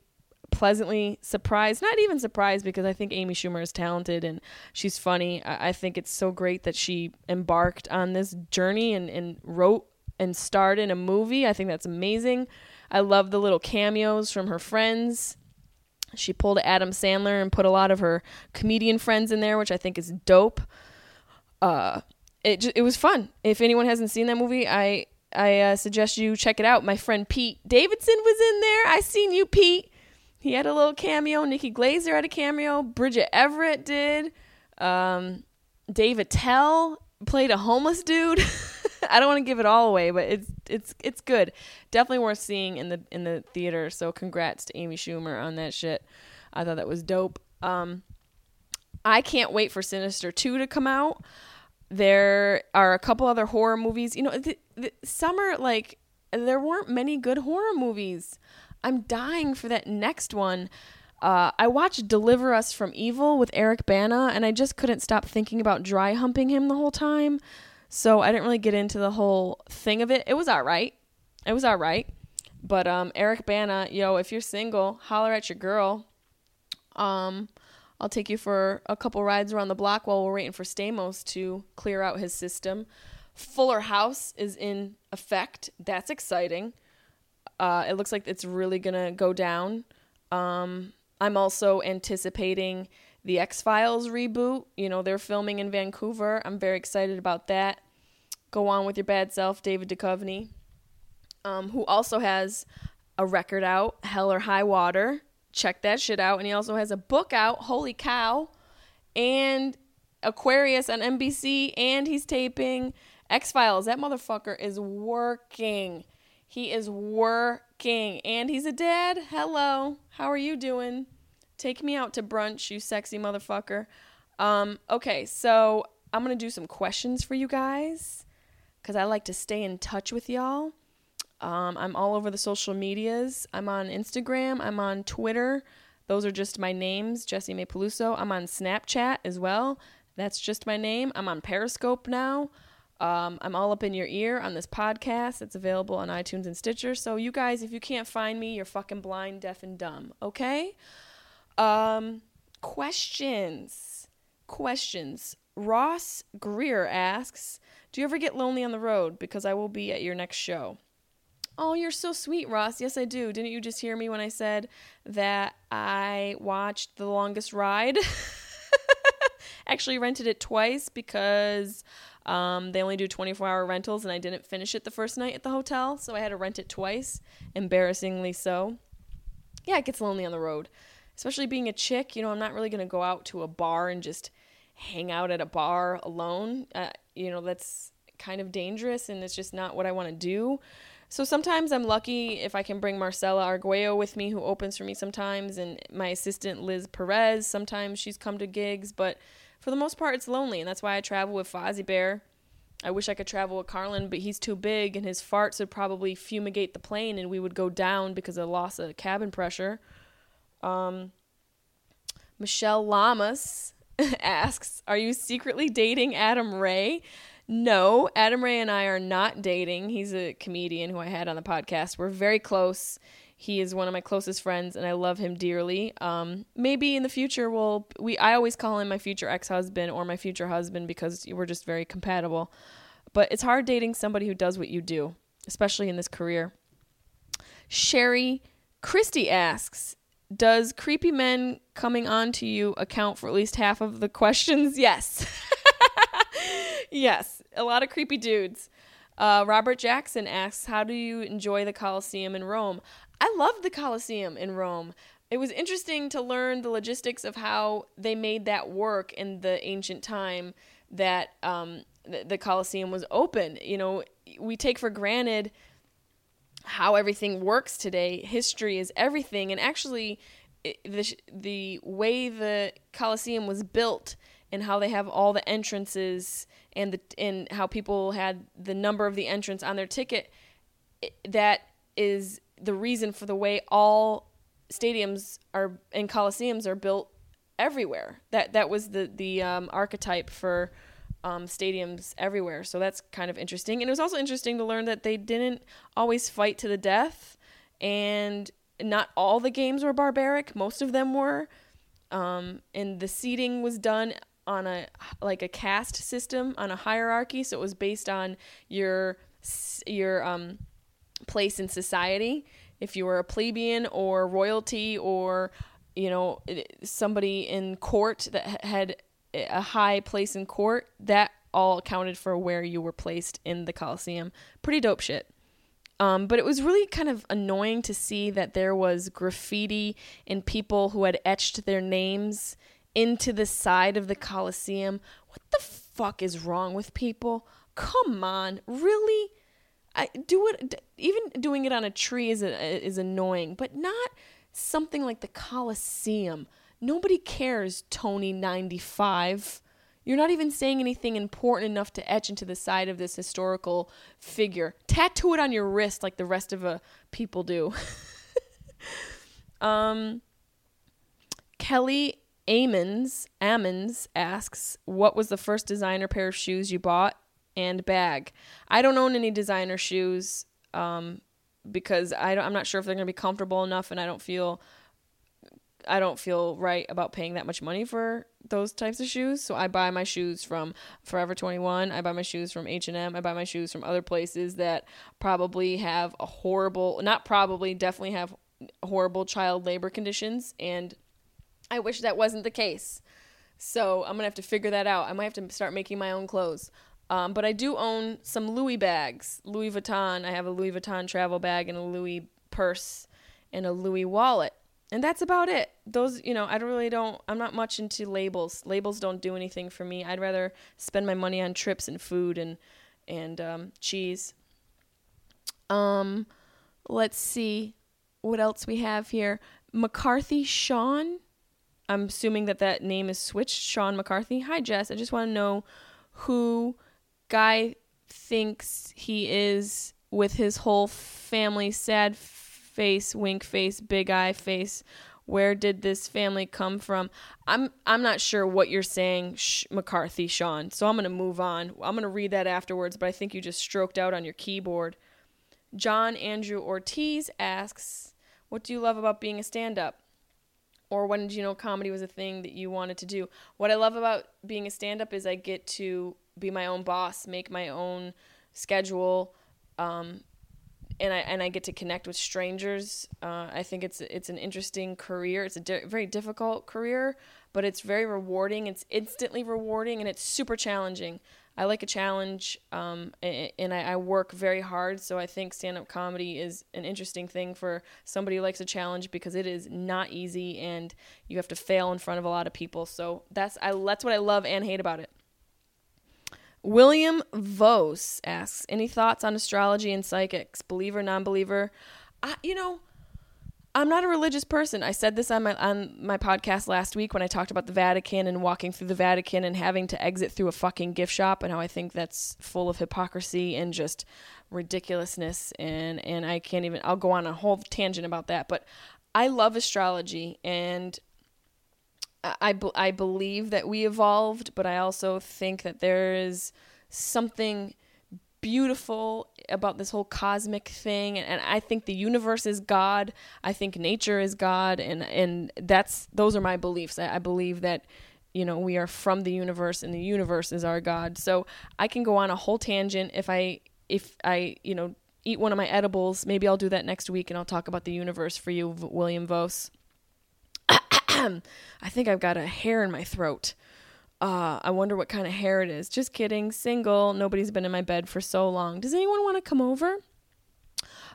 pleasantly surprised. Not even surprised because I think Amy Schumer is talented and she's funny. I, I think it's so great that she embarked on this journey and, and wrote and starred in a movie. I think that's amazing. I love the little cameos from her friends. She pulled Adam Sandler and put a lot of her comedian friends in there, which I think is dope. Uh, it it was fun. If anyone hasn't seen that movie, I I uh, suggest you check it out. My friend Pete Davidson was in there. I seen you, Pete. He had a little cameo. Nikki Glazer had a cameo. Bridget Everett did. Um, Dave Attell played a homeless dude. *laughs* I don't want to give it all away, but it's it's it's good. Definitely worth seeing in the in the theater. So congrats to Amy Schumer on that shit. I thought that was dope. Um, I can't wait for Sinister 2 to come out. There are a couple other horror movies. You know, the, summer like there weren't many good horror movies. I'm dying for that next one. Uh, I watched Deliver Us from Evil with Eric Bana, and I just couldn't stop thinking about dry humping him the whole time. So I didn't really get into the whole thing of it. It was all right. It was all right. But um, Eric Bana, yo, if you're single, holler at your girl. Um, I'll take you for a couple rides around the block while we're waiting for Stamos to clear out his system. Fuller House is in effect. That's exciting. Uh, it looks like it's really gonna go down. Um, I'm also anticipating the X Files reboot. You know, they're filming in Vancouver. I'm very excited about that. Go on with your bad self, David Duchovny, um, who also has a record out, Hell or High Water. Check that shit out. And he also has a book out, Holy Cow, and Aquarius on NBC, and he's taping X Files. That motherfucker is working. He is working and he's a dad. Hello. How are you doing? Take me out to brunch, you sexy motherfucker. Um, okay, so I'm going to do some questions for you guys because I like to stay in touch with y'all. Um, I'm all over the social medias. I'm on Instagram, I'm on Twitter. Those are just my names, Jessimae Peluso. I'm on Snapchat as well. That's just my name. I'm on Periscope now. Um, I'm all up in your ear on this podcast. It's available on iTunes and Stitcher. So you guys, if you can't find me, you're fucking blind, deaf, and dumb. Okay. Um, questions. Questions. Ross Greer asks, "Do you ever get lonely on the road? Because I will be at your next show." Oh, you're so sweet, Ross. Yes, I do. Didn't you just hear me when I said that I watched The Longest Ride? *laughs* Actually, rented it twice because um, they only do 24 hour rentals, and I didn't finish it the first night at the hotel, so I had to rent it twice. Embarrassingly so. Yeah, it gets lonely on the road, especially being a chick. You know, I'm not really gonna go out to a bar and just hang out at a bar alone. Uh, you know, that's kind of dangerous, and it's just not what I want to do. So sometimes I'm lucky if I can bring Marcela Arguello with me, who opens for me sometimes, and my assistant Liz Perez. Sometimes she's come to gigs, but for the most part, it's lonely, and that's why I travel with Fozzie Bear. I wish I could travel with Carlin, but he's too big, and his farts would probably fumigate the plane, and we would go down because of loss of cabin pressure. Um, Michelle Lamas *laughs* asks, "Are you secretly dating Adam Ray?" No, Adam Ray and I are not dating. He's a comedian who I had on the podcast. We're very close. He is one of my closest friends, and I love him dearly. Um, maybe in the future, we'll we. I always call him my future ex-husband or my future husband because we're just very compatible. But it's hard dating somebody who does what you do, especially in this career. Sherry Christie asks, "Does creepy men coming on to you account for at least half of the questions?" *laughs* Yes. *laughs* yes, a lot of creepy dudes. Uh, Robert Jackson asks, How do you enjoy the Colosseum in Rome? I loved the Colosseum in Rome. It was interesting to learn the logistics of how they made that work in the ancient time that um, the, the Colosseum was open. You know, we take for granted how everything works today. History is everything. And actually, the, the way the Colosseum was built and how they have all the entrances and the and how people had the number of the entrance on their ticket that is the reason for the way all stadiums are and coliseums are built everywhere. That that was the the um, archetype for um, stadiums everywhere. So that's kind of interesting. And it was also interesting to learn that they didn't always fight to the death and not all the games were barbaric. Most of them were. Um, and the seating was done on a like a caste system on a hierarchy. So it was based on your your um place in society if you were a plebeian or royalty or you know somebody in court that had a high place in court that all accounted for where you were placed in the coliseum pretty dope shit um, but it was really kind of annoying to see that there was graffiti and people who had etched their names into the side of the Coliseum. What the fuck is wrong with people? Come on, really? I do it. Even doing it on a tree is a, is annoying, but not something like the Coliseum. Nobody cares, Tony ninety five. You're not even saying anything important enough to etch into the side of this historical figure. Tattoo it on your wrist like the rest of a people do. *laughs* um, Kelly Amons, Ammons asks, What was the first designer pair of shoes you bought and bag? I don't own any designer shoes um, because I am not sure if they're going to be comfortable enough and I don't feel. I don't feel right about paying that much money for those types of shoes. So I buy my shoes from Forever 21. I buy my shoes from H&M. I buy my shoes from other places that probably have a horrible, not probably, definitely have horrible child labor conditions and I wish that wasn't the case. So I'm gonna have to figure that out. I might have to start making my own clothes. Um, but I do own some Louis bags, Louis Vuitton. I have a Louis Vuitton travel bag and a Louis purse and a Louis wallet. And that's about it. Those, you know, I don't really don't I'm not much into labels. Labels don't do anything for me. I'd rather spend my money on trips and food and and um, cheese. Um let's see what else we have here. McCarthy Sean I'm assuming that that name is switched. Sean McCarthy. Hi, Jess. I just want to know who Guy thinks he is with his whole family. Sad face, wink face, big eye face. Where did this family come from? I'm I'm not sure what you're saying, Sh- McCarthy, Sean. So I'm gonna move on. I'm gonna read that afterwards. But I think you just stroked out on your keyboard. John Andrew Ortiz asks, "What do you love about being a stand-up?" or when did you know comedy was a thing that you wanted to do? What I love about being a stand up is I get to be my own boss, make my own schedule, um, and I and I get to connect with strangers. Uh, I think it's it's an interesting career. It's a di- very difficult career, but it's very rewarding. It's instantly rewarding, and it's super challenging. I like a challenge, um, and, I, I, work very hard. So I think stand up comedy is an interesting thing for somebody who likes a challenge because it is not easy, and you have to fail in front of a lot of people. So that's I that's what I love and hate about it. William Vos asks, any thoughts on astrology and psychics, believer, non-believer? I, you know, I'm not a religious person. I said this on my on my podcast last week when I talked about the Vatican and walking through the Vatican and having to exit through a fucking gift shop and how I think that's full of hypocrisy and just ridiculousness and and I can't even I'll go on a whole tangent about that, but I love astrology and I, I believe that we evolved, but I also think that there is something beautiful about this whole cosmic thing and, I think the universe is God. I think nature is God and and that's those are my beliefs. I, I believe that you know we are from the universe and the universe is our God. So I can go on a whole tangent if I if I you know eat one of my edibles. Maybe I'll do that next week and I'll talk about the universe for you, William Vos. *clears throat* I think I've got a hair in my throat. Uh, I wonder what kind of hair it is. Just kidding. Single. Nobody's been in my bed for so long. Does anyone want to come over?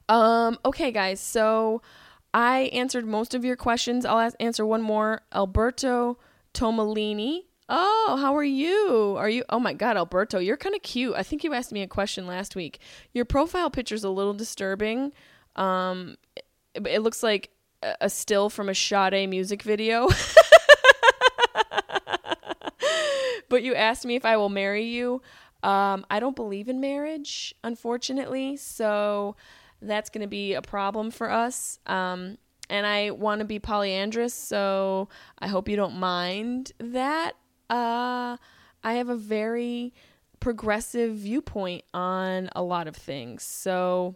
Um, okay, guys. So I answered most of your questions. I'll ask, answer one more. Alberto Tomalini. Oh, how are you? Are you? Oh my God, Alberto, you're kind of cute. I think you asked me a question last week. Your profile picture's a little disturbing. Um, it, it looks like a still from a Sade music video. *laughs* but you asked me if I will marry you. Um, I don't believe in marriage, unfortunately. So that's going to be a problem for us. Um, and I want to be polyandrous. So I hope you don't mind that. Uh, I have a very progressive viewpoint on a lot of things. So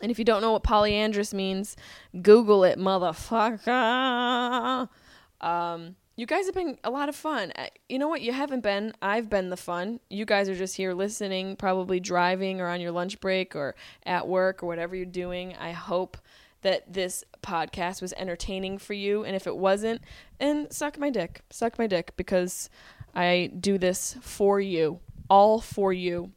and if you don't know what polyandrous means, Google it, motherfucker. Um, you guys have been a lot of fun. Uh, you know what? You haven't been. I've been the fun. You guys are just here listening, probably driving or on your lunch break or at work or whatever you're doing. I hope that this podcast was entertaining for you. And if it wasn't, and suck my dick. Suck my dick because I do this for you, all for you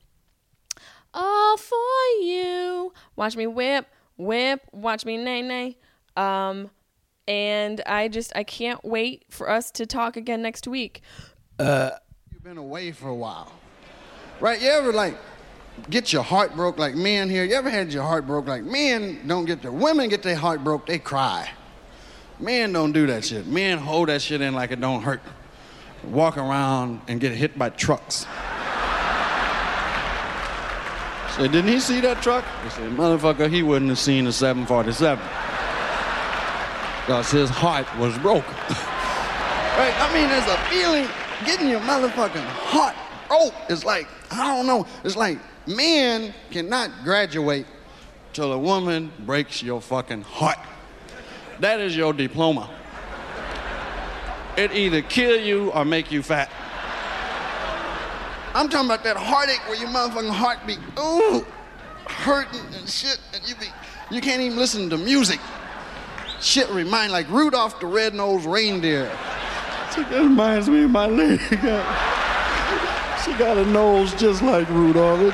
all for you. Watch me whip, whip, watch me nae nae. Um, and I just I can't wait for us to talk again next week. Uh, you've been away for a while, right? You ever like get your heart broke like men here? You ever had your heart broke like men? Don't get their women get their heart broke, they cry. Men don't do that shit. Men hold that shit in like it don't hurt. Walk around and get hit by trucks. Said, didn't he see that truck? He said, motherfucker, he wouldn't have seen a 747. Because his heart was broken. *laughs* right? I mean, there's a feeling getting your motherfucking heart broke is like, I don't know, it's like men cannot graduate till a woman breaks your fucking heart. That is your diploma. It either kill you or make you fat. I'm talking about that heartache where your motherfucking heart be ooh hurting and shit, and you be you can't even listen to music. Shit remind like Rudolph the Red-Nosed Reindeer. That reminds me of my lady. *laughs* she got a nose just like Rudolph.